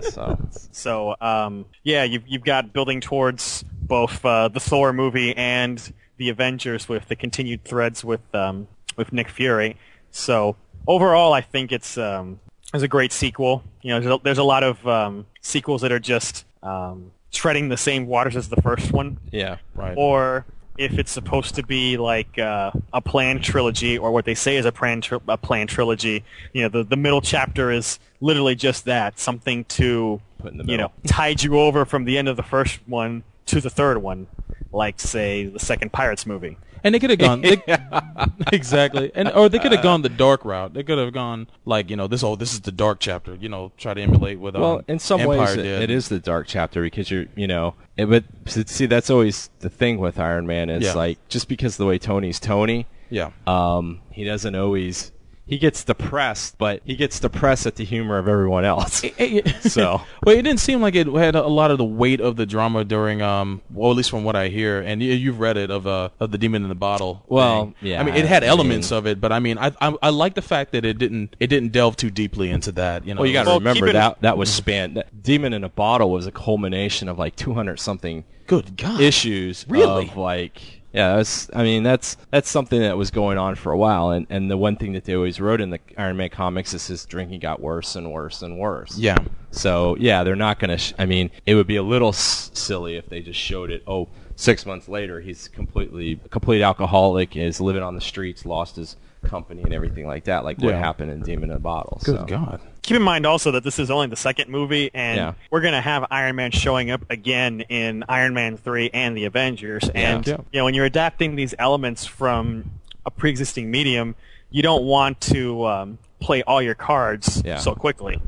So So, um, yeah, you've you've got building towards both uh, the Thor movie and the Avengers with the continued threads with um, with Nick Fury. So overall, I think it's um, it's a great sequel. You know, there's a, there's a lot of um, sequels that are just um, treading the same waters as the first one. yeah. right. or if it's supposed to be like uh, a planned trilogy, or what they say is a planned tri- a planned trilogy. You know, the the middle chapter is literally just that, something to Put in the you know tide you over from the end of the first one to the third one, like say the second Pirates movie. And they could have gone they, exactly, and or they could have gone the dark route. They could have gone like you know this. Oh, this is the dark chapter. You know, try to emulate with. Well, um, in some Empire ways, it, it is the dark chapter because you're, you know, it, but see, that's always the thing with Iron Man is Yeah. like just because the way Tony's Tony, Yeah, um, he doesn't always. He gets depressed, but he gets depressed at the humor of everyone else. So- well, it didn't seem like it had a lot of the weight of the drama during, um, well, at least from what I hear, and you, you've read it of uh, of the Demon in the Bottle. Well, thing. yeah, I mean, it had elements of it, but I mean, I, I I like the fact that it didn't it didn't delve too deeply into that. You know, Well, you got to Well, remember that that was spanned. That Demon in a Bottle was a culmination of like 200 something good God, issues Really? of like yeah that's i mean that's that's something that was going on for a while and and the one thing that they always wrote in the iron man comics is his drinking got worse and worse and worse Yeah. so yeah they're not gonna sh- i mean it would be a little s- silly if they just showed it oh six months later he's completely complete alcoholic is living on the streets lost his company and everything like that like what Yeah. happened in demon in a bottle Good so. God. Keep in mind also that this is only the second movie, and Yeah. we're going to have Iron Man showing up again in Iron Man 3 and the Avengers. And, Yeah. you know, when you're adapting these elements from a pre-existing medium, you don't want to um, play all your cards Yeah. so quickly.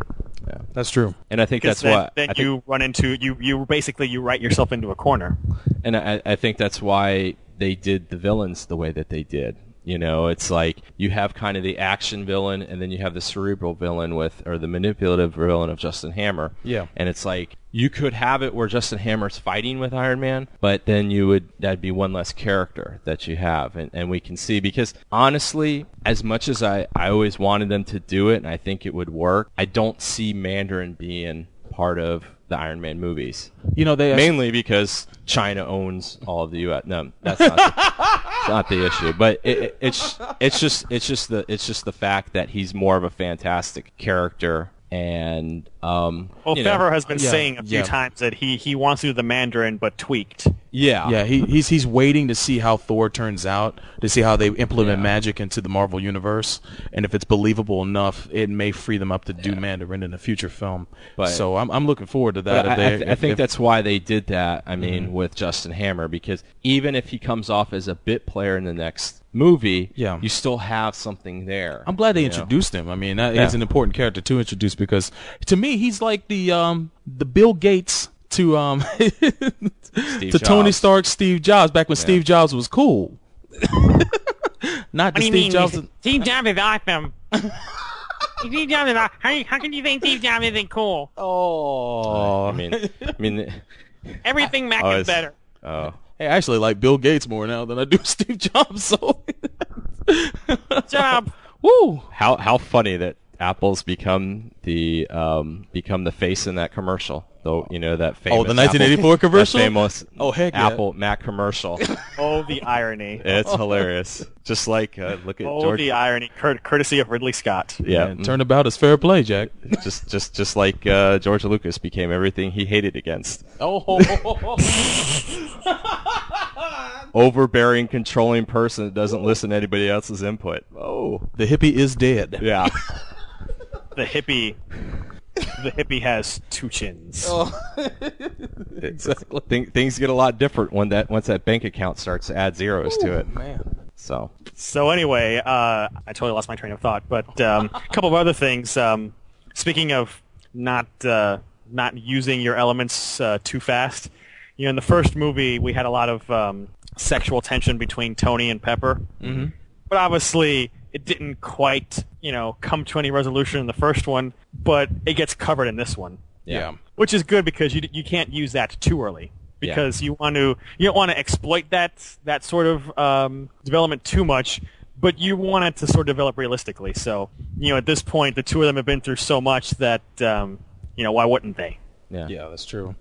That's true. and i think Because that's then, what then I think- you run into, you, you basically, you write yourself into a corner. and I, I think that's why they did the villains the way that they did. You know, it's like you have kind of the action villain, and then you have the cerebral villain with, or the manipulative villain of Justin Hammer. Yeah. And it's like you could have it where Justin Hammer's fighting with Iron Man, but then you would that'd be one less character that you have, and and we can see because honestly, as much as I I always wanted them to do it, and I think it would work, I don't see Mandarin being part of the Iron Man movies. You know, they Mainly because China owns all of the U.S. No, that's not the, not the issue. But it, it, it's it's just it's just the it's just the fact that he's more of a fantastic character, and um, Well, you know, Favreau has been yeah, saying a few yeah. times that he, he wants to do the Mandarin, but tweaked. yeah, Yeah, he, he's he's waiting to see how Thor turns out, to see how they implement Yeah. magic into the Marvel universe, and if it's believable enough, it may free them up to do Mandarin in a future film. But- so I'm I'm looking forward to that. But I, they- I, th- I think if- that's why they did that. I mean, Mm-hmm. with Justin Hammer, because even if he comes off as a bit player in the next movie, Yeah. you still have something there. I'm glad they you know? introduced him. I mean, that Yeah. is an important character to introduce because to me he's like the um the Bill Gates to um to Tony Stark, Steve Jobs back when Steve Jobs was cool. Not the Steve Jobs. that- Steve Jobs is awesome. Steve Jobs is awesome. How, how can you think Steve Jobs isn't cool? Oh, I mean, I mean, Everything Mac Oh, is better. oh. Hey, I actually like Bill Gates more now than I do Steve Jobs. So, Job. woo. how how funny that Apple's become the um, become the face in that commercial. Though you know that famous Oh, the 1984 Apple- that commercial? famous Oh, heck yeah. Apple Mac commercial. Oh, the irony. it's hilarious. Just like uh, look at Oh, George. the irony, cur- courtesy of Ridley Scott. yeah, And turnabout is fair play, Jack. just just just like uh, George Lucas became everything he hated against. Oh, Overbearing, controlling person that doesn't listen to anybody else's input. Oh, the hippie is dead. yeah. The hippie. The hippie has two chins. exactly. Thing, things get a lot different when that once that bank account starts to add zeros to it. Man. So So anyway, uh, I totally lost my train of thought. But um, a couple of other things. Um, speaking of not uh, not using your elements uh, too fast, you know, in the first movie we had a lot of um, sexual tension between Tony and Pepper. Mm-hmm. But obviously, it didn't quite, you know, come to any resolution in the first one. But it gets covered in this one, Yeah. which is good because you you can't use that too early Yeah. because you want to you don't want to exploit that that sort of um, development too much. But you want it to sort of develop realistically. So, you know, at this point, the two of them have been through so much that, um, you know, why wouldn't they? yeah, Yeah, that's true.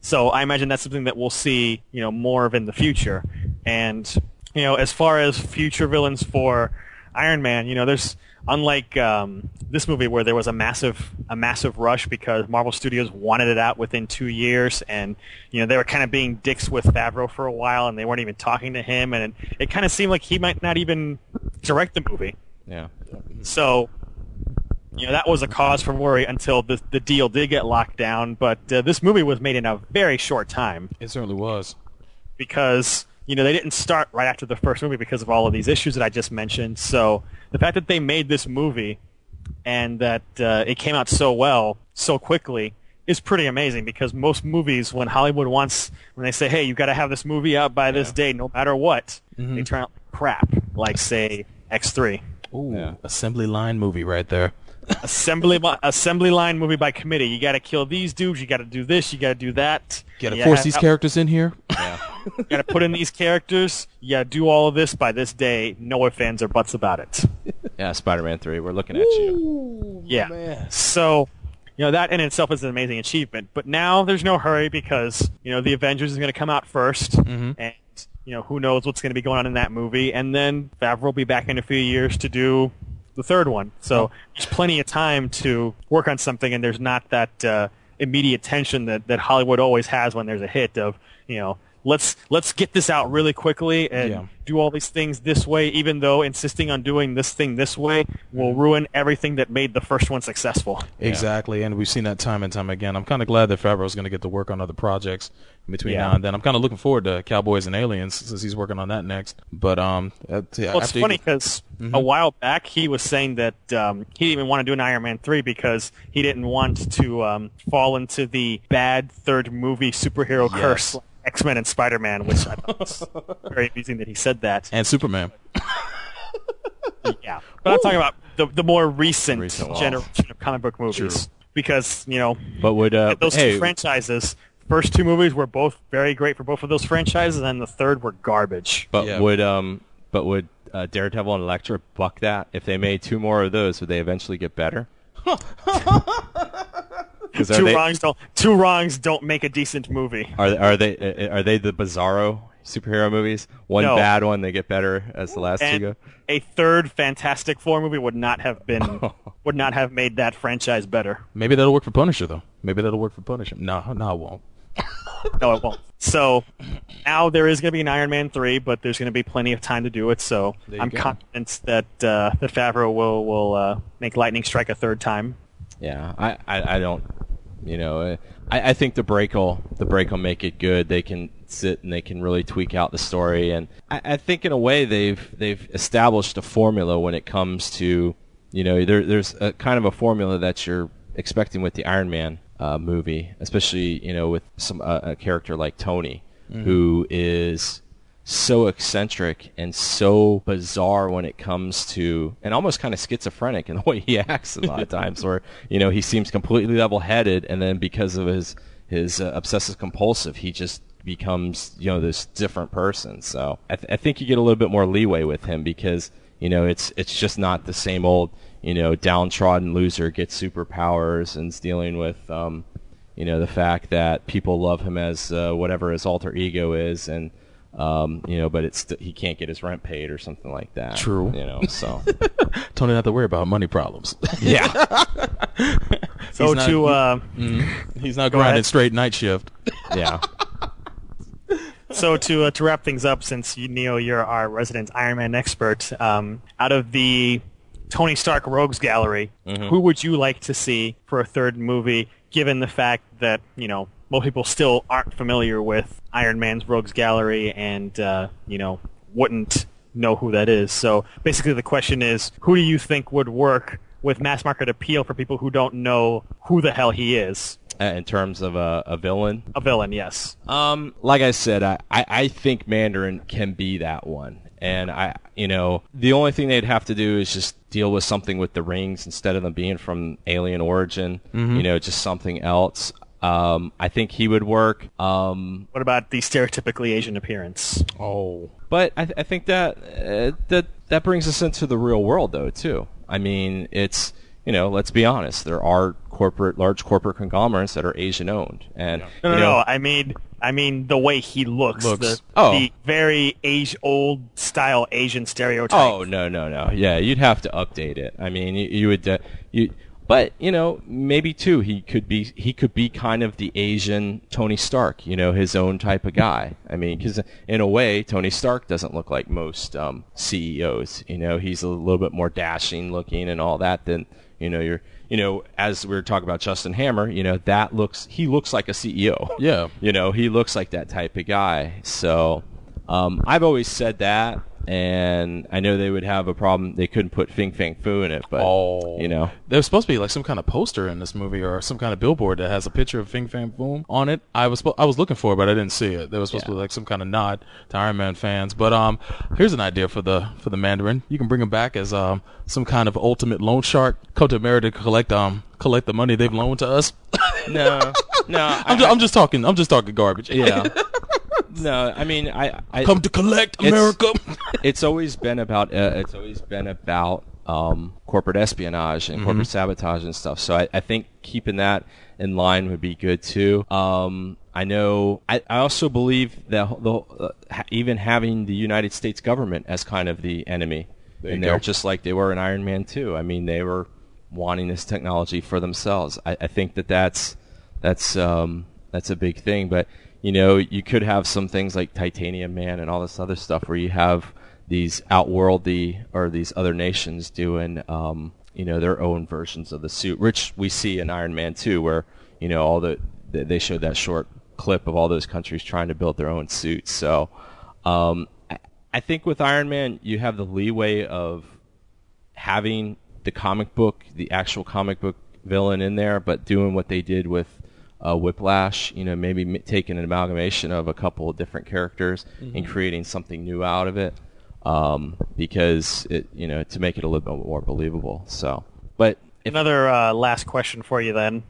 So I imagine that's something that we'll see, you know, more of in the future. And you know, as far as future villains for Iron Man, you know, there's unlike um, this movie where there was a massive a massive rush because Marvel Studios wanted it out within two years, and you know they were kind of being dicks with Favreau for a while, and they weren't even talking to him, and it, it kind of seemed like he might not even direct the movie. yeah. So, you know, that was a cause for worry until the the deal did get locked down. But uh, this movie was made in a very short time It certainly was. because you know they didn't start right after the first movie because of all of these issues that I just mentioned. So the fact that they made this movie and that uh, it came out so well so quickly is pretty amazing because most movies when Hollywood wants when they say hey you've got to have this movie out by this date no matter what they turn out crap like say X3 Ooh, Yeah. assembly line movie right there. Assembly assembly line movie by committee you got to kill these dudes you got to do this you got to do that Got to force these have- characters in here. you got to put in these characters you got to do all of this by this day no ifs ands or buts about it Yeah, Spider-Man three. We're looking at you. Yeah. So, you know, that in itself is an amazing achievement. But now there's no hurry because, you know, the Avengers is going to come out 1st mm-hmm. And, you know, who knows what's going to be going on in that movie. And then Favreau will be back in a few years to do the third one. So there's plenty of time to work on something and there's not that uh, immediate tension that, that Hollywood always has when there's a hit of, you know, let's let's get this out really quickly and Yeah. do all these things this way, even though insisting on doing this thing this way will ruin everything that made the first one successful. Exactly, and we've seen that time and time again. I'm kind of glad that Favreau's going to get to work on other projects between Yeah. now and then. I'm kind of looking forward to Cowboys and Aliens since he's working on that next. But um, yeah, Well, it's funny because a while back he was saying that um, he didn't even want to do an Iron Man 3 because he didn't want to um, fall into the bad third movie superhero curse like X-Men and Spider-Man, which I thought was very amusing that he said that. and Superman. Yeah. But I'm talking about the, the more recent, Recent ones. generation of comic book movies. Because, you know, But would uh, those hey, two franchises, first two movies were both very great for both of those franchises, and the third were garbage. but Yeah. would um, but would uh, Daredevil and Elektra buck that? If they made two more of those, would they eventually get better? 'Cause are Two they, wrongs don't two wrongs don't make a decent movie. Are are they uh, are they the Bizarro superhero movies? One No. bad one, they get better as the last two go. a third Fantastic Four movie would not have been would not have made that franchise better. Maybe that'll work for Punisher though. Maybe that'll work for Punisher. No, no, it won't. No, it won't. So now there is going to be an Iron Man three, but there's going to be plenty of time to do it. So I'm go. confident that uh, that Favreau will will uh, make lightning strike a third time. Yeah, I, I, I don't, you know, uh, I, I think the break will the break will make it good. They can sit and they can really tweak out the story, and I, I think in a way they've they've established a formula when it comes to, you know, there, there's a kind of a formula that you're expecting with the Iron Man uh, movie, especially you know with some uh, a character like Tony, who is so eccentric and so bizarre when it comes to and almost kind of schizophrenic in the way he acts a lot of times where you know he seems completely level-headed and then because of his his uh, obsessive compulsive he just becomes you know this different person. So I, th- I think you get a little bit more leeway with him because you know it's it's just not the same old you know downtrodden loser gets superpowers and dealing with um you know the fact that people love him as uh, whatever his alter ego is and um, you know, but it's st- he can't get his rent paid or something like that. True. You know, so Tony don't have to worry about money problems. yeah, So He's not- to uh, He's not grinding ahead. straight night shift. yeah. so to uh, to wrap things up, since you, Neo, you're our resident Iron Man expert, um, out of the Tony Stark Rogues Gallery, who would you like to see for a third movie? Given the fact that you know most people still aren't familiar with Iron Man's Rogues Gallery, and uh, you know wouldn't know who that is. So basically, the question is, who do you think would work with mass market appeal for people who don't know who the hell he is? Uh, in terms of a, a villain. A villain, yes. Um, like I said, I, I, I think Mandarin can be that one. And I, you know, the only thing they'd have to do is just deal with something with the rings instead of them being from alien origin. Mhm. You know, just something else. Um, I think he would work. Um, What about the stereotypically Asian appearance? Oh, but I, th- I think that uh, that that brings us into the real world, though, too. I mean, it's you know, let's be honest. There are corporate, large corporate conglomerates that are Asian owned, and No, no, you know, no. I mean, I mean the way he looks. Looks. The, Oh. the very age old style Asian stereotype. Oh no no no! Yeah, you'd have to update it. I mean, you, you would uh, you, but you know, maybe too he could be he could be kind of the Asian Tony Stark. You know, his own type of guy. I mean, because in a way, Tony Stark doesn't look like most um, CEOs. You know, he's a little bit more dashing looking and all that than you know you're. You know, as we were talking about Justin Hammer, you know that looks he looks like a CEO. Yeah. You know, he looks like that type of guy. So um, I've always said that, and I know they would have a problem. They couldn't put Fin Fang Foom in it, but oh, you know, There's supposed to be like some kind of poster in this movie or some kind of billboard that has a picture of Fin Fang Foom on it. I was I was looking for it, but I didn't see it. There was supposed to be like some kind of nod to Iron Man fans. But um, here's an idea for the for the Mandarin. You can bring him back as um some kind of ultimate loan shark. Come to America to collect um collect the money they've loaned to us. no, no. I'm, ju- I'm just talking. I'm just talking garbage. Yeah. no, I mean, I, I Come to collect America. it's always been about uh, it's always been about um, corporate espionage and corporate Mhm. sabotage and stuff. So I, I think keeping that in line would be good too. Um, I know. I, I also believe that the, uh, ha- even having the United States government as kind of the enemy There in you there, go. just like they were in Iron Man 2. I mean, they were wanting this technology for themselves. I, I think that that's that's um, that's a big thing. But you know, you could have some things like Titanium Man and all this other stuff where you have these outworldly or these other nations doing um, you know their own versions of the suit, which we see in Iron Man 2, where you know all the they showed that short clip of all those countries trying to build their own suits. So um, I, I think with Iron Man, you have the leeway of having the comic book, the actual comic book villain in there, but doing what they did with uh, Whiplash, you know, maybe m- taking an amalgamation of a couple of different characters and Mhm. creating something new out of it, um, because it, you know, to make it a little bit more believable. So, but Another uh, last question for you then.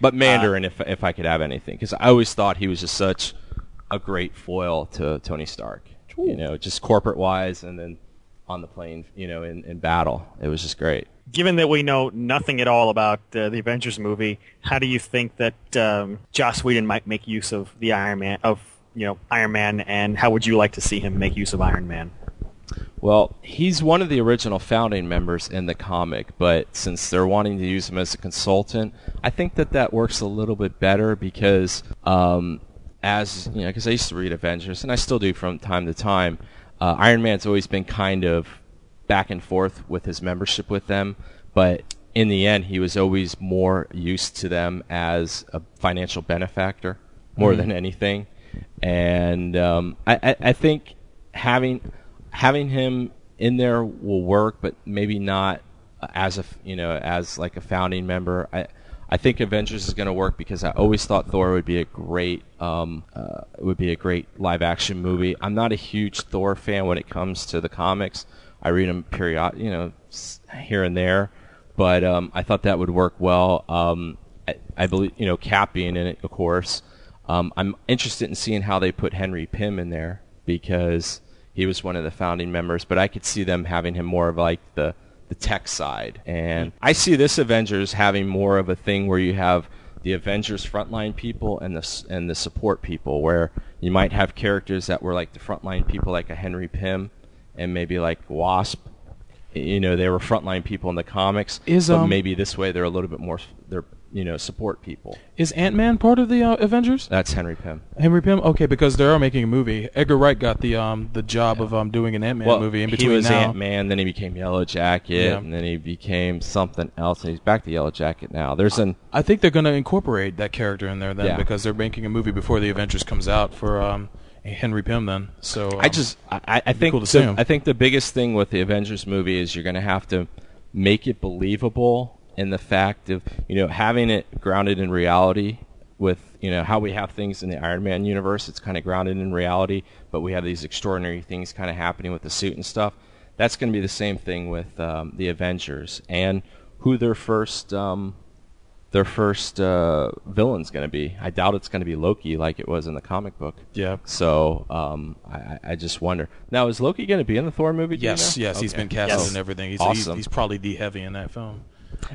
but Mandarin, if if I could have anything, because I always thought he was just such a great foil to Tony Stark. You know, just corporate wise, and then on the plane, you know, in, in battle, it was just great. Given that we know nothing at all about uh, the Avengers movie, how do you think that um, Joss Whedon might make use of the Iron Man of you know Iron Man, and how would you like to see him make use of Iron Man? Well, he's one of the original founding members in the comic, but since they're wanting to use him as a consultant, I think that that works a little bit better because, um, as you know, because I used to read Avengers and I still do from time to time. Uh, Iron Man's always been kind of back and forth with his membership with them, but in the end, he was always more used to them as a financial benefactor more Mhm. than anything. And um, I, I, I think having having him in there will work, but maybe not as a you know as like a founding member. I I think Avengers is going to work because I always thought Thor would be a great um, uh, would be a great live action movie. I'm not a huge Thor fan when it comes to the comics. I read them period you know here and there, but um, I thought that would work well. Um, I, I believe you know Cap being in it, of course. Um, I'm interested in seeing how they put Henry Pym in there because he was one of the founding members, but I could see them having him more of like the the tech side. And I see this Avengers having more of a thing where you have the Avengers frontline people and the and the support people, where you might have characters that were like the frontline people, like a Henry Pym, and maybe like Wasp. You know, they were frontline people in the comics, Is, but um, maybe this way they're a little bit more. They're you know support people. Is Ant Man part of the uh, Avengers? That's Henry Pym. Henry Pym. Okay, because they are making a movie. Edgar Wright got the um the job of um doing an Ant Man well, movie in between. he was. Ant Man, then he became Yellow Jacket, Yeah. and then he became something else, and he's back to Yellow Jacket now. There's an I think they're going to incorporate that character in there then Yeah. because they're making a movie before the Avengers comes out for um Henry Pym then. So I um, just I, I think cool the. I think the biggest thing with the Avengers movie is you're going to have to make it believable in the fact of you know having it grounded in reality with you know how we have things in the Iron Man universe. It's kind of grounded in reality, but we have these extraordinary things kind of happening with the suit and stuff. That's going to be the same thing with um, the Avengers and who their first um, their first uh, villain's going to be. I doubt it's going to be Loki like it was in the comic book. Yeah. So um, I, I- just wonder. Now, is Loki going to be in the Thor movie? do you Yes, know? yes, he's been casted Yes. and everything. He's, awesome. he's, he's probably D heavy in that film.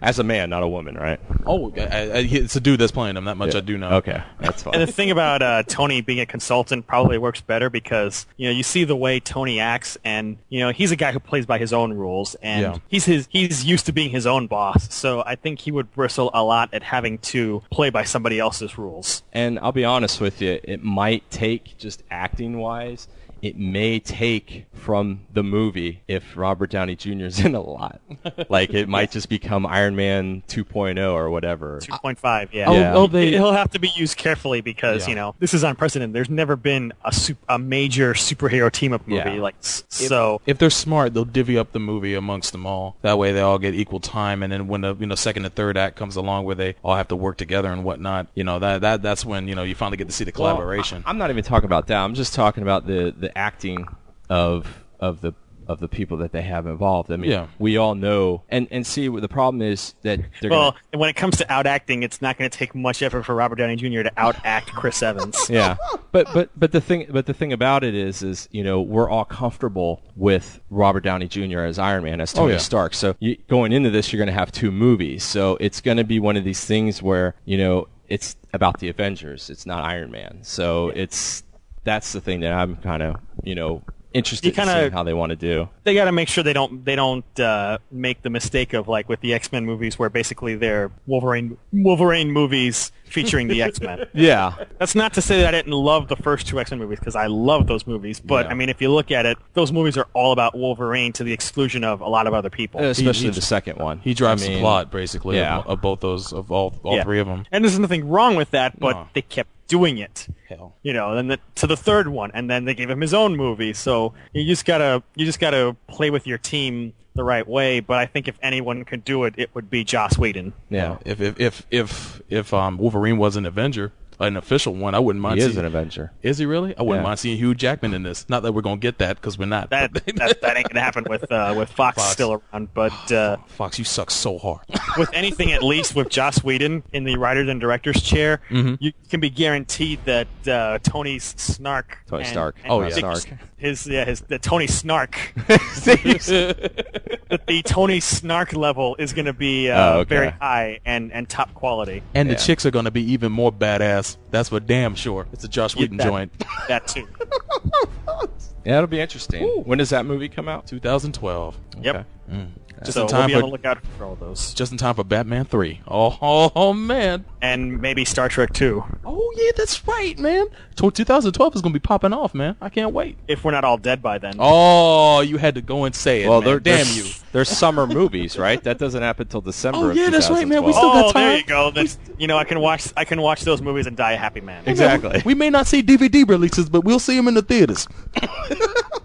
As a man, not a woman, right? Oh, I, I, it's a dude that's playing him. That much I do know. Okay, that's fine. And the thing about uh, Tony being a consultant probably works better because you know you see the way Tony acts, and you know he's a guy who plays by his own rules, and Yeah. he's his he's used to being his own boss. So I think he would bristle a lot at having to play by somebody else's rules. And I'll be honest with you, it might take just acting wise. It may take from the movie if Robert Downey Jr. is in a lot. like it might just become Iron Man 2.0 or whatever. 2.5, yeah. Oh, Yeah. oh, they- He'll have to be used carefully because Yeah. you know this is unprecedented. There's never been a sup- a major superhero team up movie Yeah. like s- so. If they're smart, they'll divvy up the movie amongst them all. That way, they all get equal time. And then when the you know second and third act comes along, where they all have to work together and whatnot, you know that that that's when you know you finally get to see the Well, collaboration. I, am not even talking about that. I'm just talking about the the acting of of the of the people that they have involved. I mean, Yeah. we all know, and and see the problem is that they're Well, gonna, when it comes to outacting, it's not going to take much effort for Robert Downey Jr. to outact Chris Evans. yeah but but but the thing but the thing about it is is you know we're all comfortable with robert downey jr as iron man as Oh, tony yeah. stark so you, going into this you're going to have two movies so it's going to be one of these things where you know it's about the avengers it's not iron man so it's that's the thing that i'm kind of you know interested You kinda- in seeing how they want to do. They got to make sure they don't they don't uh, make the mistake of like with the X Men movies, where basically they're Wolverine Wolverine movies featuring the X Men. yeah That's not to say that I didn't love the first two X Men movies because I love those movies. But Yeah. I mean, if you look at it, those movies are all about Wolverine to the exclusion of a lot of other people. especially he- the second one he drives I the plot basically yeah. of, of both those of all all Yeah. three of them. And there's nothing wrong with that, but No. they kept doing it. Hell. You know, and the, to the third one, and then they gave him his own movie. So you just gotta you just gotta play with your team the right way. But I think if anyone could do it, it would be Joss Whedon. yeah If if if if if um, Wolverine was an Avenger, an official one, I wouldn't mind. he is seeing, an avenger Is he really? I wouldn't Yeah. mind seeing Hugh Jackman in this. Not that we're gonna get that because we're not. That, that that ain't gonna happen with uh, with Fox, Fox. still around. But uh, Fox, you suck so hard. with anything at least with Joss Whedon in the writers and directors chair, Mhm. you can be guaranteed that uh, Tony's snark. Tony and- Stark. and Oh, yeah. Snark. His yeah his the Tony Snark. that the Tony Snark level is going to be uh, Oh, okay. very high and, and top quality. and Yeah. the chicks are gonna be even more badass. That's for damn sure. It's a Joss Whedon that, joint. That too. yeah it'll be interesting when does that movie come out 2012. Yep. Okay. Mm. Just so in we'll time be on for the lookout for all those, just in time for Batman three. Oh, oh, oh man. and maybe Star Trek two. Oh yeah, that's right, man. 2012 is gonna be popping off, man. I can't wait. if we're not all dead by then. Oh, you had to go and say it. well, man. they're, damn you. They're summer movies, right? That doesn't happen till December. Oh, of yeah, that's right, man. We 2012. still got oh, there time. you go. Then you know I can watch I can watch those movies and die a happy man. Exactly. We may not see DVD releases, but we'll see them in the theaters.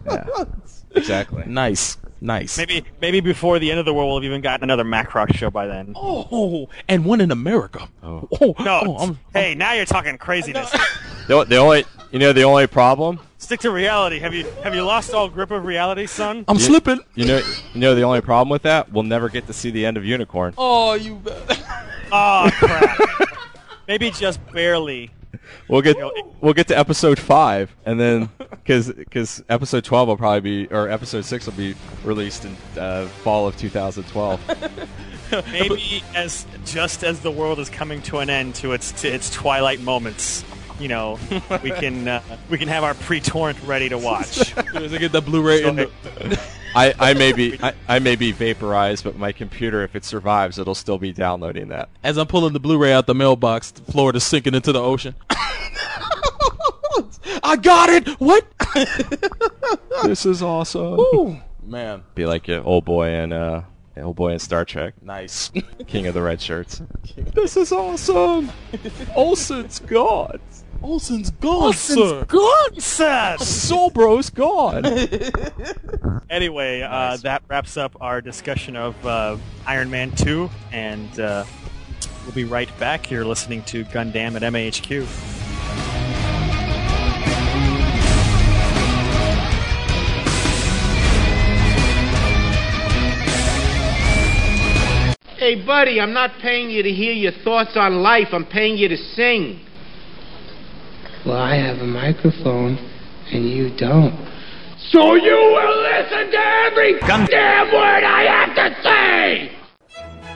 Yeah. Exactly. Nice, nice. Maybe maybe before the end of the world, we'll have even gotten another Macross show by then. Oh, and one in America. Oh. Oh, oh No, oh, I'm- hey, now you're talking craziness. The, the only, you know, the only problem. Stick to reality. Have you have you lost all grip of reality, son? I'm You- slipping. You know, you know the only problem with that. We'll never get to see the end of Unicorn. Oh, you. Oh crap. maybe just barely. We'll get, You know, it- we'll get to episode five, and then because because episode twelve will probably be, or episode six will be released in uh, fall of 2012. Maybe as just as the world is coming to an end to its to its twilight moments, you know, we can uh, we can have our pre-torrent ready to watch. As soon I get that Blu-ray in the. I, I may be I, I may be vaporized, but my computer, if it survives, it'll still be downloading that. As I'm pulling the Blu-ray out the mailbox, Florida's sinking into the ocean. I got it. What? this is awesome. Ooh, man, Be like your old boy in uh, old boy in Star Trek, nice. King of the Red Shirts. this is awesome. Olsen's God. Olsen's gone, Olsen's sir. gone, sir. Sobro's gone. Anyway, uh, that wraps up our discussion of uh, Iron Man 2, and uh, we'll be right back here listening to Gundam at MAHQ. Hey, buddy, I'm not paying you to hear your thoughts on life. I'm paying you to sing. Well, I have a microphone, and you don't. So you will listen to every damn word I have to say!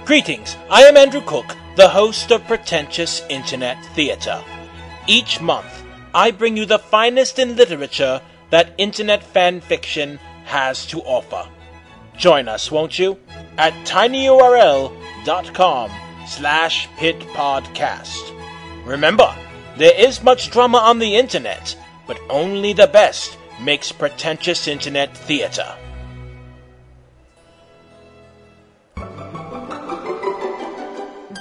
Greetings, I am Andrew Cook, the host of Pretentious Internet Theater. Each month, I bring you the finest in literature that internet fan fiction has to offer. Join us, won't you? At tinyurl.com slash pitpodcast. Remember, there is much drama on the internet, but only the best makes pretentious internet theater.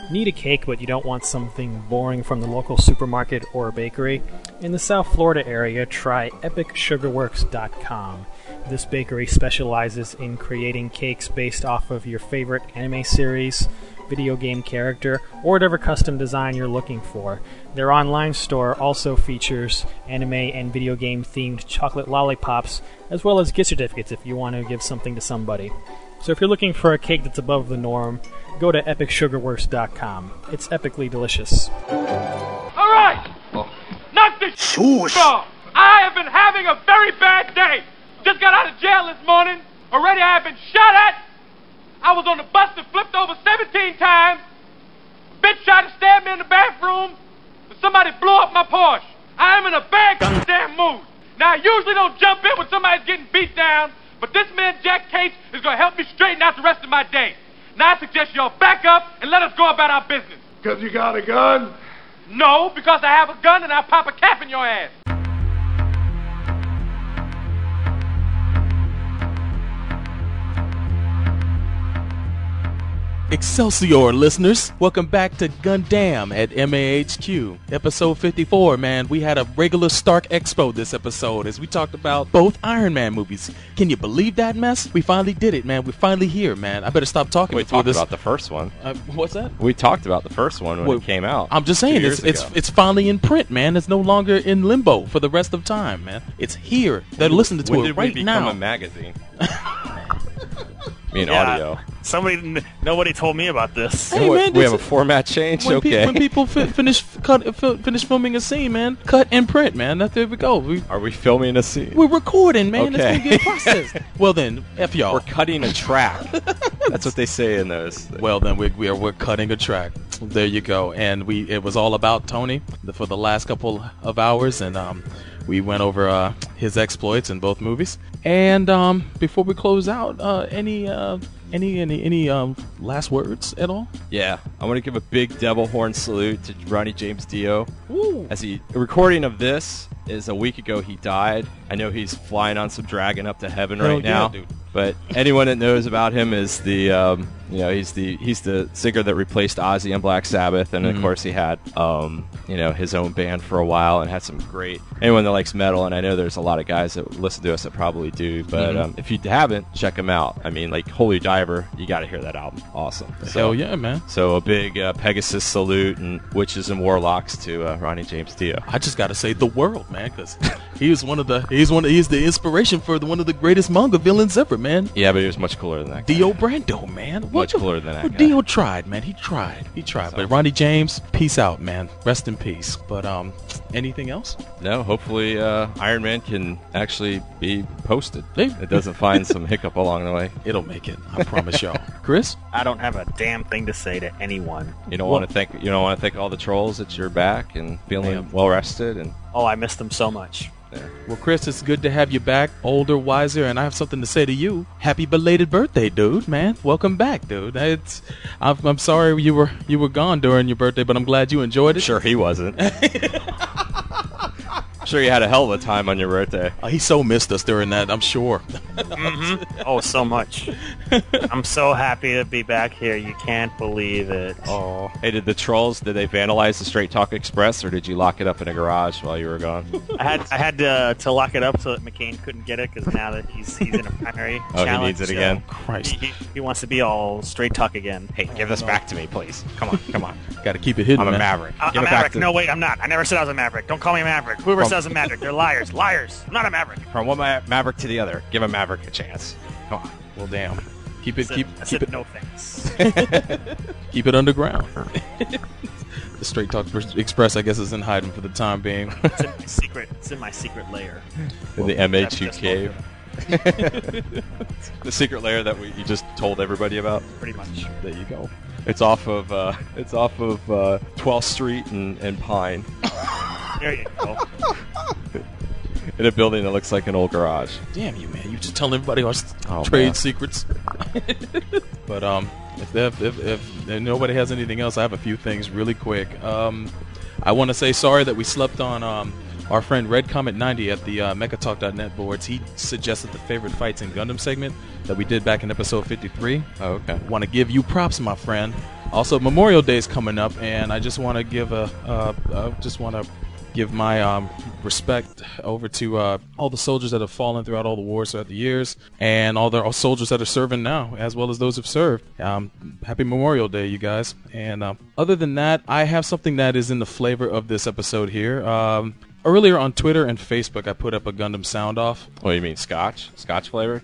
Need a cake, but you don't want something boring from the local supermarket or bakery? In the South Florida area, try EpicSugarWorks.com. This bakery specializes in creating cakes based off of your favorite anime series, video game character, or whatever custom design you're looking for. Their online store also features anime and video game themed chocolate lollipops, as well as gift certificates if you want to give something to somebody. So if you're looking for a cake that's above the norm, go to epicsugarworks.com. It's epically delicious. All right! Knock this shit off! I have been having a very bad day. Just got out of jail this morning. Already I have been shot at. I was on the bus that flipped over 17 times. Bitch tried to stab me in the bathroom. But somebody blew up my Porsche. I am in a bad goddamn mood. Now, I usually don't jump in when somebody's getting beat down, but this man, Jack Cates, is going to help me straighten out the rest of my day. Now, I suggest y'all back up and let us go about our business. Because you got a gun? No, because I have a gun and I'll pop a cap in your ass. Excelsior listeners, welcome back to Gundam at MAHQ. Episode 54, man. We had a regular Stark Expo this episode as we talked about both Iron Man movies. Can you believe that mess? We finally did it, man. We're finally here, man. I better stop talking We talked this. about the first one. Uh, what's that? We talked about the first one when Well, it came out. I'm just saying, it's it's it's finally in print, man. It's no longer in limbo for the rest of time, man. It's here. They're listening to when it did right we become now. a magazine? I mean, Yeah, audio. Somebody, nobody told me about this. Hey, man, we have a format change. when, pe- okay. when people fi- finish cut, fi- finish filming a scene, man, cut and print, man. That's there we go. We, Are we filming a scene? we're recording, man. It's Okay. gonna get processed. well then, f y'all. We're cutting a track. That's what they say in those. Well, then we, we are we're cutting a track. There you go. And we it was all about Tony the, for the last couple of hours, and um, we went over uh, his exploits in both movies. And um, before we close out, uh, any uh, any any any um, last words at all? Yeah, I want to give a big devil horn salute to Ronnie James Dio. Woo. As he the recording of this is a week ago. He died. I know he's flying on some dragon up to heaven Hell right yeah, now. dude. But anyone that knows about him is the um, you know he's the he's the singer that replaced Ozzy in Black Sabbath, and Mhm. of course he had um, you know his own band for a while and had some great anyone that likes metal. And I know there's a lot of guys that listen to us that probably do. But Mhm. um, if you haven't, check him out. I mean, like Holy Diver, you got to hear that album. Awesome. Hell yeah, man. So a big uh, Pegasus salute and witches and warlocks to uh, Ronnie James Dio. I just got to say the world, man, because he was one of the he's one of, he's the inspiration for the, one of the greatest manga villains ever, man. Yeah, but he was much cooler than that. Guy. Dio Brando, man. What Much the- cooler than that Well, guy. Dio tried, man. He tried. He tried. But Ronnie James, peace out, man. Rest in peace. But um, anything else? No, hopefully uh, Iron Man can actually be posted. Hey. It doesn't find some hiccup along the way. It'll make it. I promise y'all. Chris? I don't have a damn thing to say to anyone. You don't Well- want to thank you don't want to thank all the trolls that you're back and feeling Damn. well rested and Oh, I miss them so much. Well, Chris, it's good to have you back, older, wiser, and I have something to say to you. Happy belated birthday, dude, man. Welcome back, dude. It's I'm, I'm sorry you were you were gone during your birthday, but I'm glad you enjoyed it. sure he wasn't. sure you had a hell of a time on your birthday. Uh, he so missed us during that. I'm sure. hmm Oh, so much. I'm so happy to be back here. You can't believe it. Oh. Hey, did the trolls did they vandalize the Straight Talk Express, or did you lock it up in a garage while you were gone? I had I had to, to lock it up so that McCain couldn't get it because now that he's he's in a primary Oh, he challenge, needs it so again? Christ. He, he- he wants to be all straight talk again. Hey, give this back to me, please. Come on, come on. Got to keep it hidden. I'm a man. maverick. I, am a maverick. to No, wait, I'm not. I never said I was a maverick. Don't call me a maverick. Whoever Well- says a maverick, they're liars. Liars. I'm not a maverick. From one ma- maverick to the other. Give a maverick a chance. Come on. Well, damn. Keep it. I said, keep I keep it. no thanks. keep it underground. the Straight Talk Express, I guess, is in hiding for the time being. it's in my secret. It's in my secret layer. In the Well, MH2 cave. the secret layer that we, you just told everybody about. Pretty much. there you go. It's off of uh, it's off of uh, 12th Street and, and Pine, There you go. in a building that looks like an old garage. Damn you, man! You just telling everybody our s- Oh, trade man. secrets. but um, if, if, if, if, if nobody has anything else, I have a few things really quick. Um, I want to say sorry that we slept on um, our friend Red Comet 90 at the uh, MechaTalk.net boards. He suggested the favorite fights in Gundam segment that we did back in episode 53. Oh, okay. Want to give you props, my friend. Also, Memorial Day is coming up, and I just want to give a uh, uh, just want to give my um, respect over to uh, all the soldiers that have fallen throughout all the wars throughout the years, and all the soldiers that are serving now, as well as those who've served. Um, happy Memorial Day, you guys! And um, other than that, I have something that is in the flavor of this episode here. Um, earlier on Twitter and Facebook, I put up a Gundam sound off. What do you mean, Scotch? Scotch flavor?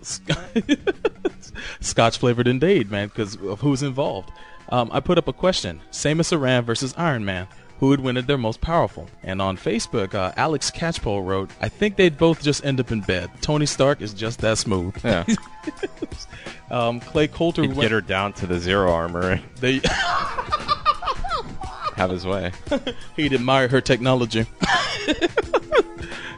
Scotch flavored indeed, man, because of who's involved. Um, I put up a question: Samus Aran versus Iron Man. Who would win if they're most powerful? And on Facebook, uh, Alex Catchpole wrote, "I think they'd both just end up in bed. Tony Stark is just that smooth." Yeah. um, Clay Coulter went- get her down to the zero armor They have his way. He'd admire her technology.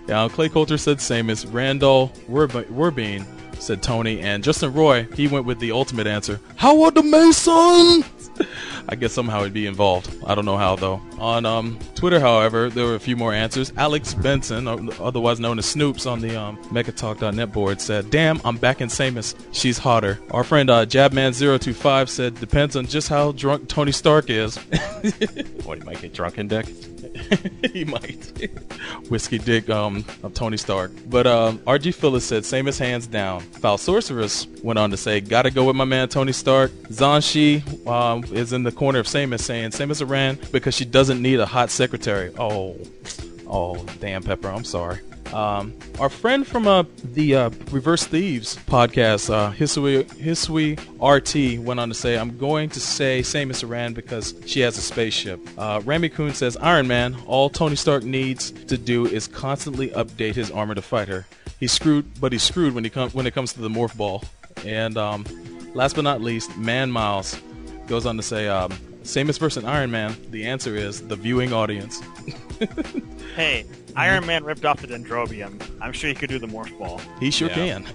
yeah, Clay Coulter said Samus. Randall Werbe- Werbeen said Tony. And Justin Roy, he went with the ultimate answer. Howard the Mason! I guess somehow he'd be involved. I don't know how, though. On um, Twitter, however, there were a few more answers. Alex Benson, otherwise known as Snoops on the um, MechaTalk.net board, said, Damn, I'm back in Samus. She's hotter. Our friend uh, Jabman025 said, Depends on just how drunk Tony Stark is. what, he might get drunk in dick? he might. Whiskey dick um, of Tony Stark. But um, RG Phyllis said, Samus hands down. Foul Sorceress went on to say, Gotta go with my man Tony Stark. Zanshi um, is in the corner of Samus saying, Samus Aran because she doesn't need a hot secretary. Oh, oh, damn, Pepper, I'm sorry. Um, our friend from uh, the uh, Reverse Thieves podcast, uh, Hisui, Hisui RT, went on to say, I'm going to say Samus Aran because she has a spaceship. Uh, Rami Kun says, Iron Man, all Tony Stark needs to do is constantly update his armor to fight her. He's screwed, but he's screwed when, he com- when it comes to the morph ball. And um, last but not least, Man Miles goes on to say, um, Samus versus Iron Man, the answer is the viewing audience. Hey, Iron Man ripped off the Dendrobium. I'm sure he could do the morph ball. He sure Yeah. can.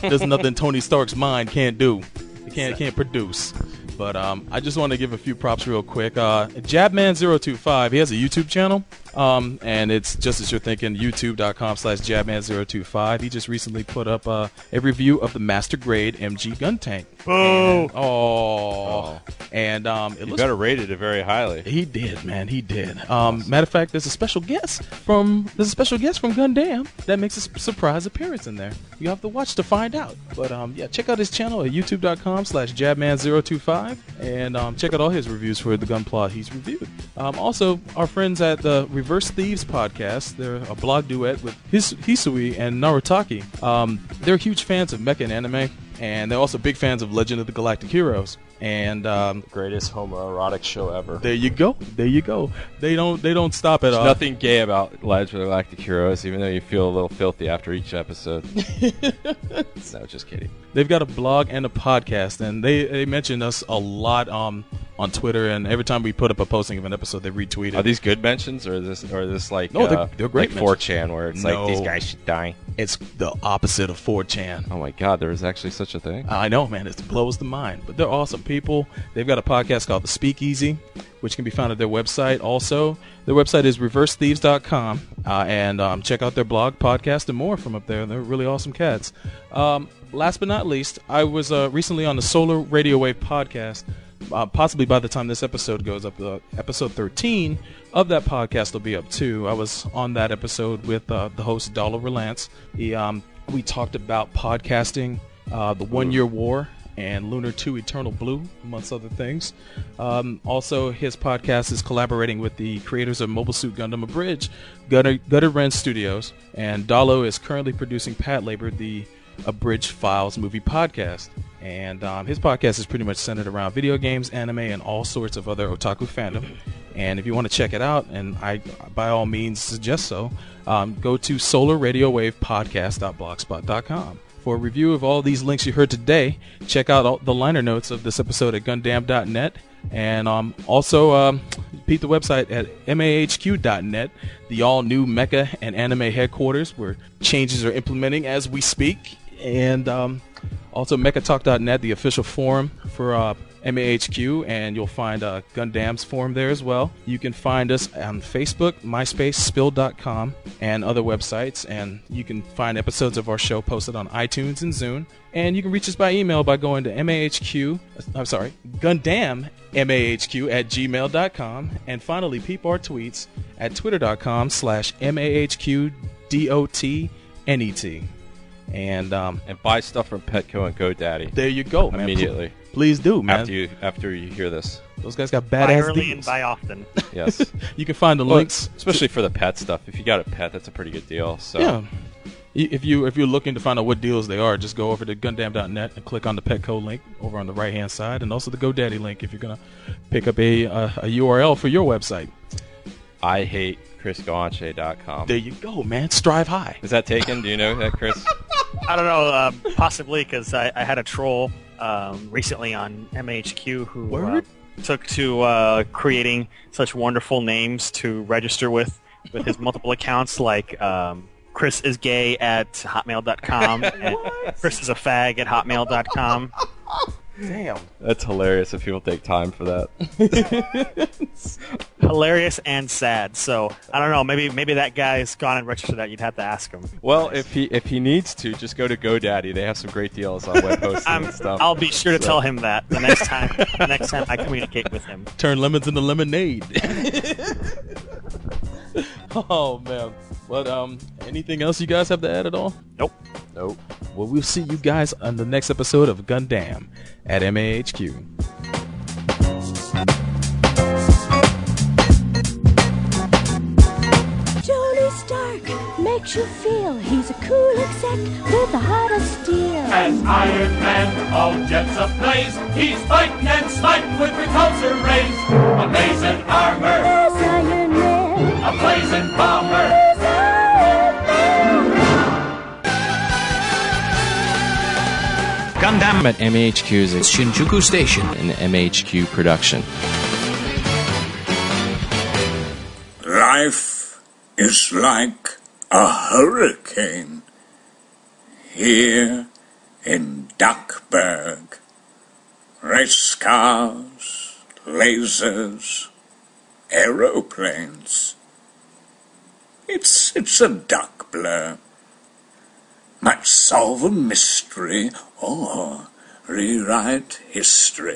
There's nothing Tony Stark's mind can't do. He can't can't produce. But um, I just want to give a few props real quick. Uh, Jabman025, he has a YouTube channel, um, and it's just as you're thinking, youtube.com slash Jabman025. He just recently put up uh, a review of the Master Grade MG Guntank. Boo! And- oh. And um, it You looks better rated it very highly. he did, man. He did. Um, matter of fact, there's a special guest from there's a special guest from Gundam that makes a surprise appearance in there. You have to watch to find out. But um, yeah, check out his channel at youtube.com/slash Jabman025 and um, check out all his reviews for the gunpla he's reviewed. Um, also, our friends at the Reverse Thieves podcast, they're a blog duet with His- Hisui and Narutaki. Um, they're huge fans of mecha and anime, and they're also big fans of Legend of the Galactic Heroes. And um, Greatest homoerotic show ever. there you go. There you go. They don't. They don't stop at There's all. nothing gay about Legend of Galactic Heroes, even though you feel a little filthy after each episode. no, just kidding. They've got a blog and a podcast, and they they mention us a lot um on Twitter, and every time we put up a posting of an episode, they retweet it. Are these good mentions, or is this, or is this like No, they're- uh, they're great like 4chan, where it's No. like these guys should die? It's the opposite of 4chan. Oh my God, there is actually such a thing. I know, man. It blows the mind. But they're awesome people. They've got a podcast called The Speakeasy, which can be found at their website. Also, their website is reversethieves.com. Uh, and um, check out their blog, podcast, and more from up there. They're really awesome cats. Um, last but not least, I was uh, recently on the Solar Radio Wave podcast. Uh, possibly by the time this episode goes up, uh, episode 13 of that podcast will be up too. I was on that episode with uh, the host, Dollar Relance. He, um, we talked about podcasting, uh, the One Year War, and Lunar 2 Eternal Blue, amongst other things. Um, also, his podcast is collaborating with the creators of Mobile Suit Gundam Abridged, Gutter, Gutter Ren Studios, and Dalo is currently producing Patlabor, the Abridged Files movie podcast. And um, his podcast is pretty much centered around video games, anime, and all sorts of other otaku fandom. And if you want to check it out, and I by all means suggest so, um, go to solarradiowavepodcast.blogspot.com. For a review of all these links you heard today, check out all the liner notes of this episode at gundam.net. And um, also, um, the website at mahq.net, the all new mecha and anime headquarters where changes are implementing as we speak. And um, also, mechatalk.net, the official forum for uh, MAHQ, and you'll find uh, Gundam's forum there as well. You can find us on Facebook, MySpace, Spill.com, and other websites. And you can find episodes of our show posted on iTunes and Zune. And you can reach us by email by going to MAHQ, I'm sorry, Gundam MAHQ at gmail.com. And finally, peep our tweets at twitter.com slash MAHQDOTNET. And um, and buy stuff from Petco and GoDaddy. There you go, man. Immediately. Please do, man. After you after you hear this. Those guys got Buy badass early deals. and buy often. Yes. You can find the Well, links, especially for the pet stuff. If you got a pet, that's a pretty good deal. So Yeah. If you if you're looking to find out what deals they are, just go over to Gundam.net and click on the Petco link over on the right hand side, and also the GoDaddy link if you're gonna pick up a uh, a URL for your website. I hate ChrisGalanche.com. There you go, man. Strive high. Is that taken? Do you know that, Chris? I don't know, uh, possibly because I, I had a troll um, recently on MHQ who uh, took to uh, creating such wonderful names to register with with his multiple accounts, like um, Chris is gay at hotmail.com and Chris is a fag at hotmail.com. Damn. That's hilarious if people take time for that. Hilarious and sad. So I don't know. Maybe maybe that guy's gone and registered that. You'd have to ask him. Well, if he if he needs to, just go to GoDaddy. They have some great deals on web hosting I'm, and stuff. I'll be sure to So- tell him that the next time the next time I communicate with him. Turn lemons into lemonade. oh man. But um, anything else you guys have to add at all? Nope. Nope. Well, we'll see you guys on the next episode of Gundam at MAHQ. Tony Stark makes you feel he's a cool exec with a heart of steel. As Iron Man, all jets ablaze, he's fighting and smiting with repulsor rays. Amazing armor, There's Iron Man. A blazing bomber. There's Iron Man. Gundam at MHQ's at Shinjuku Station, an MHQ production. Life is like a hurricane here in Duckburg. Race cars, lasers, aeroplanes. It's, it's a duck blur. Might solve a mystery or rewrite history.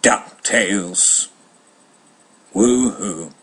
Duck DuckTales. Woohoo.